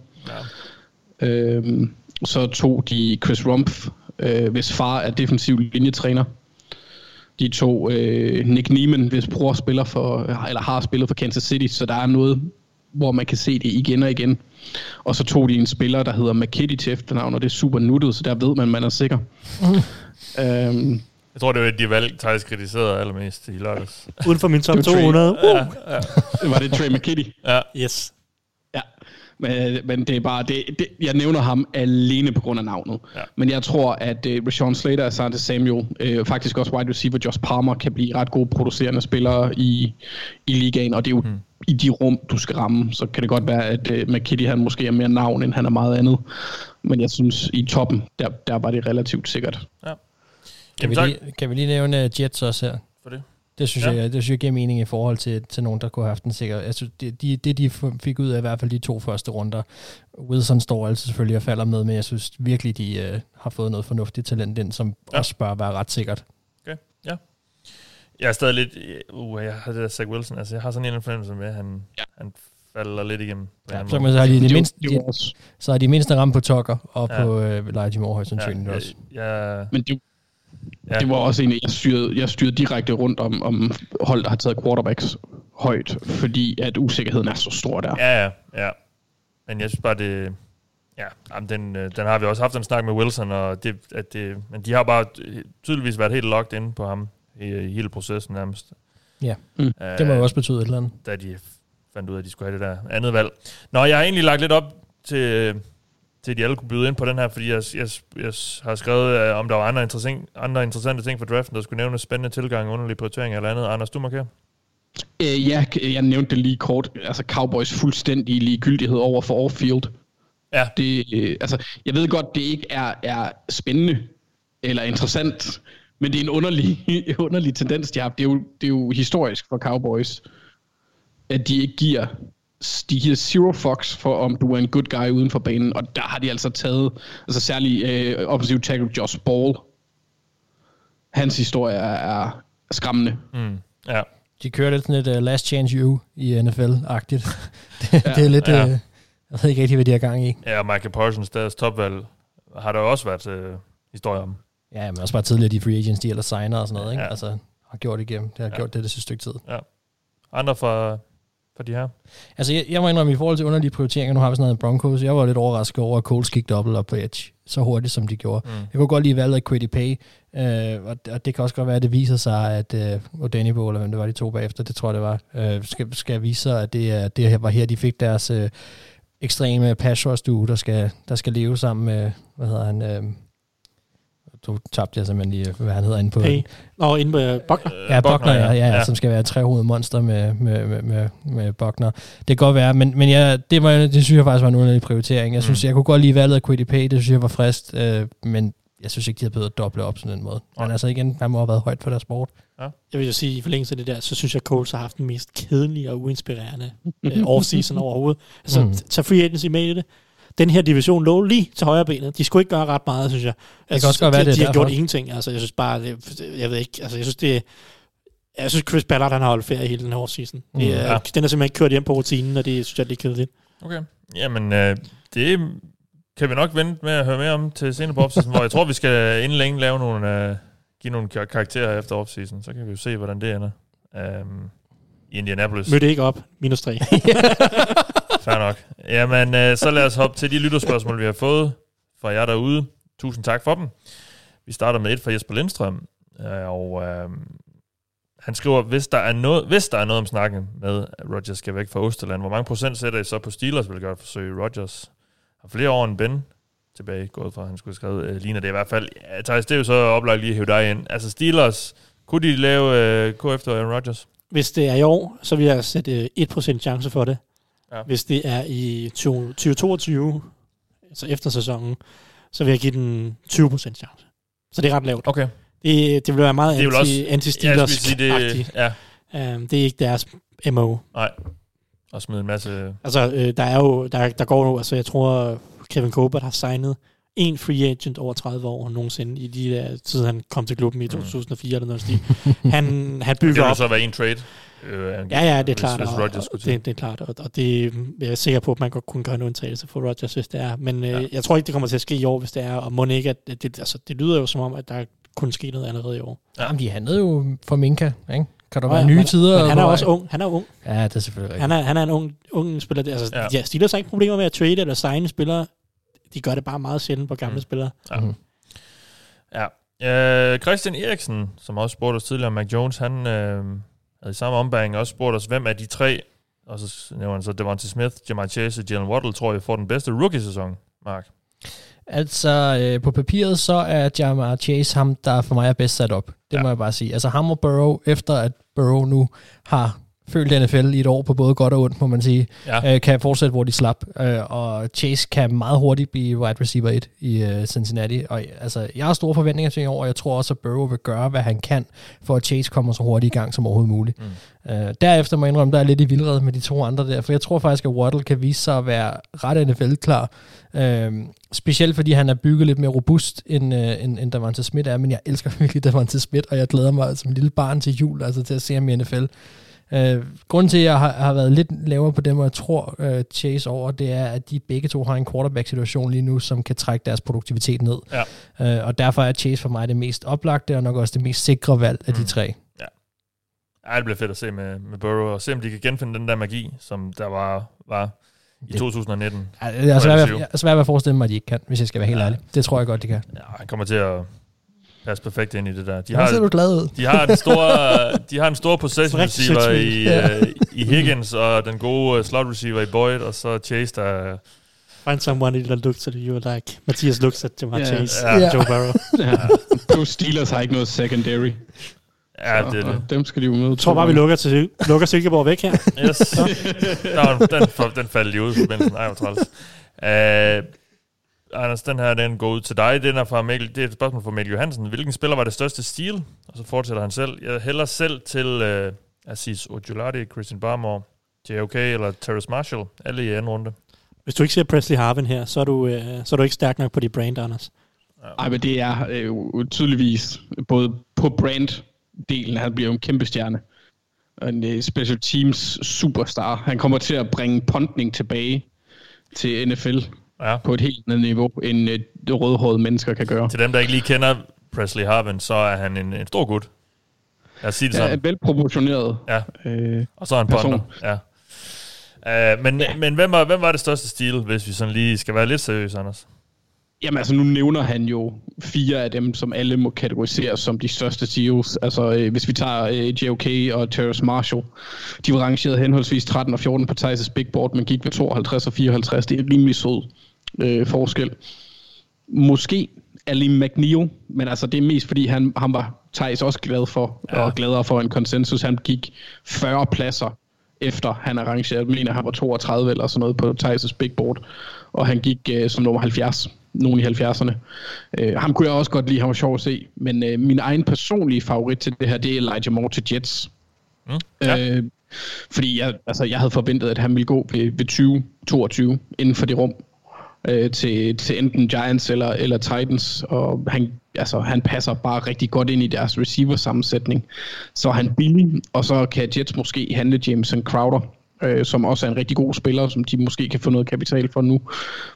Ja. Øhm, så tog de Chris Rumpf, øh, hvis far er defensiv linjetræner. De to øh, Nick Neiman, hvis bror spiller for, eller har spillet for Kansas City, så der er noget, hvor man kan se det igen og igen. Og så tog de en spiller, der hedder McKitty til efternavn, og det er super nuttet, så der ved man, man er sikker. Mm. øhm, jeg tror, det var de valg, Thijs kritiserede allermest i lørdags. Uden for min top 200. Uh. Ja, ja. Var det Trey McKitty? Ja. Yes. Ja, men, men det er bare, det, det, jeg nævner ham alene på grund af navnet. Ja. Men jeg tror, at uh, Rashawn Slater og Sante Samuel, uh, faktisk også wide receiver Josh Palmer, kan blive ret gode producerende spillere i, i ligaen, og det er jo hmm. i de rum, du skal ramme. Så kan det godt være, at uh, McKitty han måske er mere navn, end han er meget andet. Men jeg synes, i toppen, der, der var det relativt sikkert. Ja. Kan, vi lige, kan vi lige nævne Jets også her? For det? Det synes, ja. jeg, det synes jeg giver mening i forhold til, til nogen, der kunne have haft en sikker... Altså, det, de, det, de fik ud af i hvert fald de to første runder. Wilson står altid selvfølgelig og falder med, men jeg synes virkelig, de uh, har fået noget fornuftigt talent ind, som ja. også bør være ret sikkert. Okay, ja. Jeg er stadig lidt... Uh, jeg har det der Zach Wilson. Altså, jeg har sådan en fornemmelse med, at han, ja. han falder lidt igennem. Ja, så, så, har de det mindste, de, så har de mindste ramme på Tucker og ja. på uh, Elijah Moore højst sandsynligt ja, også. Ja, men det, Ja. Det var også en, jeg styrede, jeg styrede direkte rundt om, om hold, der har taget quarterbacks højt, fordi at usikkerheden er så stor der. Ja, ja, ja. Men jeg synes bare, det... Ja, jamen, den, øh, den har vi også haft en snak med Wilson, og det, at det, men de har bare tydeligvis været helt locked inde på ham i, i hele processen nærmest. Ja, mm. uh, det må jo også betyde et eller andet. Da de fandt ud af, at de skulle have det der andet valg. Nå, jeg har egentlig lagt lidt op til, til at de alle kunne byde ind på den her, fordi jeg, jeg, jeg har skrevet, uh, om der var andre, interessant, andre interessante ting for draften, der skulle nævne spændende tilgang, underlig prioritering eller andet. Anders, du markerer? Øh, ja, jeg nævnte det lige kort. Altså Cowboys fuldstændig ligegyldighed over for off-field. Ja. Det, øh, altså, jeg ved godt, det ikke er, er spændende eller interessant, men det er en underlig, underlig tendens, de har haft. Det er, jo, det er jo historisk for Cowboys, at de ikke giver de giver zero fucks for, om du er en good guy uden for banen, og der har de altså taget, altså særlig øh, offensiv tackle Josh Ball. Hans historie er, er skræmmende. Mm. Ja. De kører lidt sådan et uh, last chance you i NFL-agtigt. det, ja. det er lidt... Ja. Uh, jeg ved ikke rigtig, hvad de har gang i. Ja, Michael Parsons, deres topvalg, har der også været uh, historie om. Ja, men også bare tidligere de free agents, de ellers signer og sådan noget, ikke? Ja. Altså, har gjort det igennem. Det har ja. gjort det det sidste stykke tid. Ja. Andre fra, fra de her? Altså, jeg, jeg må indrømme, i forhold til underlige prioriteringer, nu har vi sådan noget Broncos, jeg var lidt overrasket over, at Coles gik dobbelt op på edge, så hurtigt som de gjorde. Mm. Jeg kunne godt lide valget af Quiddy Pay, øh, og, og, det kan også godt være, at det viser sig, at øh, Odenibo, eller hvem det var, de to bagefter, det tror jeg, det var, øh, skal, skal vise sig, at det, er, det her var her, de fik deres øh, ekstreme pass rush der skal, der skal leve sammen med, hvad hedder han, øh, du tabte jeg simpelthen lige, hvad han hedder inde på... Hey. Nå, inde på uh, Buckner. Ja, Buckner, ja, ja, ja, som skal være et trehovedet monster med, med, med, med, med Buckner. Det kan godt være, men, men ja, det, var, det synes jeg faktisk var en underlig prioritering. Jeg synes, mm. jeg kunne godt lide valget af Pay, det synes jeg var frist, øh, men jeg synes ikke, de havde behøvet at doble op sådan en måde. Men ja. altså igen, han må have været højt for deres sport. Ja. Jeg vil jo sige, i forlængelse af det der, så synes jeg, at Coles har haft den mest kedelige og uinspirerende øh, off-season overhovedet. Altså, mm. tag free agency med i det den her division lå lige til højre benet. De skulle ikke gøre ret meget, synes jeg. Det kan også godt være, de, det de har gjort ingenting. Altså, jeg synes bare, det, jeg ved ikke, altså, jeg synes, det jeg synes, Chris Ballard, han har holdt ferie hele den her season. Mm, det, ja. Den er simpelthen ikke kørt hjem på rutinen, og det synes jeg, det er kedeligt. Okay. Jamen, øh, det kan vi nok vente med at høre mere om til senere på offseason, hvor jeg tror, vi skal inden længe lave nogle, øh, give nogle karakterer efter offseason. Så kan vi jo se, hvordan det ender. Um, I Indianapolis. Mødte ikke op. Minus 3. Fair nok. Jamen, øh, så lad os hoppe til de lytterspørgsmål, vi har fået fra jer derude. Tusind tak for dem. Vi starter med et fra Jesper Lindstrøm, øh, og øh, han skriver, hvis der, er noget, hvis der er noget om snakken med, at Rodgers skal væk fra Osterland, hvor mange procent sætter I så på Steelers vil gøre et forsøg? Rodgers har flere år end Ben tilbage, gået fra, han skulle skrevet, øh, ligner det i hvert fald. Ja, Thijs, det er jo så oplagt lige at hæve dig ind. Altså Steelers, kunne de lave, øh, gå efter Aaron Rodgers? Hvis det er i år, så vil jeg sætte 1% chance for det. Ja. Hvis det er i 2022, altså efter sæsonen, så vil jeg give den 20% chance. Så det er ret lavt. Okay. Det, det vil være meget anti, også, anti-Steelers det, ja. um, det er ikke deres MO. Nej. Og smide en masse... Altså, øh, der er jo, der, der går nu, altså jeg tror, Kevin Colbert har signet en free agent over 30 år nogensinde i de der tid, han kom til klubben i 2004 mm. eller noget stil. Han, han bygger det op... så være en trade. Øh, ja, ja, det er klart. Hvis, hvis Rodgers og, det, det, er klart, og, og det jeg er sikker på, at man godt kunne gøre en undtagelse for Rodgers, hvis det er. Men øh, ja. jeg tror ikke, det kommer til at ske i år, hvis det er. Og må ikke, at det, altså, det lyder jo som om, at der kunne ske noget allerede i år. Ja. Jamen, de handlede jo for Minka, ikke? Kan der ja, være nye men, tider? Men han er også ung. Han er ung. Ja, det er selvfølgelig han er, han er en ung, ung spiller. Altså, ja. ja, Steelers har ikke problemer med at trade eller signe spillere. De gør det bare meget sjældent på gamle mm. spillere. Ja. Mm. ja. Uh, Christian Eriksen, som også spurgte os tidligere om Mac Jones, han, uh, havde i samme ombæring også spurgt os, hvem af de tre, og så nævner han så Devontae Smith, Jamar Chase og Jalen Waddle, tror jeg får den bedste rookie-sæson, Mark. Altså, øh, på papiret, så er Jamar Chase ham, der for mig er bedst sat op. Det ja. må jeg bare sige. Altså, ham og Burrow, efter at Burrow nu har følt NFL i et år på både godt og ondt, må man sige, ja. øh, kan fortsætte, hvor de slap. Øh, og Chase kan meget hurtigt blive wide receiver 1 i øh, Cincinnati. Og altså, jeg har store forventninger til i år, og jeg tror også, at Burrow vil gøre, hvad han kan, for at Chase kommer så hurtigt i gang som overhovedet muligt. Mm. Øh, derefter må jeg indrømme, der er lidt i vildred med de to andre der, for jeg tror faktisk, at Waddle kan vise sig at være ret NFL-klar. Øh, specielt fordi han er bygget lidt mere robust, end, øh, end, end Davante Smith er, men jeg elsker virkelig Davante Smith, og jeg glæder mig som en lille barn til jul, altså til at se ham i NFL. Øh, grunden til, at jeg har, har været lidt lavere på dem, og jeg tror øh, Chase over, det er, at de begge to har en quarterback-situation lige nu, som kan trække deres produktivitet ned. Ja. Øh, og derfor er Chase for mig det mest oplagte, og nok også det mest sikre valg af mm. de tre. Ja. ja, det bliver fedt at se med, med Burrow, og se om de kan genfinde den der magi, som der var, var i det, 2019. Ja, det er svært, jeg er svært at forestille mig, at de ikke kan, hvis jeg skal være helt ja. ærlig. Det tror jeg godt, de kan. Ja, han kommer til at passe perfekt ind i det der. De har, ser du glad ud. De har en stor, de har en stor possession receiver i, uh, i Higgins, og den gode uh, slot receiver i Boyd, og så Chase, der... Find someone that looks at you like Mathias looks at Jamar yeah. Chase, yeah. Yeah. Joe Burrow. ja. Those Steelers har ikke noget secondary. Ja, så, det er det. Dem skal de jo med. Jeg tror bare, vi lukker, til, lukker Silkeborg væk her. Yes. der, den, den faldt lige ud i forbindelsen. Ej, hvor træls. Uh, Anders, den her den går ud til dig. Den er fra Mikkel, det er et spørgsmål fra Mikkel Johansen. Hvilken spiller var det største stil? Og så fortsætter han selv. Jeg hælder selv til uh, Aziz Ojulari, Christian Barmore, JOK eller Terrace Marshall. Alle i anden runde. Hvis du ikke ser Presley Harvin her, så er du, øh, så er du ikke stærk nok på dit brand, Anders. Nej, men det er øh, tydeligvis både på brand-delen, han bliver jo en kæmpe stjerne. Og en øh, special teams superstar. Han kommer til at bringe pontning tilbage til NFL Ja. på et helt andet niveau, end øh, rødhårede mennesker kan gøre. Til dem, der ikke lige kender Presley Harvin, så er han en, en stor gut. Lad os sige det Ja, sådan. er velproportioneret. Ja. Øh, Og så er han person. ponder. Ja. Uh, men ja. men hvem, var, hvem var det største stil, hvis vi sådan lige skal være lidt seriøse, Anders? Jamen altså, nu nævner han jo fire af dem, som alle må kategoriseres som de største CEOs. Altså, øh, hvis vi tager øh, JOK og Terrace Marshall, de var rangeret henholdsvis 13 og 14 på Thijs' Big Board, men gik ved 52 og 54. Det er rimelig sød øh, forskel. Måske Ali McNeil, men altså, det er mest fordi, han, han var Thijs også glad for, ja. og gladere for en konsensus. Han gik 40 pladser efter han er rangeret. Jeg mener, han var 32 eller sådan noget på Thijs' Big Board, og han gik øh, som nummer 70 nogen i 70'erne. Øh, ham kunne jeg også godt lide, han var sjov at se. Men øh, min egen personlige favorit til det her, det er Elijah Moore til Jets. Mm, ja. Øh, fordi jeg, altså, jeg havde forventet, at han ville gå ved, ved 2022 inden for det rum øh, til, til enten Giants eller, eller Titans, og han, altså, han passer bare rigtig godt ind i deres receiver-sammensætning. Så er han billig, og så kan Jets måske handle Jameson Crowder, øh, som også er en rigtig god spiller, som de måske kan få noget kapital for nu,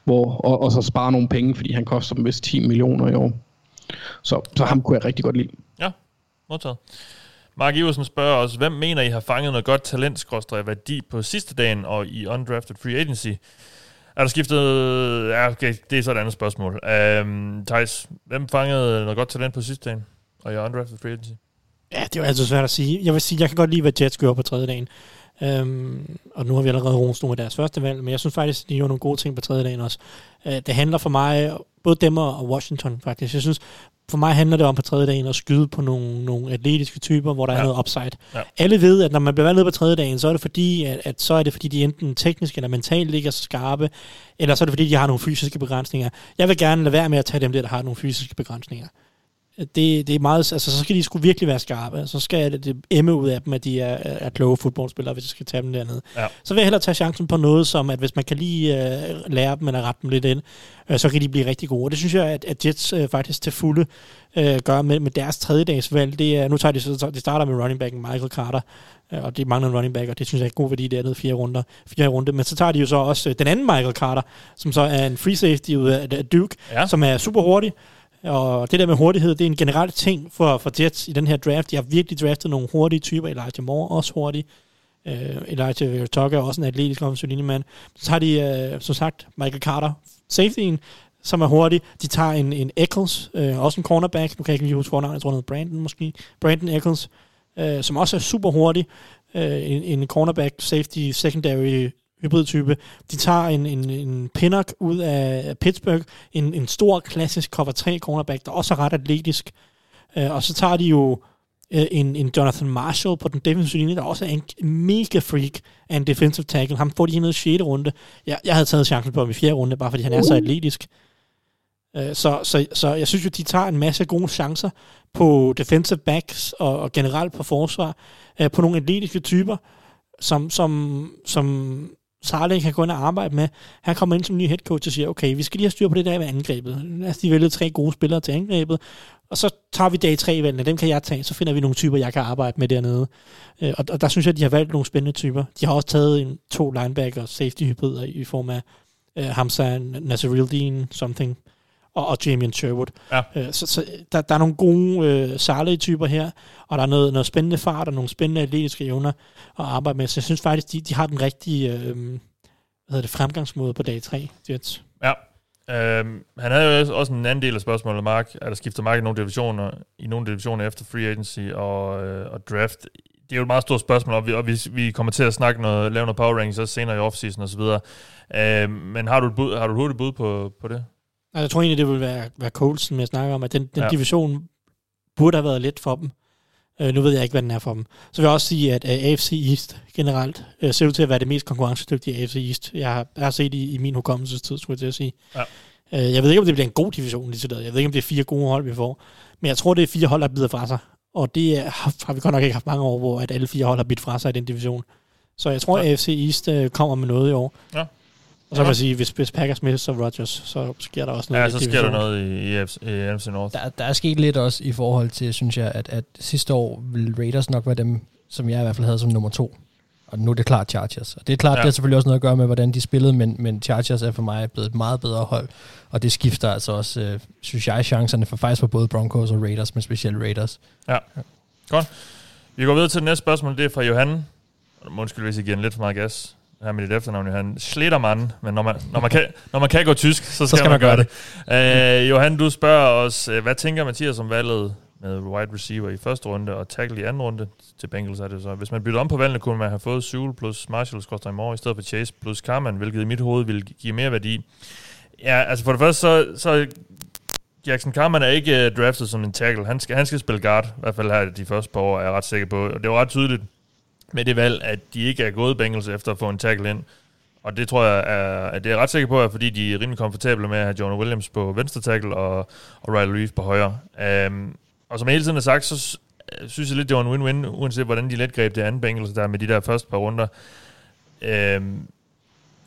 hvor, og, og så spare nogle penge, fordi han koster dem vist 10 millioner i år. Så, så ham kunne jeg rigtig godt lide. Ja, modtaget. Mark Iversen spørger os, hvem mener I har fanget noget godt talent værdi på sidste dagen og i undrafted free agency? Er der skiftet... Ja, okay, det er så et andet spørgsmål. Um, Thijs, hvem fangede noget godt talent på sidste dagen og jeg undrafted free agency? Ja, det er jo altid svært at sige. Jeg vil sige, jeg kan godt lide, hvad Jets gjorde på tredje dagen. Um, øhm, og nu har vi allerede rost nogle af deres første valg, men jeg synes faktisk, de gjorde nogle gode ting på tredje dagen også. Uh, det handler for mig, både dem og Washington faktisk, jeg synes, for mig handler det om på tredje dagen at skyde på nogle, nogle atletiske typer, hvor der ja. er noget upside. Ja. Alle ved, at når man bliver valgt ned på tredje dagen, så er det fordi, at, at så er det fordi, de enten teknisk eller mentalt ligger så skarpe, eller så er det fordi, de har nogle fysiske begrænsninger. Jeg vil gerne lade være med at tage dem der, der har nogle fysiske begrænsninger det, det er meget, altså så skal de sgu virkelig være skarpe. Så skal det, det emme ud af dem, at de er, er kloge fodboldspillere, hvis de skal tage dem dernede. Ja. Så vil jeg hellere tage chancen på noget, som at hvis man kan lige uh, lære dem, eller rette dem lidt ind, uh, så kan de blive rigtig gode. Og det synes jeg, at, at Jets uh, faktisk til fulde uh, gør med, med deres tredje dags valg. Det er, nu tager de, de starter med running backen Michael Carter, uh, og de mangler en running back, og det synes jeg er god værdi, det er nede fire runder, fire runde. Men så tager de jo så også uh, den anden Michael Carter, som så er en free safety ud af Duke, Ja. som er super hurtig, og det der med hurtighed, det er en generel ting for, for Jets i den her draft. De har virkelig draftet nogle hurtige typer. Elijah Moore også hurtig. Uh, Elijah Vertucker er også en atletisk offensiv mand. Så har de, uh, som sagt, Michael Carter, safetyen, som er hurtig. De tager en, en Eccles, uh, også en cornerback. Nu kan jeg ikke lige huske fornavnet, jeg tror, han hedder Brandon måske. Brandon Eccles, uh, som også er super hurtig. Uh, en, en cornerback, safety, secondary hybridtype. De tager en, en, en Pinnock ud af Pittsburgh, en, en stor klassisk cover 3 cornerback, der også er ret atletisk. Uh, og så tager de jo uh, en, en Jonathan Marshall på den defensive linje, der også er en mega freak af en defensive tackle. Ham får de ned i 6. runde. Jeg, jeg havde taget chancen på ham i 4. runde, bare fordi han er så atletisk. Uh, så, så, så jeg synes jo, de tager en masse gode chancer på defensive backs og, og generelt på forsvar, uh, på nogle atletiske typer, som, som, som Sarling kan gå ind og arbejde med. Han kommer ind som ny head coach og siger, okay, vi skal lige have styr på det der med angrebet. Altså, Lad os lige vælge tre gode spillere til angrebet, og så tager vi dag tre valgene, dem kan jeg tage, så finder vi nogle typer, jeg kan arbejde med dernede. Øh, Og, og der synes jeg, at de har valgt nogle spændende typer. De har også taget en, to linebacker safety hybrider i form af øh, uh, Hamza Nasirildeen, something, og, og Jamien Sherwood. Ja. Øh, så så der, der er nogle gode øh, sarlige typer her, og der er noget, noget spændende fart og nogle spændende atletiske evner at arbejde med. Så jeg synes faktisk, de, de har den rigtige øh, hvad hedder det, fremgangsmåde på dag 3, Jets. Ja. Øhm, han havde jo også en anden del af spørgsmålet, Mark. Er der skifter Mark i nogle divisioner, i nogle divisioner efter free agency og, øh, og draft? Det er jo et meget stort spørgsmål, og vi, og vi, vi kommer til at snakke noget, lave noget power rankings også senere i offseason og så videre. Øhm, men har du et, bud, har du et hurtigt bud på, på det? Altså, jeg tror egentlig, det vil være, være Colson, jeg snakker om, at den, den Ja. ja. division burde have været let for dem. Uh, nu ved jeg ikke, hvad den er for dem. Så vil jeg også sige, at uh, AFC East generelt uh, ser ud til at være det mest konkurrencedygtige AFC East, jeg har, jeg har set i, i min hukommelsestid, skulle jeg til at sige. Ja. Øh, jeg ved ikke, om det bliver en god division lige til Jeg ved ikke, om det er fire gode hold, vi får. Men jeg tror, det er fire hold, der bider fra sig. Og det har vi godt nok ikke haft mange år, hvor at alle fire hold har bidt fra sig i den division. Så jeg tror, at AFC East øh, kommer med noget i år. Ja. Og så kan man sige, hvis, hvis Packers misser Rodgers, så sker der også noget Ja, så sker der noget i, i, AFC, i NFC North. Der, der er sket lidt også i forhold til, synes jeg, at, at sidste år vil Raiders nok være dem, som jeg i hvert fald havde som nummer to. Og nu er det klart Chargers. Og det er klart, ja. det har selvfølgelig også noget at gøre med, hvordan de spillede, men, men Chargers er for mig blevet et meget bedre hold. Og det skifter altså også, øh, synes jeg, chancerne for faktisk for både Broncos og Raiders, men specielt Raiders. Ja, ja. godt. Vi går videre til det næste spørgsmål. Det er fra Johan. Undskyld, hvis I giver en lidt for meget gas. Her med dit efternavn, Johan. Schlittermann. Men når man, når man, kan, når man kan gå tysk, så skal, så skal man, man gøre det. det. Uh, Johan, du spørger os, uh, hvad tænker Mathias om valget med wide receiver i første runde og tackle i anden runde til Bengals er det så. Hvis man bytter om på valgene, kunne man have fået Sewell plus Marshall i morgen i stedet for Chase plus Carman, hvilket i mit hoved ville give mere værdi. Ja, altså for det første, så, så Jackson Carman er ikke uh, draftet som en tackle. Han skal, han skal spille guard, i hvert fald her de første par år, er jeg ret sikker på. Og det var ret tydeligt med det valg, at de ikke er gået Bengals efter at få en tackle ind. Og det tror jeg, er, at det er ret sikker på, er, fordi de er rimelig komfortable med at have John Williams på venstre tackle og, og Riley Reeve på højre. Um, og som jeg hele tiden har sagt, så synes jeg lidt, det var en win-win, uanset hvordan de let greb det andet Bengals der med de der første par runder. Um,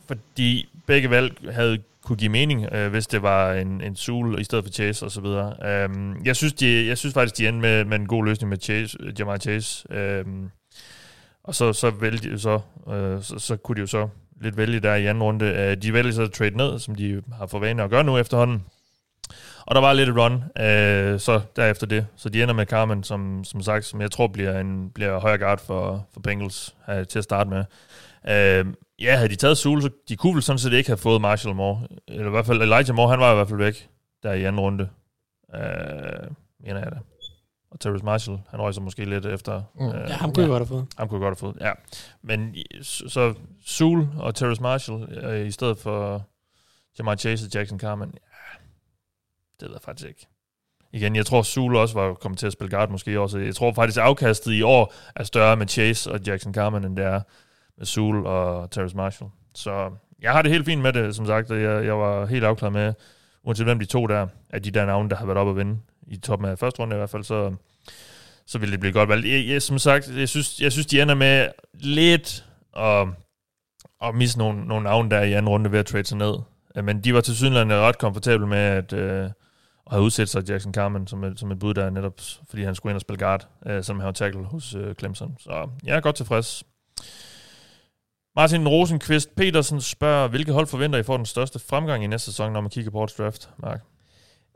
fordi begge valg havde kunne give mening, øh, hvis det var en, en Sul i stedet for Chase og så videre. Um, jeg, synes, de, jeg synes faktisk, de endte med, med en god løsning med Chase, Jamar Chase. Um, og så, så, vælge, så, øh, så, så kunne de jo så lidt vælge der i anden runde. Øh, de vælger så at trade ned, som de har for vane at gøre nu efterhånden. Og der var lidt et run, øh, så derefter det. Så de ender med Carmen, som, som sagt, som jeg tror bliver en bliver højere guard for, for Bengals øh, til at starte med. Øh, ja, havde de taget Sul, så de kunne vel sådan set ikke have fået Marshall Moore. Eller i hvert fald Elijah Moore, han var i hvert fald væk der i anden runde. Øh, mener jeg det. Og Terrence Marshall, han røg så måske lidt efter. Mm. Øh, ja, ham kunne ja. godt have fået. Ham kunne godt have fået, ja. Men så Sul og Terrence Marshall øh, i stedet for Jamar Chase og Jackson Carmen, ja, det ved jeg faktisk ikke. Igen, jeg tror, Sul også var kommet til at spille guard måske også. Jeg tror faktisk, at afkastet i år er større med Chase og Jackson Carmen, end det er med Sul og Terrence Marshall. Så jeg har det helt fint med det, som sagt. Jeg, jeg var helt afklaret med, uanset hvem de to der, at de der navne, der har været op at vinde i toppen af første runde i hvert fald, så, så ville det blive godt valgt. Jeg, jeg, som sagt, jeg synes, jeg synes, de ender med lidt at, at misse nogle, nogle navne der i anden runde ved at trade sig ned. Men de var til synligheden ret komfortable med at, øh, at have udsat sig Jackson Carmen som et, som et bud der, netop fordi han skulle ind og spille guard, øh, som han har tackle hos øh, Clemson. Så jeg er godt tilfreds. Martin Rosenqvist Petersen spørger, hvilke hold forventer I får den største fremgang i næste sæson, når man kigger på årets draft, Mark?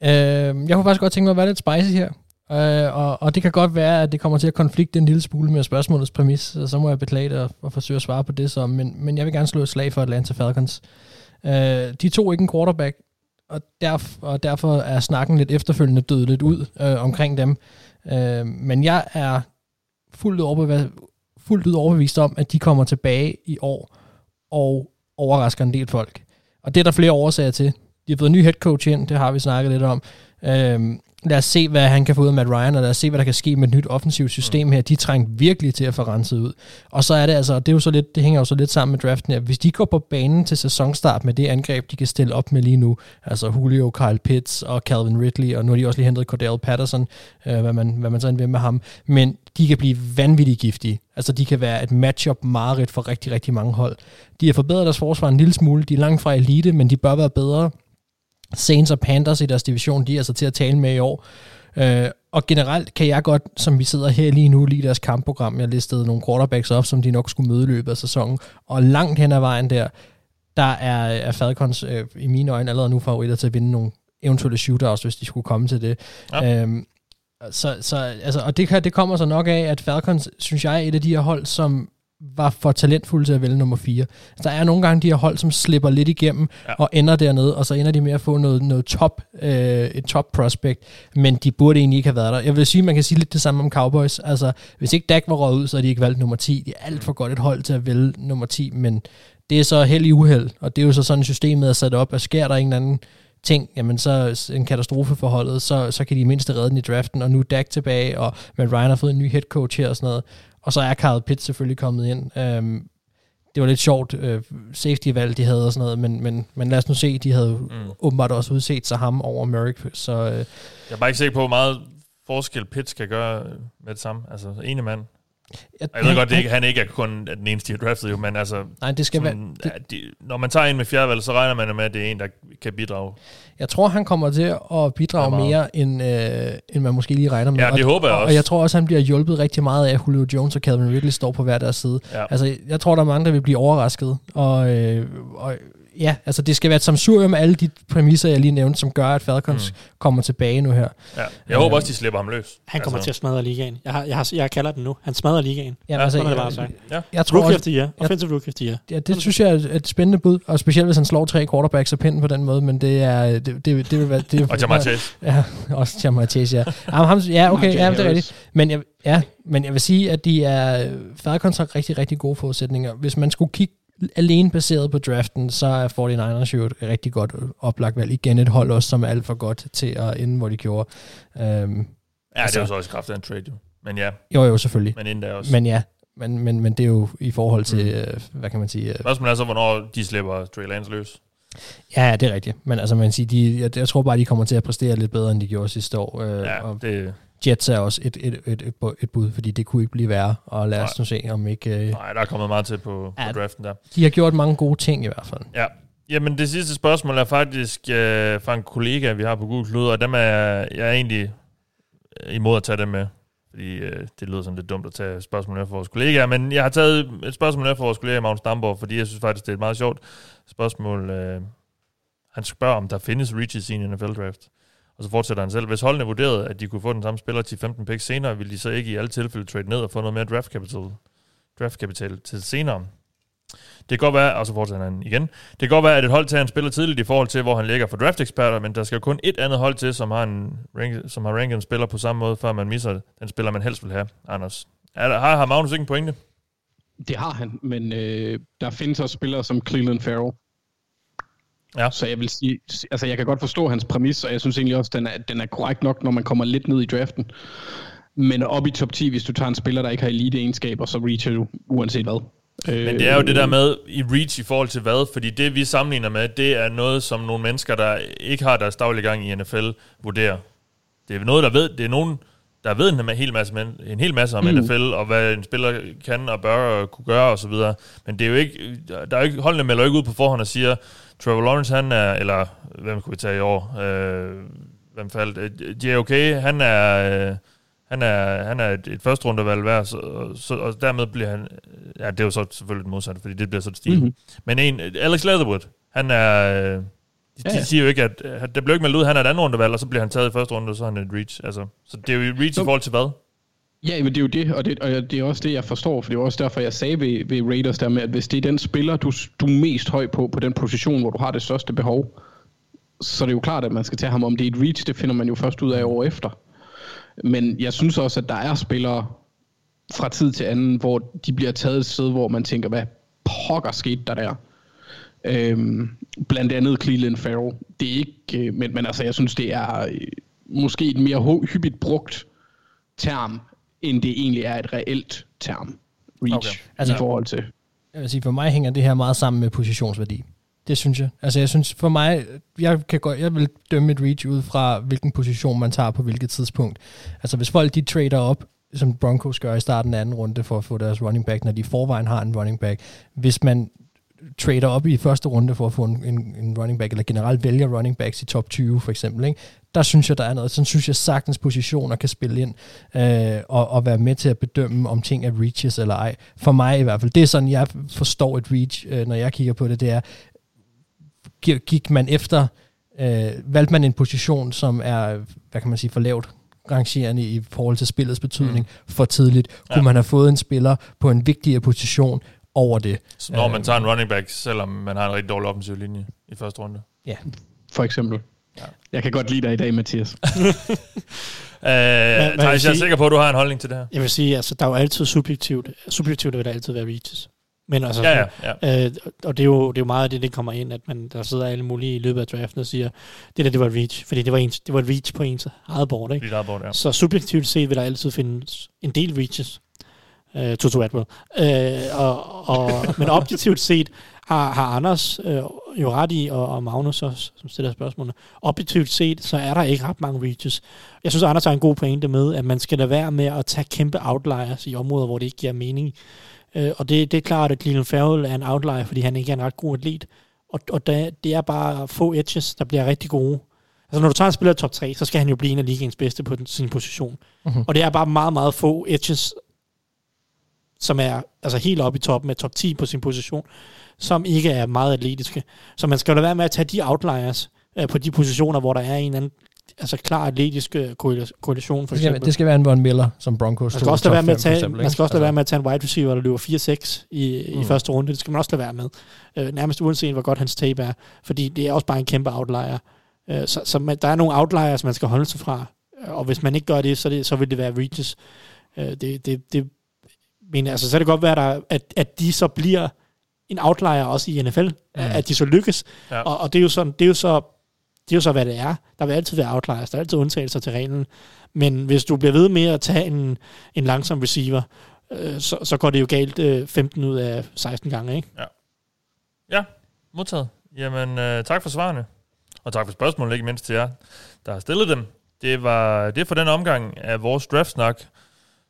Øh, jeg kunne faktisk godt tænke mig at være lidt spicy her. Øh, og, og det kan godt være, at det kommer til at konflikte en lille smule med spørgsmålets præmis, så, så må jeg beklage det og, og forsøge at svare på det så. Men, men jeg vil gerne slå et slag for Atlanta Falcons. Øh, de to ikke en quarterback, og, derf, og derfor er snakken lidt efterfølgende død lidt ud øh, omkring dem. Øh, men jeg er fuldt ud, overbevist, fuldt ud overbevist om, at de kommer tilbage i år og overrasker en del folk. Og det er der flere årsager til. De har fået en ny head coach ind, det har vi snakket lidt om. Øhm, lad os se, hvad han kan få ud af Matt Ryan, og lad os se, hvad der kan ske med et nyt offensivt system her. De trænger virkelig til at få renset ud. Og så er det altså, det, er jo så lidt, det hænger jo så lidt sammen med draften her. Hvis de går på banen til sæsonstart med det angreb, de kan stille op med lige nu, altså Julio, Kyle Pitts og Calvin Ridley, og nu har de også lige hentet Cordell Patterson, øh, hvad, man, hvad man så vil med ham. Men de kan blive vanvittigt giftige. Altså, de kan være et matchup mareridt for rigtig, rigtig mange hold. De har forbedret deres forsvar en lille smule. De er langt fra elite, men de bør være bedre. Saints og Panthers i deres division, de er altså til at tale med i år. Øh, og generelt kan jeg godt, som vi sidder her lige nu, lide deres kampprogram. Jeg listede nogle quarterbacks op, som de nok skulle møde i løbet af sæsonen. Og langt hen ad vejen der, der er, er Falcons øh, i mine øjne allerede nu favoritter til at vinde nogle eventuelle shootouts, hvis de skulle komme til det. Ja. Øhm, så, så, altså, og det, det kommer så nok af, at Falcons, synes jeg, er et af de her hold, som var for talentfulde til at vælge nummer 4. Der er nogle gange de her hold, som slipper lidt igennem ja. og ender dernede, og så ender de med at få noget, noget top, øh, et top prospect, men de burde egentlig ikke have været der. Jeg vil sige, man kan sige lidt det samme om Cowboys. Altså, hvis ikke Dak var røget ud, så havde de ikke valgt nummer 10. Det er alt for godt et hold til at vælge nummer 10, men det er så held i uheld, og det er jo så sådan, systemet er sat op, at sker der en anden ting, jamen så en katastrofe for holdet, så, så kan de mindst redde den i draften, og nu er Dak tilbage, og Matt Ryan har fået en ny head coach her og sådan noget, og så er Carl Pitts selvfølgelig kommet ind. Øhm, det var lidt sjovt øh, safety-valg, de havde og sådan noget, men, men, men lad os nu se, de havde mm. åbenbart også udset sig ham over Merrick, så... Øh, Jeg er bare ikke sikker på, hvor meget forskel Pitts kan gøre med det samme. Altså, ene mand. Jeg, Jeg ved godt, det ikke, han ikke er kun den eneste, de har draftet, jo, men altså... Nej, det skal sådan, være- ja, de, når man tager en med fjerdevalg, så regner man med, at det er en, der kan bidrage. Jeg tror, han kommer til at bidrage Ja, meget. mere, end, øh, end man måske lige regner med. Ja, det og, håber jeg og, også. Og jeg tror også, han bliver hjulpet rigtig meget af, at Julio Jones og Calvin Ridley står på hver deres side. Ja. Altså, jeg tror, der er mange, der vil blive overrasket. Og, øh, og ja, altså det skal være et samsurium med alle de præmisser, jeg lige nævnte, som gør, at Falcons mm. kommer tilbage nu her. Ja. Jeg håber også, de slipper ham løs. Han kommer altså, til at smadre ligaen. Jeg, har, jeg, har, jeg kalder den nu. Han smadrer ligaen. Ja, Ja, altså, sådan er det jeg- bare sagt. Ja. Jeg tror Rookie også, of the year. Offensive rookie of the year. Ja, det synes jeg er et spændende bud, og specielt hvis han slår tre quarterbacks af pinden på den måde, men det er... Det, det, det vil være... Det, Og Jamar Chase. Ja, også Jamar Chase, ja. Jamen, ham, ja, okay, ja, det er rigtigt. Men jeg, ja, men jeg vil sige, at de er... Falcons har rigtig, rigtig gode forudsætninger. Hvis man skulle kigge alene baseret på draften, så er 49ers jo et rigtig godt oplagt valg. Igen et hold også, som er alt for godt til at ende, hvor de gjorde. Øhm, Ja, det er Altså- jo så også kraft af en trade, jo. Men ja, jo, jo, selvfølgelig. men inden da også. Men ja, men, men, men det er jo i forhold til, øh, hvad kan man sige... Øh, Spørgsmålet er så, hvornår de slipper Trey Lance løs. Ja, ja, det er rigtigt. Men altså, man siger, de, jeg, jeg tror bare, de kommer til at præstere lidt bedre, end de gjorde sidste år. Øh, Ja, og det, Jets er også et, et, et, et, et bud, fordi det kunne ikke blive værre. Og lad os nu se, om ikke... Øh, nej, der er kommet meget til på, Ja. på draften der. de har gjort mange gode ting i hvert fald. Ja. Jamen, det sidste spørgsmål er faktisk øh, fra en kollega, vi har på Google Klud, og dem er jeg er egentlig øh, imod at tage dem med. Fordi øh, det lyder sådan lidt dumt at tage spørgsmål med fra vores kollegaer, men jeg har taget et spørgsmål med fra vores kollega Magnus Damborg, fordi jeg synes faktisk, det er et meget sjovt spørgsmål. Øh, han spørger, om der findes reaches i en NFL-draft. Og så fortsætter han selv. Hvis holdene vurderede, at de kunne få den samme spiller til 15 picks senere, ville de så ikke i alle tilfælde trade ned og få noget mere draft capital, draft capital til senere. Det kan godt være, og så fortsætter han igen, det kan godt være, at et hold tager en spiller tidligt i forhold til, hvor han ligger for draft-eksperter, men der skal jo kun et andet hold til, som har, en rank, som har ranket en spiller på samme måde, før man misser den spiller, man helst vil have, Anders. Er der, har, har Magnus ikke en pointe? Det har han, men øh, der findes også spillere som Cleveland Farrell. Ja. Så jeg vil sige, altså jeg kan godt forstå hans præmis, og jeg synes egentlig også, den er, den er korrekt nok, når man kommer lidt ned i draften. Men op i top 10, hvis du tager en spiller, der ikke har elite-egenskaber, så reacher du uanset hvad. Men det er jo det der med i reach i forhold til hvad, fordi det vi sammenligner med, det er noget, som nogle mennesker, der ikke har deres daglige gang i NFL, vurderer. Det er noget, der ved, det er nogen, der ved en hel masse, men- en hel masse om mm. NFL, og hvad en spiller kan og bør og kunne gøre og så videre. Men det er jo ikke, der er jo ikke, holdene melder ikke ud på forhånd og siger, Trevor Lawrence, han er, eller hvem kunne vi tage i år? Øh, hvem faldt? Øh, JOK, han er, øh, han er, han er et, et første rundevalg værd, så, så, og dermed bliver han, ja, det er jo så selvfølgelig det modsatte, fordi det bliver så et stil. Mm-hmm. Men en, Alex Leatherwood, han er, øh, de, Ja, de ja. siger jo ikke, at det bliver ikke meldt ud, at han er et andet rundevalg, og så bliver han taget i første runde, og så er han et reach. Altså, så det er jo reach i Så- forhold til hvad? Ja, men det er jo det, og det, og det er også det, jeg forstår, for det er også derfor, jeg sagde ved, ved Raiders der med, at hvis det er den spiller, du, du er mest høj på, på den position, hvor du har det største behov, så er det jo klart, at man skal tage ham. Om det er et reach, det finder man jo først ud af år efter. Men jeg synes også, at der er spillere fra tid til anden, hvor de bliver taget et sted, hvor man tænker, hvad pokker skete der der? Øhm, blandt andet Cleveland Farrell. Det er ikke, øh, men, men altså, jeg synes, det er øh, måske et mere hyppigt brugt term, end det egentlig er et reelt term. Reach, Okay. okay. Altså- i forhold til. Jeg vil sige, for mig hænger det her meget sammen med positionsværdi. Det synes jeg. Altså jeg synes for mig, jeg, kan godt, jeg vil dømme et reach ud fra, hvilken position man tager på hvilket tidspunkt. Altså hvis folk de trader op, som Broncos gør i starten af anden runde for at få deres running back, når de i forvejen har en running back. Hvis man trader op i første runde for at få en, en, en running back, eller generelt vælger running backs i top 20 for eksempel, ikke? der synes jeg, der er noget. Sådan synes jeg sagtens positioner kan spille ind øh, og, og være med til at bedømme, om ting er reaches eller ej. For mig i hvert fald. Det er sådan, jeg forstår et reach, øh, når jeg kigger på det, det er, gi- gik man efter, øh, valgte man en position, som er, hvad kan man sige, for lavt rangerende i forhold til spillets betydning mm. for tidligt, kunne Ja. man have fået en spiller på en vigtigere position over det. Så når man Øh, tager en running back, selvom man har en rigtig dårlig offensiv linje i første runde. Ja. For eksempel. Ja. Jeg kan godt lide dig i dag, Mathias. Øh, Thijs, jeg er sikker på, at du har en holdning til det her. Jeg vil sige, altså, der er jo altid subjektivt. Subjektivt vil der altid være reaches. Men altså, Ja, ja, ja. Øh, og det er, jo, det er jo meget af det, det kommer ind, at man, der sidder alle mulige i løbet af draften og siger, det der, det var et reach, fordi det var, ens, det var et reach på ens eget board, ikke? Der bort, ja. Så subjektivt set vil der altid findes en del reaches. Øh, Toto Atwell. Øh, og, og, men objektivt set har, har Anders øh, jo ret i, og, og Magnus også, som stiller spørgsmålene. Objektivt set, så er der ikke ret mange reaches. Jeg synes, Anders har en god pointe med, at man skal lade være med at tage kæmpe outliers i områder, hvor det ikke giver mening. Øh, og det, det er klart, at Cleveland Farrell er en outlier, fordi han ikke er en ret god atlet. Og, og der, det er bare få edges, der bliver rigtig gode. Altså når du tager en spiller top 3, så skal han jo blive en af ligens bedste på den, sin position. Mhm. Og det er bare meget, meget få edges, som er altså helt oppe i toppen med top 10 på sin position, som ikke er meget atletiske. Så man skal jo lade være med at tage de outliers øh, på de positioner, hvor der er en anden altså klar atletisk øh, korrela- korrelation, for eksempel. det skal være en Von Miller, som Broncos Man skal også lade være med at tage, eksempel, man skal også lade Altså, være med at tage en wide receiver, der løber 4-6 i, i Mm. første runde. Det skal man også lade være med. Øh, nærmest uanset, hvor godt hans tape er. Fordi det er også bare en kæmpe outlier. Øh, så så man, der er nogle outliers, man skal holde sig fra. Øh, Og hvis man ikke gør det, så, det, så vil det være reaches. Øh, det, det, det, men altså, så kan det godt være, der, at, at de så bliver en outlier også i NFL. Mm. At de så lykkes. Ja. Og, og det er jo sådan, det er jo så det er jo så, hvad det er. Der vil altid være outliers. Der er altid undtagelser til reglen. Men hvis du bliver ved med at tage en, en langsom receiver, øh, så, så går det jo galt øh, 15 ud af 16 gange, ikke? Ja, modtaget. Jamen, øh, tak for svarene. Og tak for spørgsmålet, ikke mindst til jer, der har stillet dem. Det var det er for den omgang af vores draftsnak,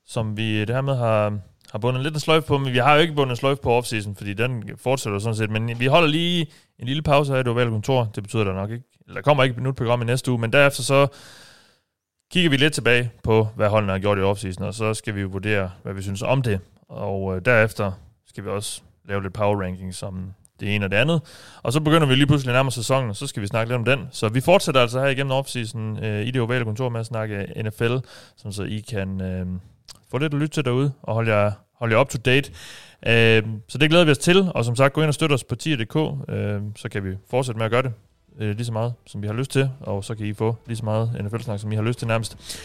som vi det her med har, har bundet lidt en sløjf på, men vi har jo ikke bundet en sløjf på offseason, fordi den fortsætter sådan set. Men vi holder lige en lille pause her i det ovale kontor. Det betyder der nok ikke. Eller der kommer ikke et nyt program i næste uge, men derefter så kigger vi lidt tilbage på, hvad holdene har gjort i offseason, og så skal vi jo vurdere, hvad vi synes om det. Og øh, derefter skal vi også lave lidt power ranking som det ene og det andet. Og så begynder vi lige pludselig nærmere sæsonen, og så skal vi snakke lidt om den. Så vi fortsætter altså her igennem offseason øh, i det ovale kontor med at snakke NFL, som så I kan øh, få lidt at lytte til derude og holde jer, holde jer up to date. Øh, så det glæder vi os til, og som sagt, gå ind og støtte os på tier.dk, øh, så kan vi fortsætte med at gøre det øh, lige så meget, som vi har lyst til, og så kan I få lige så meget NFL-snak, som I har lyst til nærmest.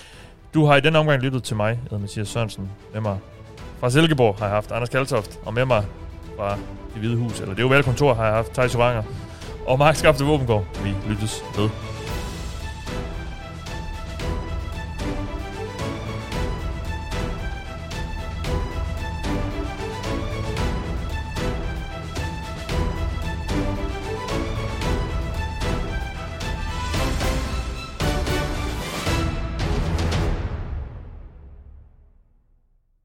Du har i den omgang lyttet til mig, jeg hedder Mathias Sørensen, med mig fra Silkeborg har jeg haft Anders Kaltoft, og med mig fra det hvide hus, eller det er jo kontor, har jeg haft Thijs Oranger, og Mark Skafte Våbengård. Vi lyttes ved.